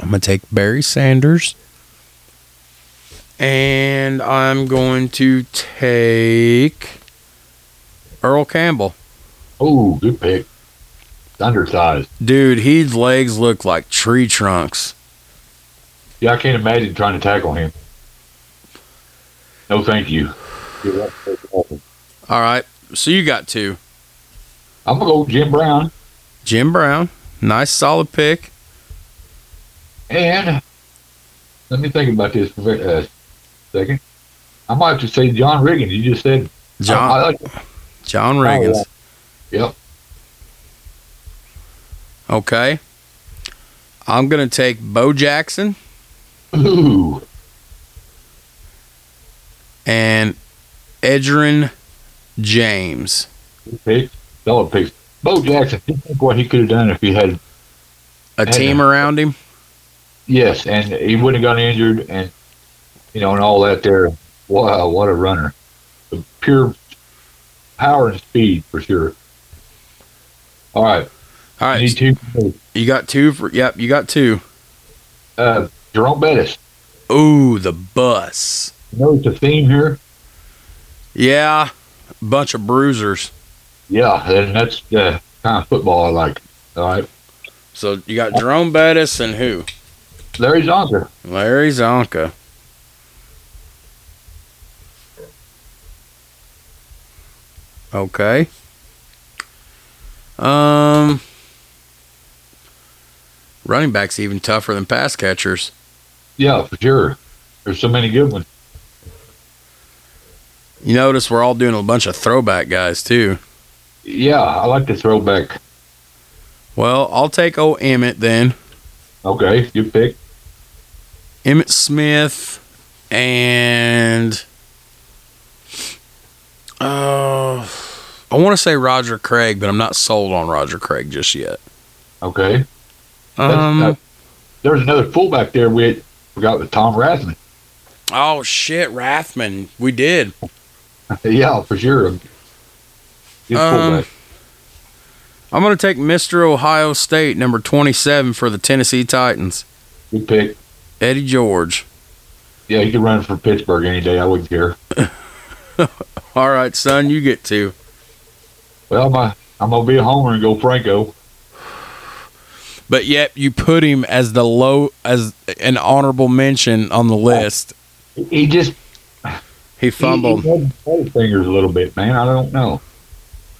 I'm going to take Barry Sanders, and I'm going to take Earl Campbell. Oh, good pick. Thunder Undersized. Dude, his legs look like tree trunks. Yeah, I can't imagine trying to tackle him. No, thank you. All right, so you got two. I'm gonna go Jim Brown Jim Brown, nice solid pick. And let me think about this for a uh, second. I might have to say John Riggins. You just said John I, I like, John Riggins. Yep. Okay. I'm gonna take Bo Jackson Ooh, and Edgerrin James. Pick. Solid. Bo Jackson, think what he could have done if he had A And, team around him. Yes, and he wouldn't have got injured, and you know, and all that. There, wow, what a runner! The pure power and speed for sure. All right, All right, need two. you got two for. Yep, you got two. Uh, Jerome Bettis. Ooh, the bus. Notice the theme here. Yeah, bunch of bruisers. Yeah, and that's the kind of football I like. All right, So you got Jerome Bettis and who? Larry Csonka. Larry Csonka. Okay. Um, running backs even tougher than pass catchers. Yeah, for sure. There's so many good ones. You notice we're all doing a bunch of throwback guys too. Yeah, I like the throwback. Well, I'll take old Emmitt then. Okay, you pick. Emmitt Smith and uh, I want to say Roger Craig, but I'm not sold on Roger Craig just yet. Okay. Um, that- There's another fullback there. We forgot with Tom Rathman. oh shit, Rathman, we did. yeah, for sure. Good Um, fullback. I'm gonna take Mr. Ohio State, number 27 for the Tennessee Titans, Good pick. Eddie George. Yeah, he could run for Pittsburgh any day. I wouldn't care. All right, son, you get two. Well, my, I'm gonna be a homer and go Franco. But yet you put him as the low as an honorable mention on the list. He just He fumbled. He, he fingers a little bit, man. I don't know.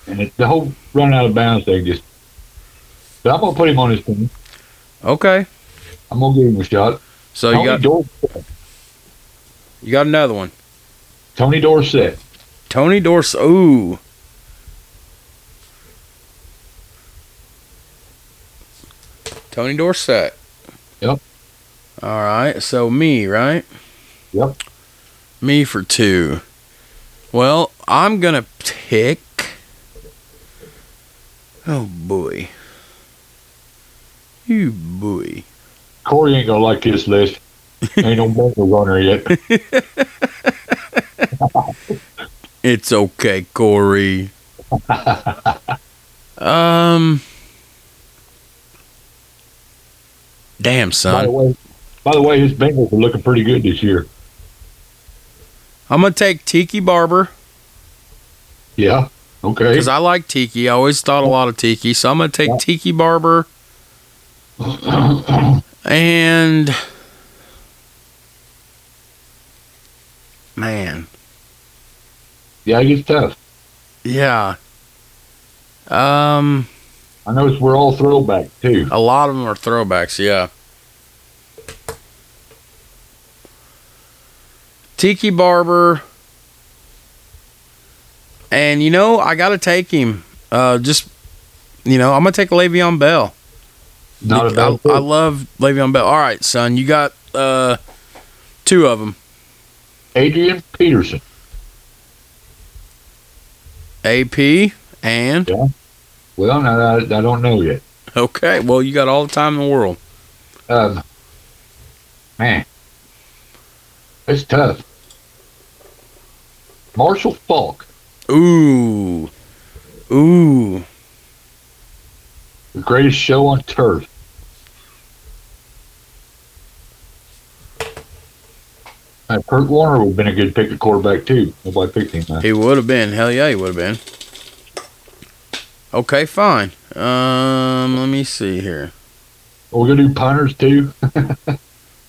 And it, the whole run out of bounds thing just. But I'm gonna put him on his team. Okay. I'm gonna give him a shot. So you got Dor- you got another one. Tony Dorsett. Tony Dorsett. Ooh. Tony Dorsett. Yep. All right. So me, right? Yep. Me for two. Well, I'm gonna pick. Oh boy. You boy. Corey ain't gonna like this list. Ain't no on there yet. It's okay, Corey. um. Damn, by the son. way, by the way, his Bengals are looking pretty good this year. I'm gonna take Tiki Barber Yeah. Okay. because I like Tiki. I always thought a lot of Tiki, so I'm gonna take Tiki Barber and man, yeah, gets tough. yeah. Um, I notice we're all throwback too. a lot of them are throwbacks. Yeah. Tiki Barber. And you know, I gotta take him. Uh, just you know, I'm gonna take Le'Veon Bell. Not a I, bad I pick. love Le'Veon Bell. All right, son, you got uh two of them. Adrian Peterson. AP and Well, no, I, I don't know yet. okay. Well, you got all the time in the world. Um, man, it's tough. Marshall Faulk, Ooh, ooh. The greatest show on turf. Uh, Kurt Warner would have been a good pick at quarterback too. Nobody picked him. Man. He would have been. Hell yeah, he would have been. Okay, fine. Um, let me see here. We're gonna do punters too.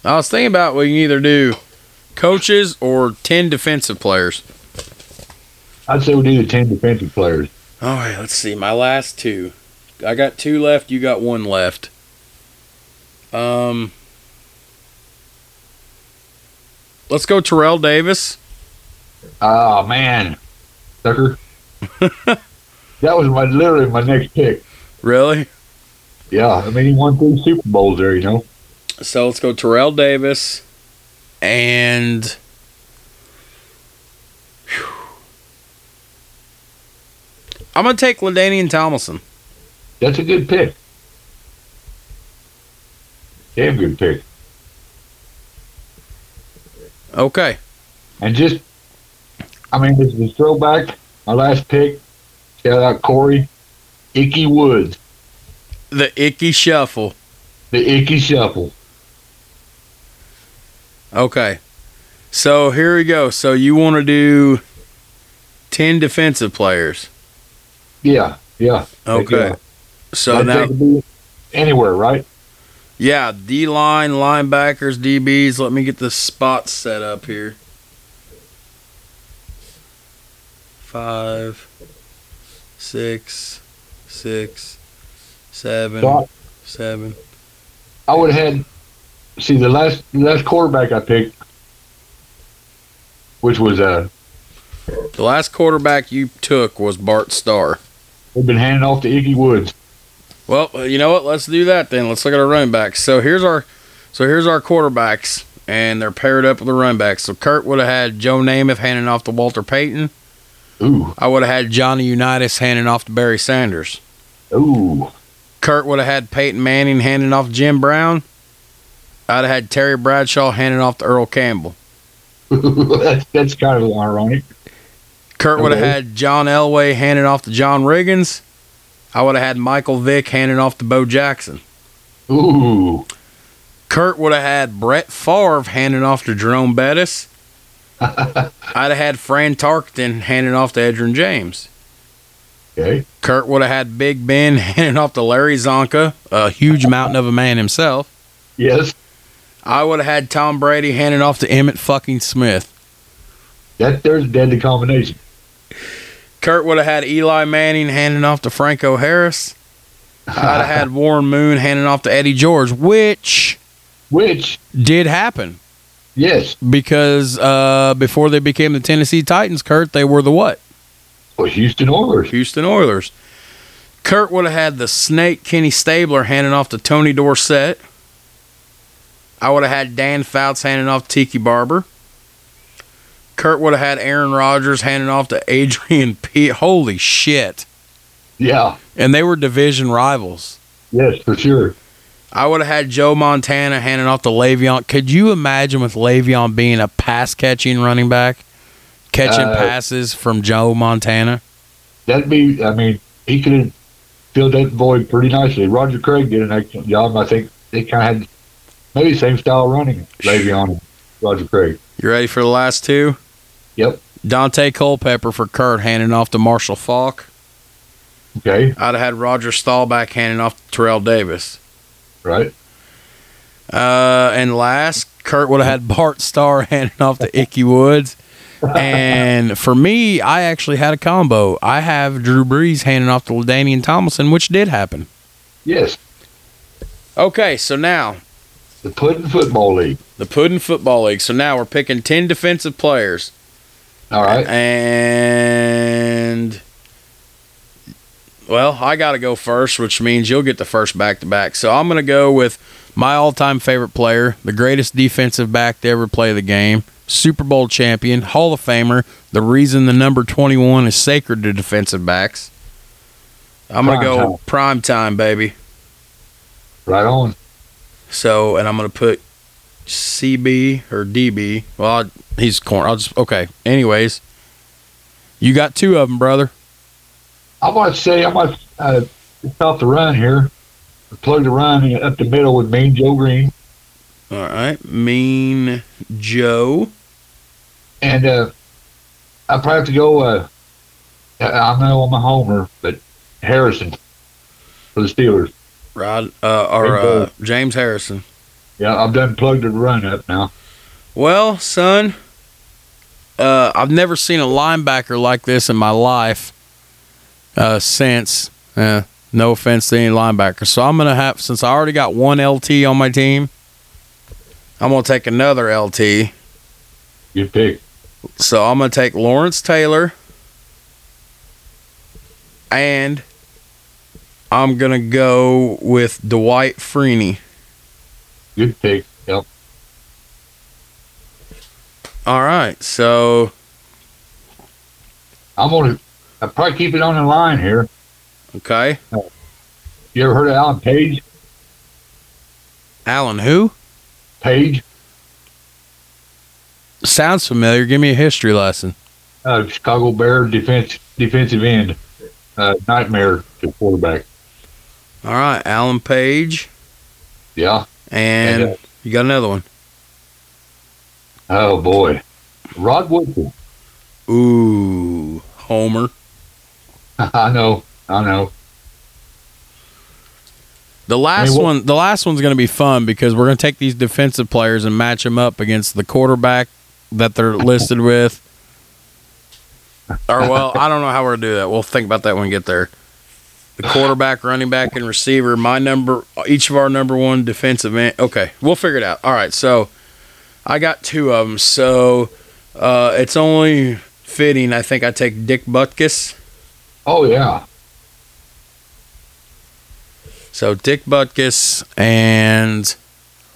I was thinking about we can either do coaches or ten defensive players. I'd say we do the ten defensive players. All right, let's see. My last two. I got two left. You got one left. Um, let's go Terrell Davis. Oh man, sucker. that was my literally my next pick. Really? Yeah, I mean he won three Super Bowls there. You know. So let's go Terrell Davis and I'm gonna take LaDainian Tomlinson. That's a good pick. Damn good pick. Okay. And just, I mean, this is a throwback. My last pick. Shout out Corey. Ickey Woods. The Ickey Shuffle. The Ickey Shuffle. Okay. So here we go. So you want to do 10 defensive players. Yeah, yeah. Okay. So That now, anywhere, right? yeah, D line, linebackers, DBs. Let me get the spots set up here. Five, six, six, seven, So seven. I would have had. See the last the last quarterback I picked, which was uh, The last quarterback you took was Bart Starr. we've been handing off to Iggy Woods. Well, you know what? Let's do that then. Let's look at our running backs. So here's our, so here's our quarterbacks, and they're paired up with the running backs. So Kurt would have had Joe Namath handing off to Walter Payton. Ooh, I would have had Johnny Unitas handing off to Barry Sanders. ooh, Kurt would have had Peyton Manning handing off to Jim Brown. I'd have had Terry Bradshaw handing off to Earl Campbell. that's that's kind of ironic. Kurt would have had John Elway handing off to John Riggins. I would have had Michael Vick handing off to Bo Jackson. Ooh, Kurt would have had Brett Favre handing off to Jerome Bettis. I'd have had Fran Tarkenton handing off to Edgerrin James. okay, Kurt would have had Big Ben handing off to Larry Csonka, a huge mountain of a man himself. yes, I would have had Tom Brady handing off to Emmitt fucking Smith. that there's a deadly combination. Kurt would have had Eli Manning handing off to Franco Harris. I'd have had Warren Moon handing off to Eddie George, which Which, did happen yes, because uh, before they became the Tennessee Titans, Kurt, they were the what? was Houston Oilers. Houston Oilers. Kurt would have had the snake Kenny Stabler handing off to Tony Dorsett. I would have had Dan Fouts handing off Tiki Barber. Kurt would have had Aaron Rodgers handing off to Adrian P. Holy shit. Yeah, And they were division rivals. yes, for sure. I would have had Joe Montana handing off to Le'Veon. Could you imagine with Le'Veon being a pass catching running back, catching Uh, passes from Joe Montana? That'd be. I mean, he could have filled that void pretty nicely. Roger Craig did an excellent job. I think they kind of had maybe the same style of running. Le'Veon and Roger Craig. You ready for the last two? Yep. Daunte Culpepper for Kurt handing off to Marshall Faulk. Okay. I'd have had Roger Staubach handing off to Terrell Davis. Right. Uh, and last, Kurt would have had Bart Starr handing off to Ickey Woods. and for me, I actually had a combo. I have Drew Brees handing off to LaDainian Tomlinson, which did happen. Yes. Okay, so now The Puddin Football League. the Puddin Football League. So now we're picking 10 defensive players. All right. And well, I got to go first, which means you'll get the first back to back. So I'm going to go with my all-time favorite player, the greatest defensive back to ever play the game, Super Bowl champion, Hall of Famer, the reason the number 21 is sacred to defensive backs. I'm going to go prime time, baby. Right on. So, and I'm going to put CB or DB. Well, I, he's corn. I'll just okay. Anyways, you got two of them, brother. I might say I might uh, stop the run here. Plug the run up the middle with Mean Joe Greene, All right, Mean Joe. and uh, I probably have to go. Uh, I- know I'm my homer, but Harrison for the Steelers. Rod uh, or uh, James Harrison. Yeah, I've done plugged and run up now. Well, son, uh, I've never seen a linebacker like this in my life. Uh, since, uh, no offense to any linebacker, so I'm gonna have since I already got one LT on my team, I'm gonna take another LT. Good pick. So I'm gonna take Lawrence Taylor, and I'm gonna go with Dwight Freeney. Good pick. Yep. All right, so I'm gonna I'll probably keep it on the line here. Okay. You ever heard of Alan Page? Alan, who? Page, Sounds familiar. Give me a history lesson. uh, Chicago Bear defense defensive end, uh, nightmare to quarterback. All right, Alan Page, Yeah. And you got another one. Oh boy, Rod Woodson. Ooh, Homer. I know. I know. The last what- one, the last one's going to be fun because we're going to take these defensive players and match them up against the quarterback that they're listed with. Or well, I don't know how we're going to do that. We'll think about that when we get there. The quarterback, running back, and receiver. My number, each of our number one defensive end. Okay, we'll figure it out. All right, so I got two of them. So uh, it's only fitting. I think I take Dick Butkus. Oh yeah. So Dick Butkus and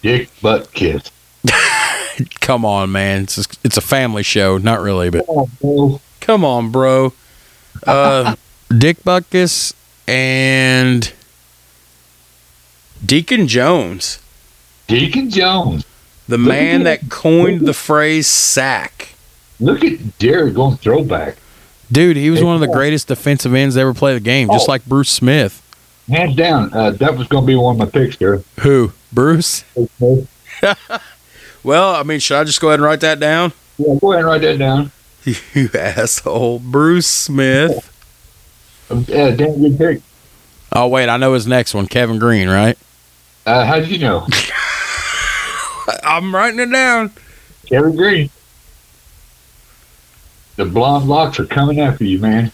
Dick Butkus. Come on, man. It's a, it's a family show. Not really, but Oh, bro. come on, bro. Uh, Dick Butkus and Deacon Jones, Deacon Jones. the Look man that coined the phrase sack. Look at Derek going throwback. Dude, he was one of the greatest defensive ends to ever play the game, just Oh. like Bruce Smith. Hands down, uh, that was going to be one of my picks there. Who? Bruce? Well, I mean, should I just go ahead and write that down? Yeah, go ahead and write that down. You asshole. Bruce Smith. Uh, damn good pick. Oh, wait, I know his next one. Kevin Greene, right? Uh, how did you know? I'm writing it down. Kevin Greene. The blonde locks are coming after you, man.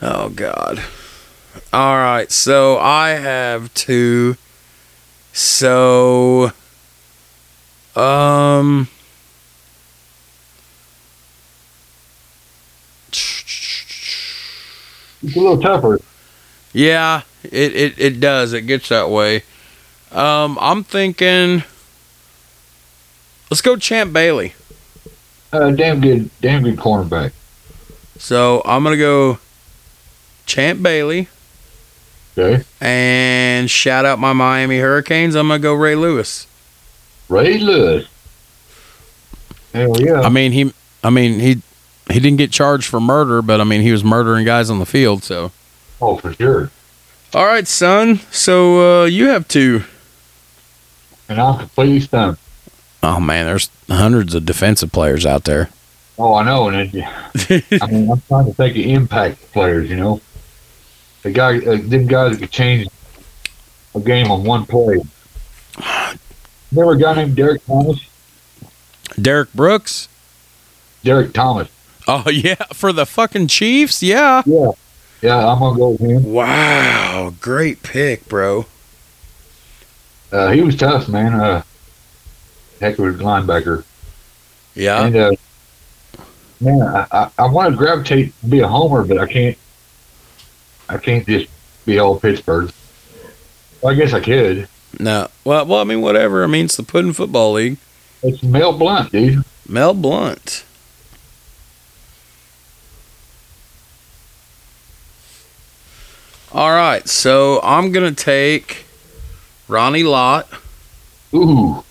Oh God. All right, so I have two. So um It's a little tougher. yeah, it, it, it does. It gets that way. Um I'm thinking let's go Champ Bailey. Uh, damn good, damn good cornerback. So I'm gonna go Champ Bailey Okay, and shout out my Miami Hurricanes. I'm gonna go Ray Lewis. Ray Lewis. Hell yeah. I mean he I mean he he didn't get charged for murder, but I mean he was murdering guys on the field, so oh, for sure. All right, son. So uh you have two. And I'm completely stunned. Oh man, there's hundreds of defensive players out there. Oh, I know. And it, I mean, I'm trying to think of impact players. You know, the guy, uh, them guys that could change a game on one play. Remember a guy named Derrick Thomas? Derrick Brooks. Derrick Thomas. Oh yeah, for the fucking Chiefs. Yeah. Yeah, yeah. I'm gonna go with him. Wow, great pick, bro. Uh, he was tough, man. Uh, heck of a linebacker. Yeah. And uh, man, I, I, I want to gravitate be a homer, but I can't. I can't just be all Pittsburgh. Well, I guess I could. No. Well, well, I mean, whatever. I mean, it's the Puddin Football League. It's Mel Blount, dude. Mel Blount. All right, so I'm gonna take Ronnie Lott. Ooh.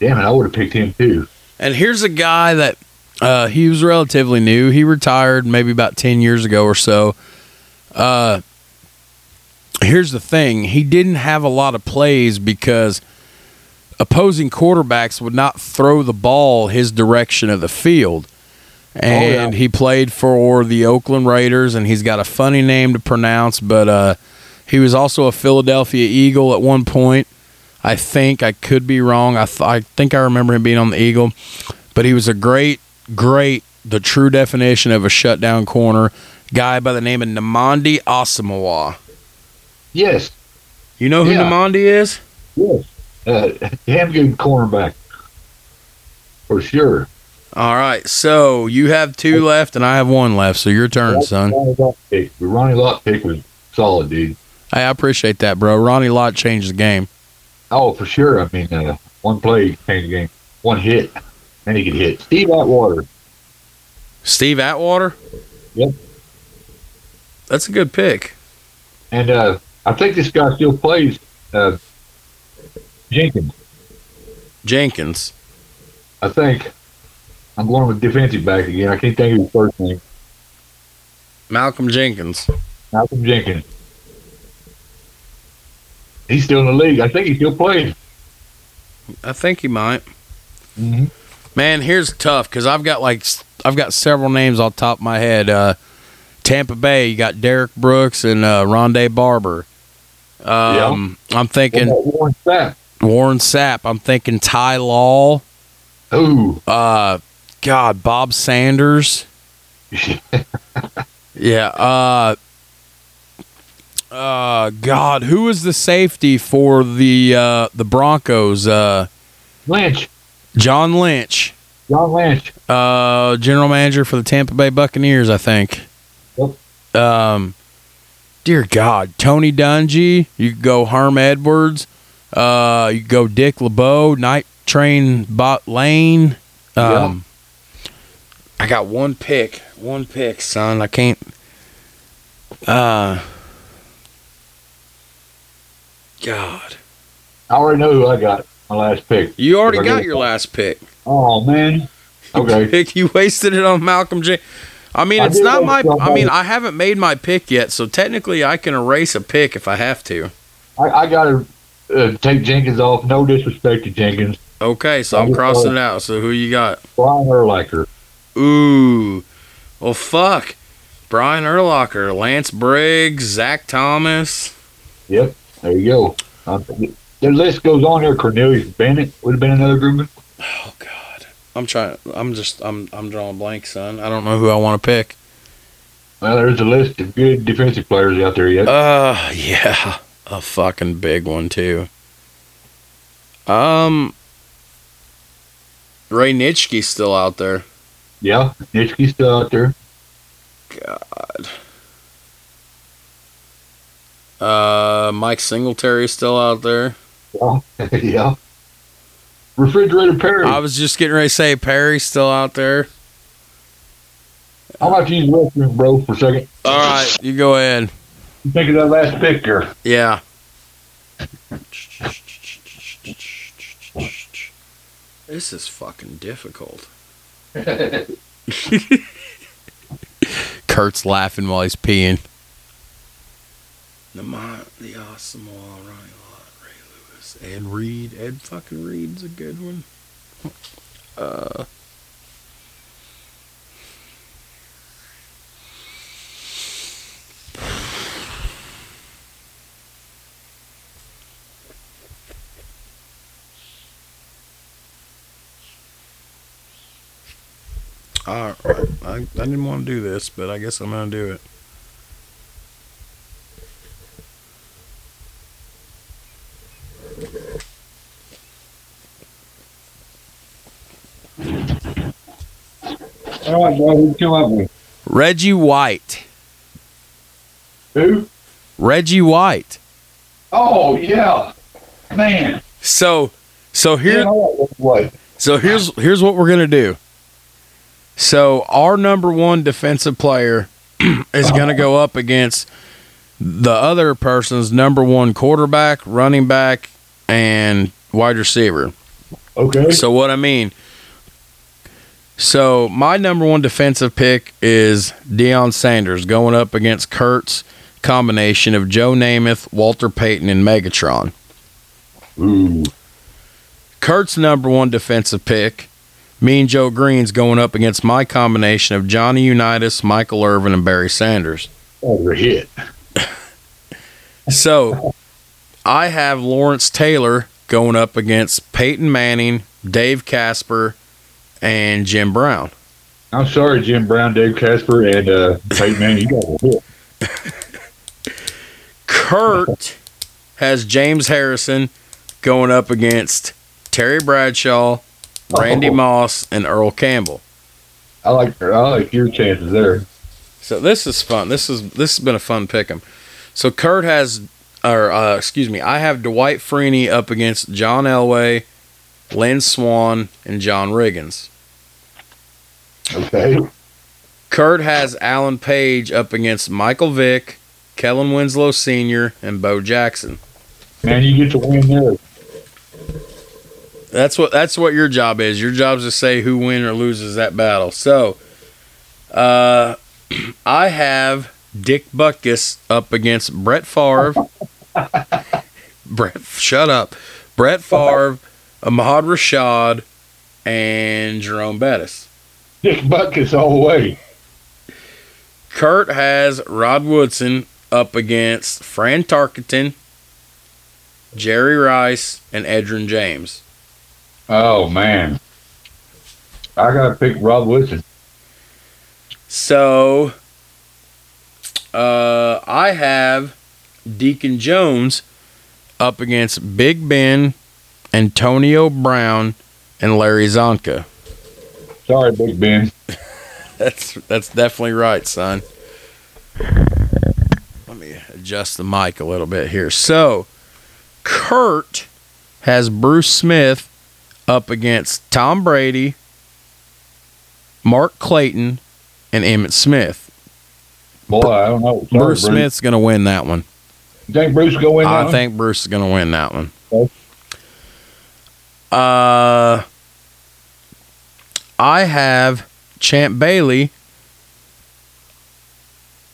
Damn it, I would have picked him too. And here's a guy that uh, he was relatively new. He retired maybe about 10 years ago or so. Uh, here's the thing he didn't have a lot of plays because opposing quarterbacks would not throw the ball his direction of the field. And yeah. he played for the Oakland Raiders, and he's got a funny name to pronounce, but uh, he was also a Philadelphia Eagle at one point. I think I could be wrong. I th- I think I remember him being on the Eagle, but he was a great, great, the true definition of a shutdown corner guy by the name of Nnamdi Asomugha. Yes, You know who Yeah. Nnamdi is? yes. Uh, damn good cornerback. For sure. All right, so you have two left, and I have one left. So your turn, son. Ronnie Lott pick. The Ronnie Lott pick was solid, dude. Hey, I appreciate that, bro. Ronnie Lott changed the game. Oh, for sure. I mean, uh, one play changed the game. One hit, and he could hit. Steve Atwater. Steve Atwater. Yep. That's a good pick. And uh, I think this guy still plays uh, Jenkins. Jenkins. I think. I'm going with defensive back again. I can't think of his first name. Malcolm Jenkins. Malcolm Jenkins. He's still in the league. I think he's still playing. I think he might. Mm-hmm. Man, here's tough because I've got like I've got several names off the top of my head. Uh, Tampa Bay, you got Derrick Brooks and uh, Rondé Barber. Um, I'm thinking Warren Sapp. Warren Sapp. I'm thinking Ty Law. Ooh. Uh, God, Bob Sanders. Yeah. Uh, uh, God, who is the safety for the uh, the Broncos? Uh, Lynch. John Lynch. John Lynch. uh, general manager for the Tampa Bay Buccaneers, I think. Yep. Um, dear God, Tony Dungy. You go Herm Edwards. Uh, you go Dick LeBeau, Night Train Bot Lane. Um, I got one pick, one pick, son. I can't. Uh, God, I already know who I got. My last pick. you already got your last pick. Oh man. Okay. pick. You wasted it on Malcolm J. I mean, I it's not my. I mean. I haven't made my pick yet, so technically, I can erase a pick if I have to. I, I got to uh, take Jenkins off. No disrespect to Jenkins. Okay, so I'm crossing it out. So who you got? Brian Urlacher. Ooh, well, fuck. Brian Urlacher, Lance Briggs, Zach Thomas. Yep. There you go. Um, the list goes on there. Cornelius Bennett would have been another groupman. Oh God, I'm trying. I'm just. I'm. I'm drawing blank, son. I don't know who I want to pick. Well, there's a list of good defensive players out there yet. Uh, yeah, a fucking big one too. Um, Ray Nitschke's still out there. Yeah. Nitschke's still out there. God. Uh, Mike Singletary is still out there. Yeah. yeah. Refrigerator Perry. I was just getting ready to say Perry's still out there. How about you use the restroom, bro, for a second? All right, you go ahead. You think of that last picture. Yeah. This is fucking difficult. Kurt's laughing while he's peeing. The Mont, the awesome wall, Ronnie Lott, Ray Lewis, Ed Reed. Ed fucking Reed's a good one. Uh. All right. I, I didn't want to do this, but I guess I'm going to do it. All right, bro. Who'd you come up with? Reggie White. Who? Reggie White. Oh, yeah. Man. So, so here, Yeah, what? so here's here's what we're gonna do. So our number one defensive player is gonna go up against the other person's number one quarterback, running back, and wide receiver. Okay. So what I mean. So my number one defensive pick is Deion Sanders going up against Kurt's combination of Joe Namath, Walter Payton, and Megatron. Ooh. Kurt's number one defensive pick, me and Joe Greene's going up against my combination of Johnny Unitas, Michael Irvin, and Barry Sanders. A hit. So I have Lawrence Taylor going up against Peyton Manning, Dave Casper, and Jim Brown. I'm sorry, Jim Brown, Dave Casper, and uh, Peyton Manning. You got a hit. Kurt has James Harrison going up against Terry Bradshaw, Randy Oh. Moss, and Earl Campbell. I like I like your chances there. So this is fun. This is this has been a fun pick 'em. So Kurt has, or uh, excuse me, I have Dwight Freeney up against John Elway, Lynn Swann, and John Riggins. Okay. Kurt has Alan Page up against Michael Vick, Kellen Winslow Sr., and Bo Jackson. Man, you get to win there. That's what that's what your job is. Your job is to say who wins or loses that battle. So, uh, I have Dick Butkus up against Brett Favre. Brett, shut up. Brett Favre, Ahmad Rashad, and Jerome Bettis. Dick Butkus all the way. Kurt has Rod Woodson up against Fran Tarkenton, Jerry Rice, and Edgerrin James. Oh man, I gotta pick Rob Woodson. So, uh, I have Deacon Jones up against Big Ben, Antonio Brown, and Larry Csonka. Sorry, Big Ben. That's that's definitely right, son. Let me adjust the mic a little bit here. So, Kurt has Bruce Smith up against Tom Brady, Mark Clayton, and Emmitt Smith. Boy, I don't know. Sorry, Bruce Smith's going to win that one. You think Bruce go win that I one? think Bruce is going to win that one. Okay. Uh, I have Champ Bailey.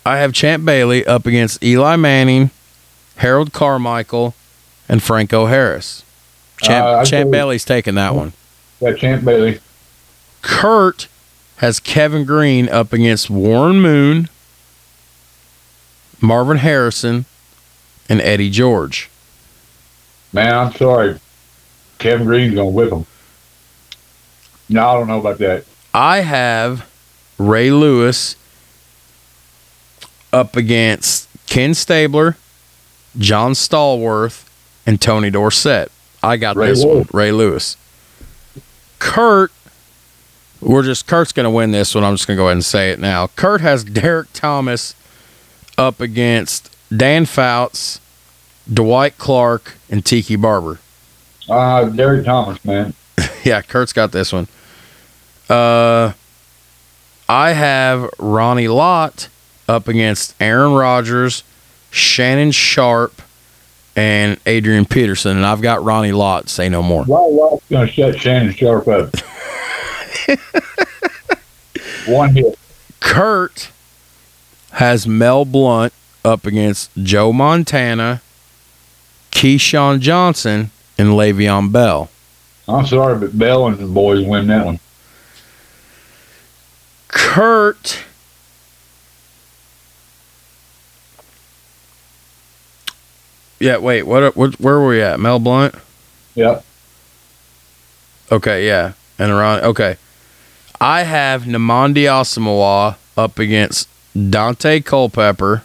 I have Champ Bailey up against Eli Manning, Harold Carmichael, and Franco Harris. Champ, Uh, Champ Bailey's taking that one. Yeah, Champ Bailey. Kurt has Kevin Greene up against Warren Moon, Marvin Harrison, and Eddie George. Man, I'm sorry. Kevin Greene's gonna whip him. No, I don't know about that. I have Ray Lewis up against Ken Stabler, John Stallworth, and Tony Dorsett. I got Ray this Lewis. one, Ray Lewis. Kurt, we're just Kurt's going to win this one. I'm just going to go ahead and say it now. Kurt has Derrick Thomas up against Dan Fouts, Dwight Clark, and Tiki Barber. Uh, Derrick Thomas, man. yeah, Kurt's got this one. Uh, I have Ronnie Lott up against Aaron Rodgers, Shannon Sharpe, and Adrian Peterson, and I've got Ronnie Lott. Say no more. Why Rock's gonna shut Shannon Sharpe up? One hit. Kurt has Mel Blount up against Joe Montana, Keyshawn Johnson, and Le'Veon Bell. I'm sorry, but Bell and the boys win that one. Kurt Yeah, wait, what, what where were we at? Mel Blount? Yep. Okay, yeah. And around okay. I have Nnamdi Asomugha up against Daunte Culpepper,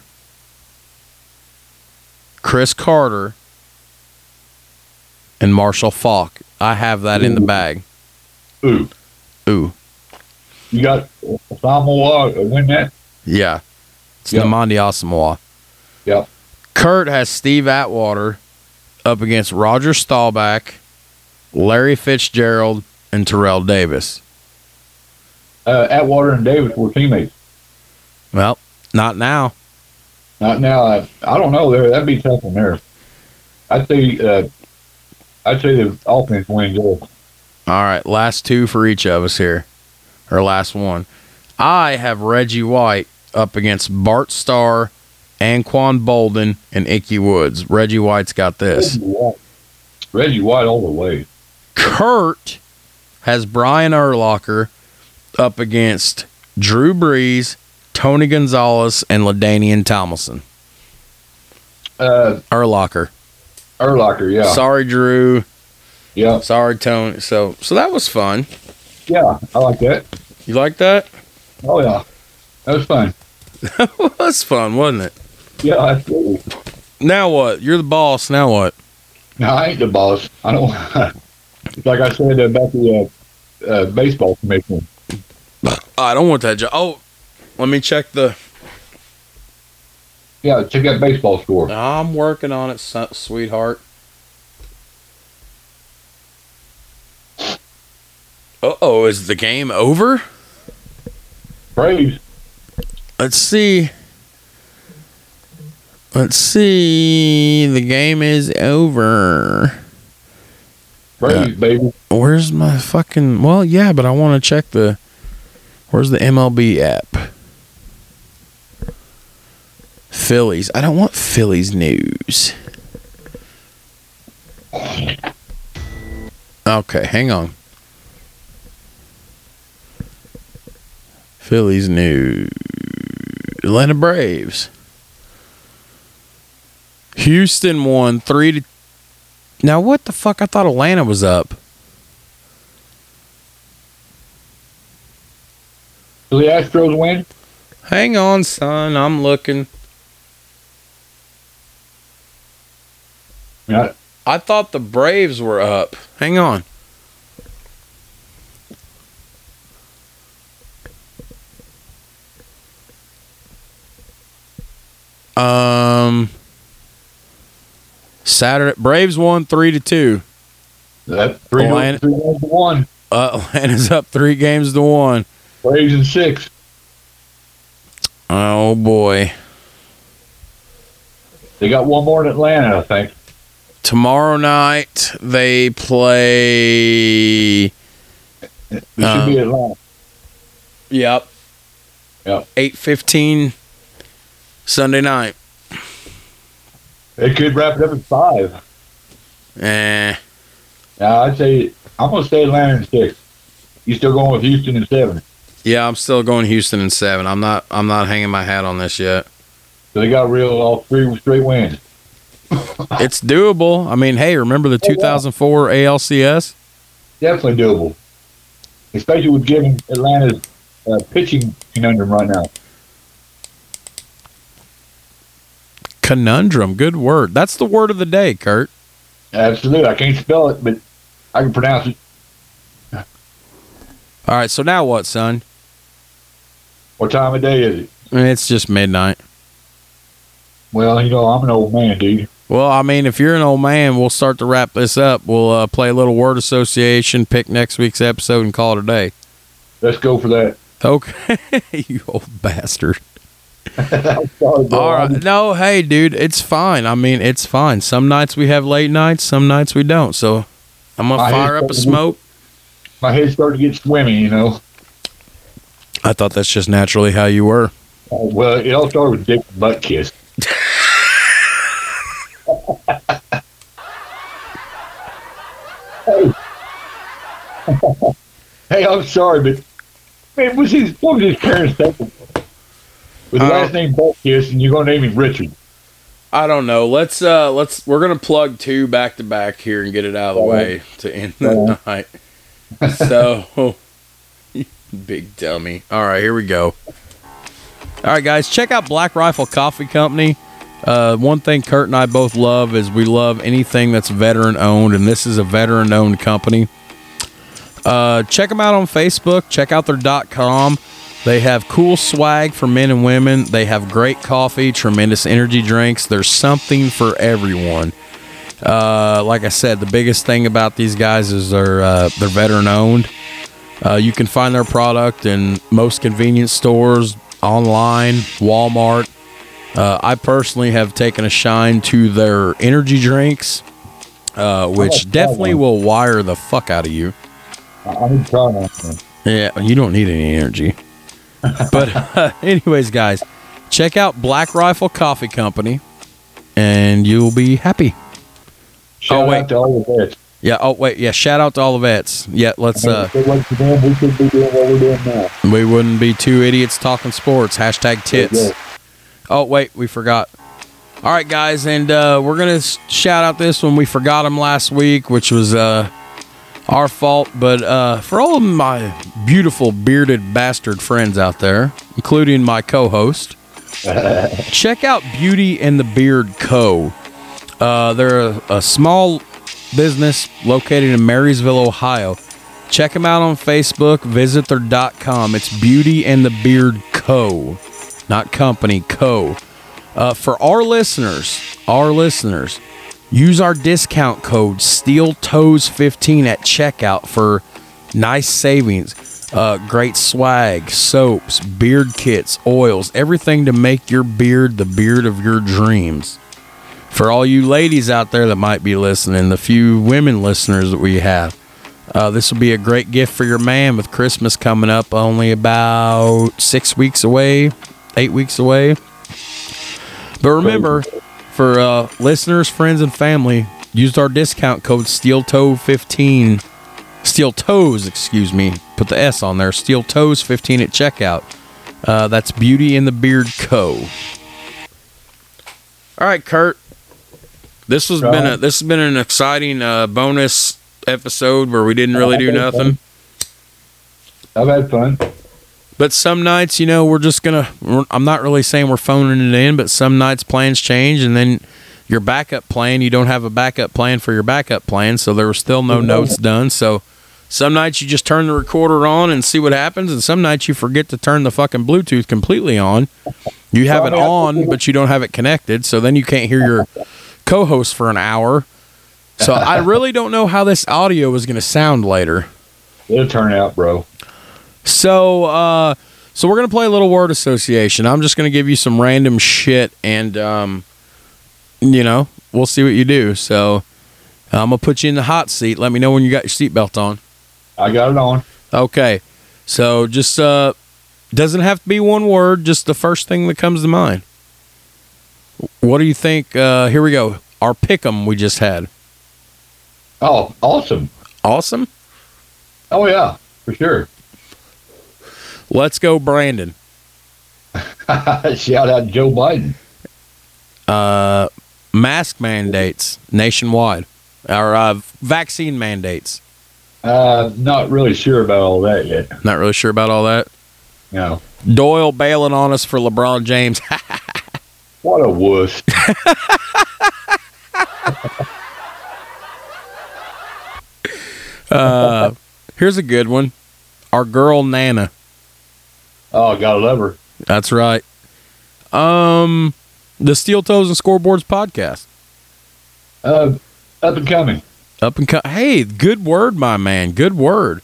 Cris Carter, and Marshall Faulk. I have that in the bag. Ooh, Ooh. you got Samoa win that? Yeah. It's Yep. Nnamdi Asomugha. Yep. Kurt has Steve Atwater up against Roger Staubach, Larry Fitzgerald, and Terrell Davis. Uh, Atwater and Davis were teammates. Well, not now. Not now. I, I don't know. There, that'd be tough one there. I'd say. Uh, I'd say the offense wins. All right, last two for each of us here, or last one. I have Reggie White up against Bart Starr, Anquan Boldin, and Ickey Woods. Reggie White's got this. Reggie White. Reggie White all the way. Kurt has Brian Urlacher up against Drew Brees, Tony Gonzalez, and LaDainian Tomlinson. Uh, Urlacher. Yeah, Sorry, Drew. yeah, Sorry, Tony. So, so that was fun. yeah. I like that. You like that? Oh yeah, that was fun. that was fun, wasn't it? Yeah, absolutely. Now what? You're the boss. Now what? No, I ain't the boss. I don't. like I said about the uh, uh, baseball commissioner. I don't want that job. Oh, let me check the. Yeah, check that baseball score. I'm working on it, sweetheart. Uh oh, is the game over? Braves. let's see. Let's see. The game is over. Braves, uh, baby. Where's my fucking? Well, yeah, but I want to check the. Where's the MLB app? Phillies. I don't want Phillies news. Okay, hang on. Phillies news. Atlanta Braves. Houston won three to. Now what the fuck? I thought Atlanta was up. Do the Astros win? Hang on, son. I'm looking. I, I thought the Braves were up. Hang on. Um Saturday Braves won 3 to 2. that three, Atlanta- three games to one. Uh, Atlanta's up 3 games to 1. Braves in six. Oh boy. They got one more in Atlanta, I think. Tomorrow night they play It should Um, be Atlanta. Yep. Yep. 8:15 Sunday night. They could wrap it up at five. Eh. Now I'd say I'm gonna stay Atlanta in six. You still going with Houston in seven? Yeah, I'm still going Houston in 7. I'm not I'm not hanging my hat on this yet. So they got real all three straight wins. It's doable. I mean, hey, remember the 2004 ALCS? Definitely doable. Especially with giving Atlanta's uh, pitching conundrum right now. Conundrum, good word. That's the word of the day, Kurt. Absolutely. I can't spell it, but I can pronounce it. All right, so now what, son? What time of day is it? It's just midnight. Well, you know, I'm an old man, dude. Well, I mean, if you're an old man, we'll start to wrap this up. We'll uh, play a little word association, pick next week's episode, and call it a day. Let's go for that. Okay, you old bastard. Sorry. All right. No, hey, dude, it's fine. I mean, it's fine. Some nights we have late nights, some nights we don't. So I'm going to I fire up a smoke. My head started to get swimmy, you know. I thought that's just naturally how you were. Uh, well, it all started with dick butt kiss. hey. hey, I'm sorry, but man, was his what was his parents thinking? With the last name butt kiss, and you're gonna name him Richard. I don't know. Let's uh let's we're gonna plug two back to back here and get it out of the All way to end the night. So big dummy. All right, here we go. All right, guys, check out Black Rifle Coffee Company. Uh, one thing Kurt and I both love is we love anything that's veteran owned, and this is a veteran owned company. Uh, check them out on Facebook. Check out their .com. They have cool swag for men and women. They have great coffee, tremendous energy drinks. There's something for everyone. Uh, like I said, the biggest thing about these guys is they're uh, they're veteran owned. Uh, you can find their product in most convenience stores, online, Walmart. Uh, I personally have taken a shine to their energy drinks, uh, which Oh, definitely will wire the fuck out of you. I, I need to try that. Yeah, you don't need any energy. But uh, anyways, guys, check out Black Rifle Coffee Company, and you'll be happy. Shout wait. out to all the vets. Yeah. Oh wait. Yeah. Shout out to all the vets. Yeah. Let's. Uh, if it wasn't for them, we could be doing what we're doing now. we wouldn't be two idiots talking sports. Hashtag tits. Oh wait, we forgot. All right, guys, and uh, we're gonna shout out this one. We forgot him last week, which was uh, our fault. But uh, for all of my beautiful bearded bastard friends out there, including my co-host, check out Beauty and the Beard Co. Uh, they're a, a small business located in Marysville, Ohio. Check them out on Facebook. Visit their .com. It's Beauty and the Beard Co. Not company, co. Uh, for our listeners, our listeners, use our discount code SteelToes15 at checkout for nice savings. Uh, great swag, soaps, beard kits, oils, everything to make your beard the beard of your dreams. For all you ladies out there that might be listening, the few women listeners that we have, uh, this will be a great gift for your man with Christmas coming up only about six weeks away, eight weeks away. But remember, for uh, listeners, friends, and family, use our discount code SteelToe15. Steel Toes, excuse me. Put the S on there. Steel Toes 15 at checkout. Uh, that's Beauty in the Beard Co. All right, Kurt. This has been a this has been an exciting uh, bonus episode where we didn't really do nothing. I've had fun. But some nights, you know, we're just gonna. We're, I'm not really saying we're phoning it in, but some nights plans change, and then your backup plan, you don't have a backup plan for your backup plan, so there were still no notes done. So some nights you just turn the recorder on and see what happens, and some nights you forget to turn the fucking Bluetooth completely on. You have it on, but you don't have it connected, so then you can't hear your co-host for an hour. So I really don't know how this audio is going to sound later. It'll turn out, bro. So, uh, so we're gonna play a little word association. I'm just gonna give you some random shit, and um, you know, we'll see what you do. So, I'm gonna put you in the hot seat. Let me know when you got your seatbelt on. I got it on. Okay. So, just uh, doesn't have to be one word. Just the first thing that comes to mind. What do you think? Uh, here we go. Our pick'em we just had. Oh, awesome. Awesome. Oh yeah, for sure. Let's go, Brandon. Shout out Joe Biden. Uh, mask mandates nationwide, or uh, vaccine mandates. Uh, not really sure about all that yet. Not really sure about all that. No. Doyle bailing on us for LeBron James. What a wuss. uh, here's a good one. Our girl Nana. Oh, gotta love her. That's right. Um, the Steel Toes and Scoreboards podcast. Uh, up and coming. Up and co- hey, good word, my man. Good word.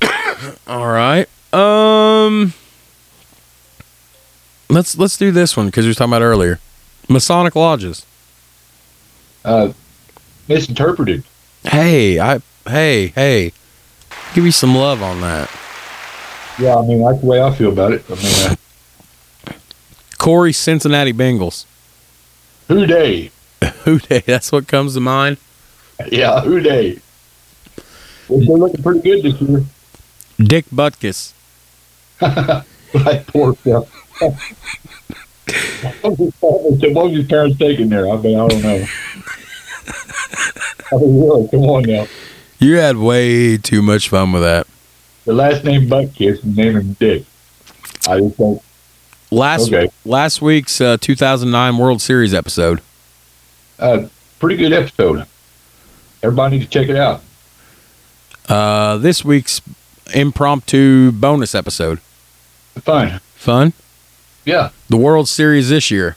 All right. Um, let's let's do this one because we were talking about earlier. Masonic lodges. Uh, misinterpreted. Hey, I hey hey, give me some love on that. Yeah, I mean that's the way I feel about it. I mean, uh, Corey Cincinnati Bengals. who dey? Who dey? That's what comes to mind. Yeah, who dey? Well, they're looking pretty good this year. Dick Butkus. like poor stuff. what was his parents taking there? I mean, I don't know. I mean, really, come on now. You had way too much fun with that. The last name Buttkiss and name him Dick. I just don't. Last Okay. last week's uh, 2009 World Series episode. Uh, pretty good episode. Everybody needs to check it out. Uh, this week's impromptu bonus episode. Fun. Fun. Yeah. The World Series this year.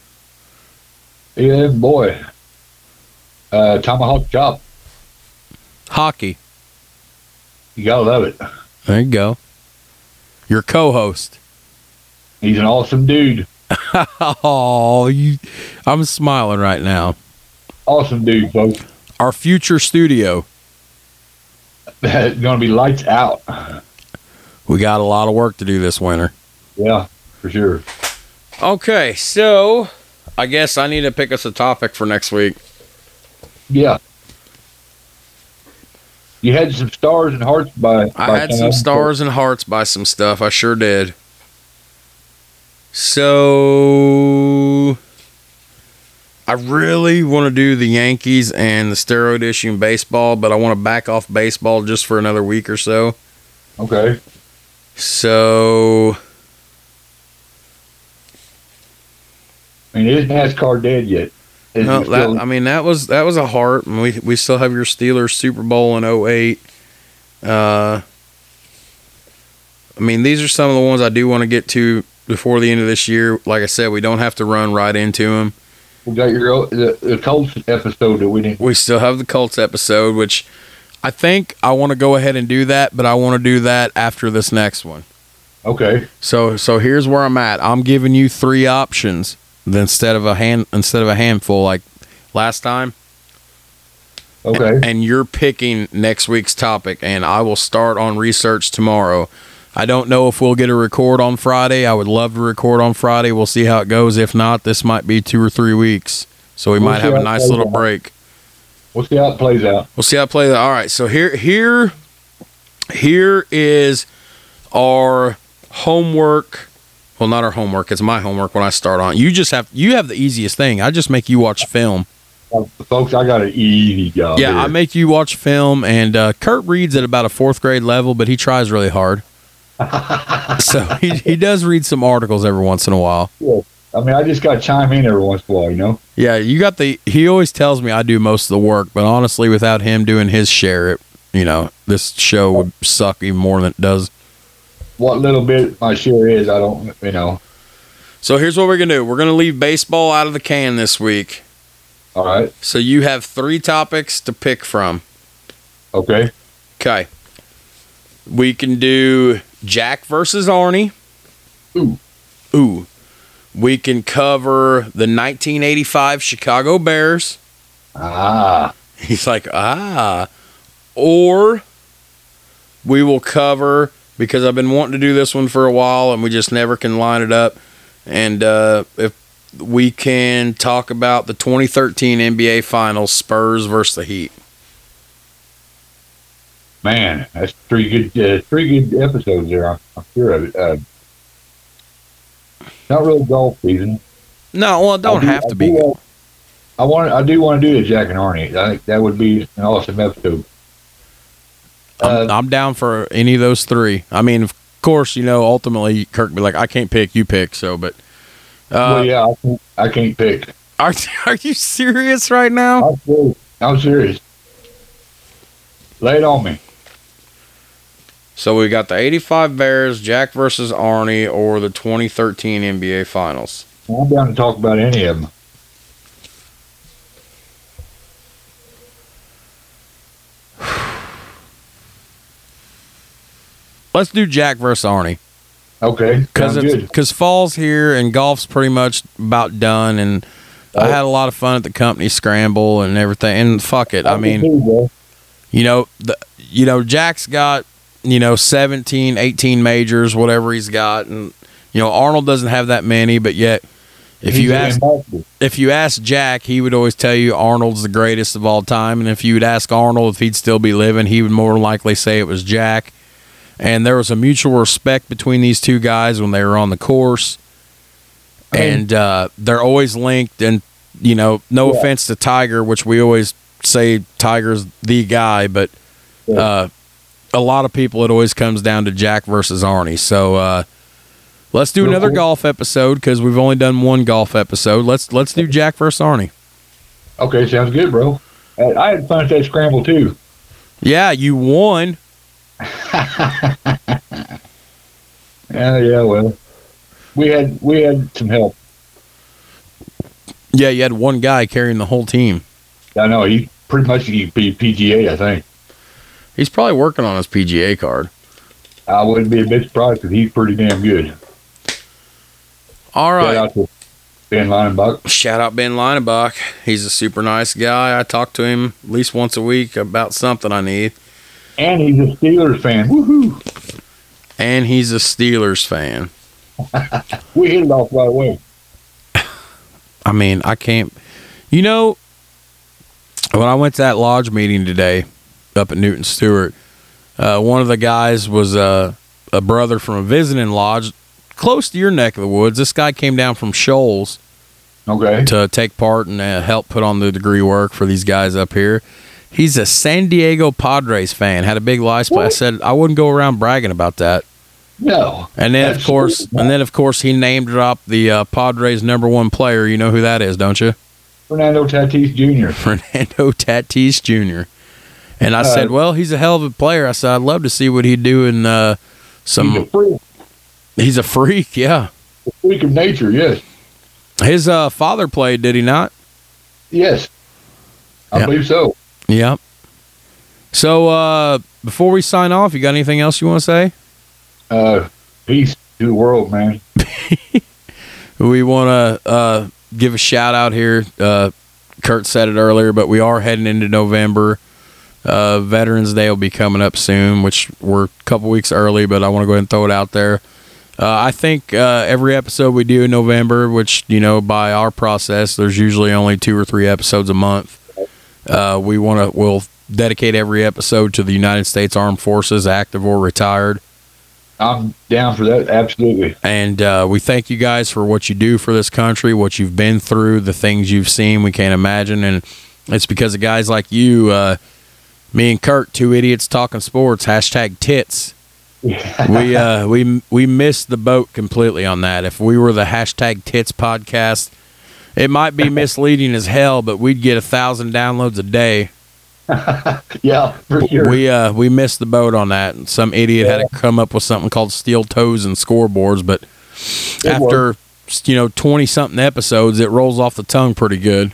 Yeah, boy. Uh, Tomahawk Chop. Hockey. You gotta love it. There you go. Your co-host. He's an awesome dude. oh, you! I'm smiling right now. Awesome dude, folks. Our future studio. It's gonna be lights out. We got a lot of work to do this winter. Yeah, for sure. Okay, so I guess I need to pick us a topic for next week. Yeah. You had some stars and hearts by. I by had some stars and hearts by some stuff. I sure did. So I really want to do the Yankees and the steroid issue in baseball, but I want to back off baseball just for another week or so. Okay. So I mean, is NASCAR dead yet? No, that, I mean that was that was a heart. We we still have your Steelers Super Bowl in 08. Uh I mean these are some of the ones I do want to get to before the end of this year. Like I said, we don't have to run right into them. we got your the, the Colts episode that we didn't. We still have the Colts episode, which I think I want to go ahead and do that, but I want to do that after this next one. Okay. So so here's where I'm at. I'm giving you three options instead of a hand instead of a handful like last time. Okay. And you're picking next week's topic and I will start on research tomorrow. I don't know if we'll get a record on Friday. I would love to record on Friday. We'll see how it goes. If not, this might be 2 or 3 weeks. So we We'll might have a nice little out. break. We'll see how it plays out. We'll see how it plays. Out. All right. So here, here, here is our homework. Well, not our homework. It's my homework when I start on. You just have you have the easiest thing. I just make you watch film. Folks, I got an easy job. Yeah, here. I make you watch film, and uh, Kurt reads at about a fourth grade level, but he tries really hard. so he he does read some articles every once in a while. I mean, I just got to chime in every once in a while, you know? Yeah, you got the. He always tells me I do most of the work, but honestly, without him doing his share, it you know this show would suck even more than it does. What little bit my share is, I don't, you know. So here's what we're gonna do. We're gonna leave baseball out of the can this week. All right. So you have three topics to pick from. Okay. Okay. We can do Jack versus Arnie. Ooh. Ooh. We can cover the 1985 Chicago Bears. Ah. He's like, ah. Or we will cover, because I've been wanting to do this one for a while and we just never can line it up. And uh, if we can talk about the 2013 NBA Finals, Spurs versus the Heat. Man, that's three good, uh, three good episodes there. I'm, I'm sure of it. Uh, not really golf season. No, well, it don't I do- have I to be. do I want. I do want to do the Jack and Arnie. I think that would be an awesome episode. I'm, Uh, I'm down for any of those three. I mean, of course, you know, ultimately Kurt be like, I can't pick, you pick. So, but uh, well, yeah, I can't, I can't pick. are are you serious right now? I'm serious. I'm serious. Lay it on me. So we got the '85 Bears, Jack versus Arnie, or the 2013 NBA Finals. I'm down to talk about any of them. Let's do Jack versus Arnie Okay, because sounds it's good. because fall's here and golf's pretty much about done. And I had a lot of fun at the company scramble and everything. And fuck it, I mean. too, you know the you know Jack's got you know 17 18 majors whatever he's got and you know Arnold doesn't have that many but yet if He's you ask if you ask Jack he would always tell you Arnold's the greatest of all time and if you would ask Arnold if he'd still be living he would more likely say it was Jack and there was a mutual respect between these two guys when they were on the course I mean- and uh, they're always linked and you know no Yeah. offense to Tiger which we always say Tiger's the guy but Yeah. uh, a lot of people it always comes down to Jack versus Arnie. So uh, let's do another golf episode because we've only done one golf episode. Let's let's do Jack versus Arnie. Okay, sounds good, bro. I, I had fun at that scramble too. Yeah, you won. Yeah, yeah. Well, we had we had some help. Yeah, you had one guy carrying the whole team. I know he pretty much he be PGA. I think He's probably working on his PGA card. I wouldn't be a bit surprised because he's pretty damn good. All right. Shout out to Ben Leinenbach. Shout out Ben Leinebach. He's a super nice guy. I talk to him at least once a week about something I need. And he's a Steelers fan. Woohoo! And he's a Steelers fan. We hit it off right away. I mean, I can't. You know, when I went to that lodge meeting today up at Newton Stewart, uh, one of the guys was uh, a brother from a visiting lodge close to your neck of the woods. This guy came down from Shoals Okay. to take part and uh, help put on the degree work for these guys up here. He's a San Diego Padres fan. Had a big license plate. I said I wouldn't go around bragging about that. No. And then of course, and then of course, he named dropped the uh, Padres' number one player. You know who that is, don't you? Fernando Tatis Jr. Fernando Tatis Jr. And I Uh, said, well, he's a hell of a player. I said, I'd love to see what he'd do in uh, He's a some. freak, He's a freak, yeah. a freak of nature. Yes. His uh, father played, did he not? Yes. I Yeah. believe so. Yeah. So uh, before we sign off, you got anything else you want to say? Uh, peace to the world, man. We want to uh, give a shout out here. Uh, Kurt said it earlier, but we are heading into November. Uh, Veterans Day will be coming up soon, which we're a couple weeks early, but I want to go ahead and throw it out there. Uh, I think uh, every episode we do in November, which you know by our process, there's usually only two or three episodes a month. Uh, we want to we'll dedicate every episode to the United States Armed Forces, active or retired. I'm down for that. Absolutely. And uh, we thank you guys for what you do for this country, what you've been through, the things you've seen. We can't imagine. And it's because of guys like you, uh, me and Kurt, two idiots talking sports, hashtag tits. we uh, we we missed the boat completely on that. If we were the hashtag tits podcast, it might be misleading as hell, but we'd get a thousand downloads a day. Yeah, for sure. We uh we missed the boat on that. And Some idiot had to come up with something called steel toes and scoreboards, but after you know twenty something episodes, it rolls off the tongue pretty good.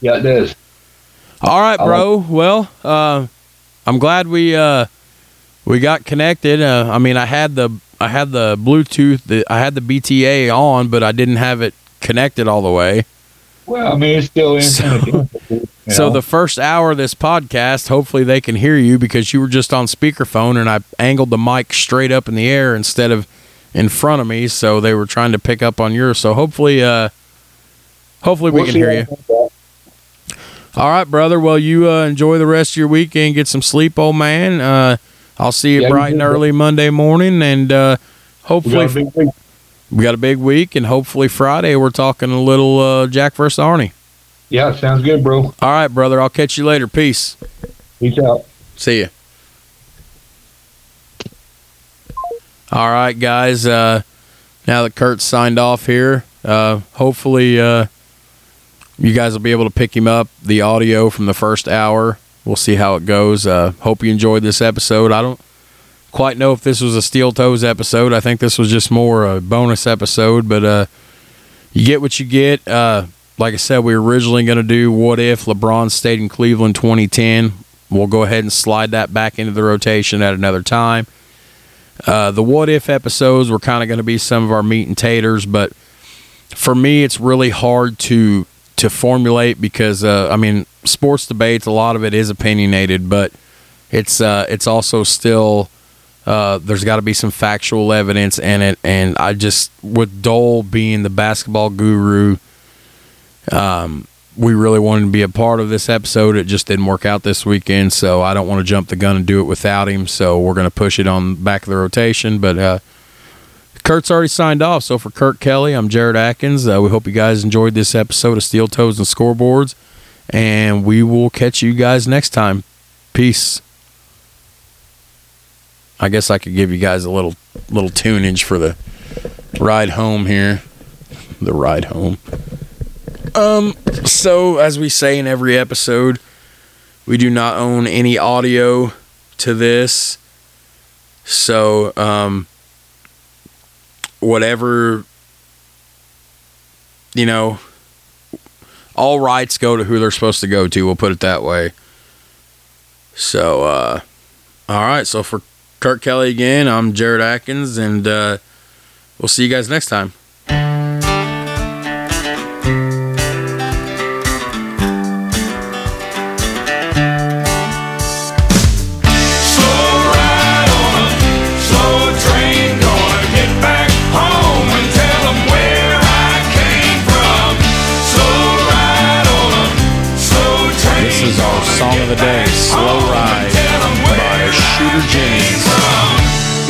yeah, it does. All right, bro. Well, uh, I'm glad we uh we got connected. Uh, I mean, I had the I had the Bluetooth, the, I had the BTA on, but I didn't have it connected all the way. Well, I mean, it's still in. So- So the first hour of this podcast, hopefully they can hear you because you were just on speakerphone and I angled the mic straight up in the air instead of in front of me, so they were trying to pick up on yours. So hopefully, uh, hopefully we can hear you. All right, brother. Well, you uh, enjoy the rest of your weekend. Get some sleep, old man. Uh, I'll see you Yeah, you bright and early Monday morning, and uh, hopefully we got a big week, and hopefully Friday we're talking a little uh, Jack versus Arnie. Yeah, sounds good, bro. All right, brother. I'll catch you later. Peace. Peace out. See ya. All right, guys. Uh, now that Kurt's signed off here, uh, hopefully uh, you guys will be able to pick him up the audio from the first hour. We'll see how it goes. Uh, hope you enjoyed this episode. I don't quite know if this was a Steel Toes episode. I think this was just more a bonus episode, but uh, you get what you get. Uh, like I said, we were originally going to do What If LeBron stayed in Cleveland 2010. We'll go ahead and slide that back into the rotation at another time. Uh, the What If episodes were kind of going to be some of our meat and taters, but for me, it's really hard to to formulate because uh, I mean, sports debates. A lot of it is opinionated, but it's uh, it's also still uh, there's got to be some factual evidence in it. And I just with Dole being the basketball guru, um, we really wanted to be a part of this episode. It just didn't work out this weekend, so I don't want to jump the gun and do it without him. So we're going to push it on back of the rotation. But uh, Kurt's already signed off. So for Kurt Kelly, I'm Jared Atkins. Uh, we hope you guys enjoyed this episode of Steel Toes and Scoreboards, and we will catch you guys next time. Peace. I guess I could give you guys a little little tunage for the ride home here. The ride home. Um, so as we say in every episode, we do not own any audio to this. So, um, whatever, you know, all rights go to who they're supposed to go to. We'll put it that way. So, uh, all right. So for Kurt Kelly again, I'm Jared Atkins, and uh, we'll see you guys next time.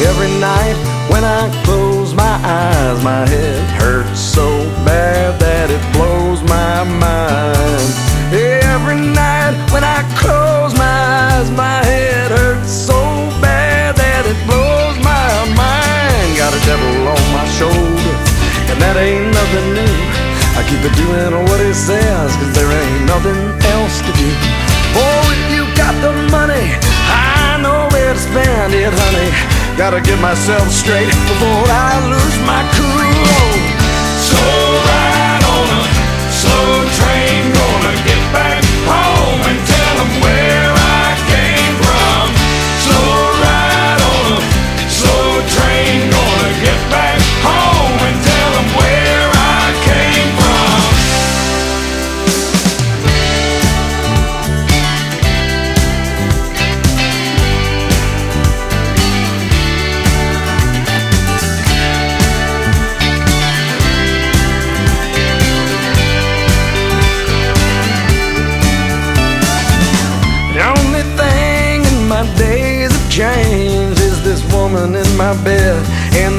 Every night when I close my eyes, my head hurts so bad that it blows my mind. Every night when I close my eyes, my head hurts so bad that it blows my mind. Got a devil on my shoulder, and that ain't nothing new. I keep it doing what it says, cause there ain't nothing else to do. Oh, if you got the money, I know where to spend it, honey. Gotta get myself straight before I lose my cool. Slow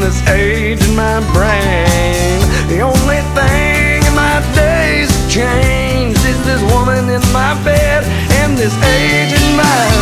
this age in my brain. The only thing in my days changed is this woman in my bed and this age in my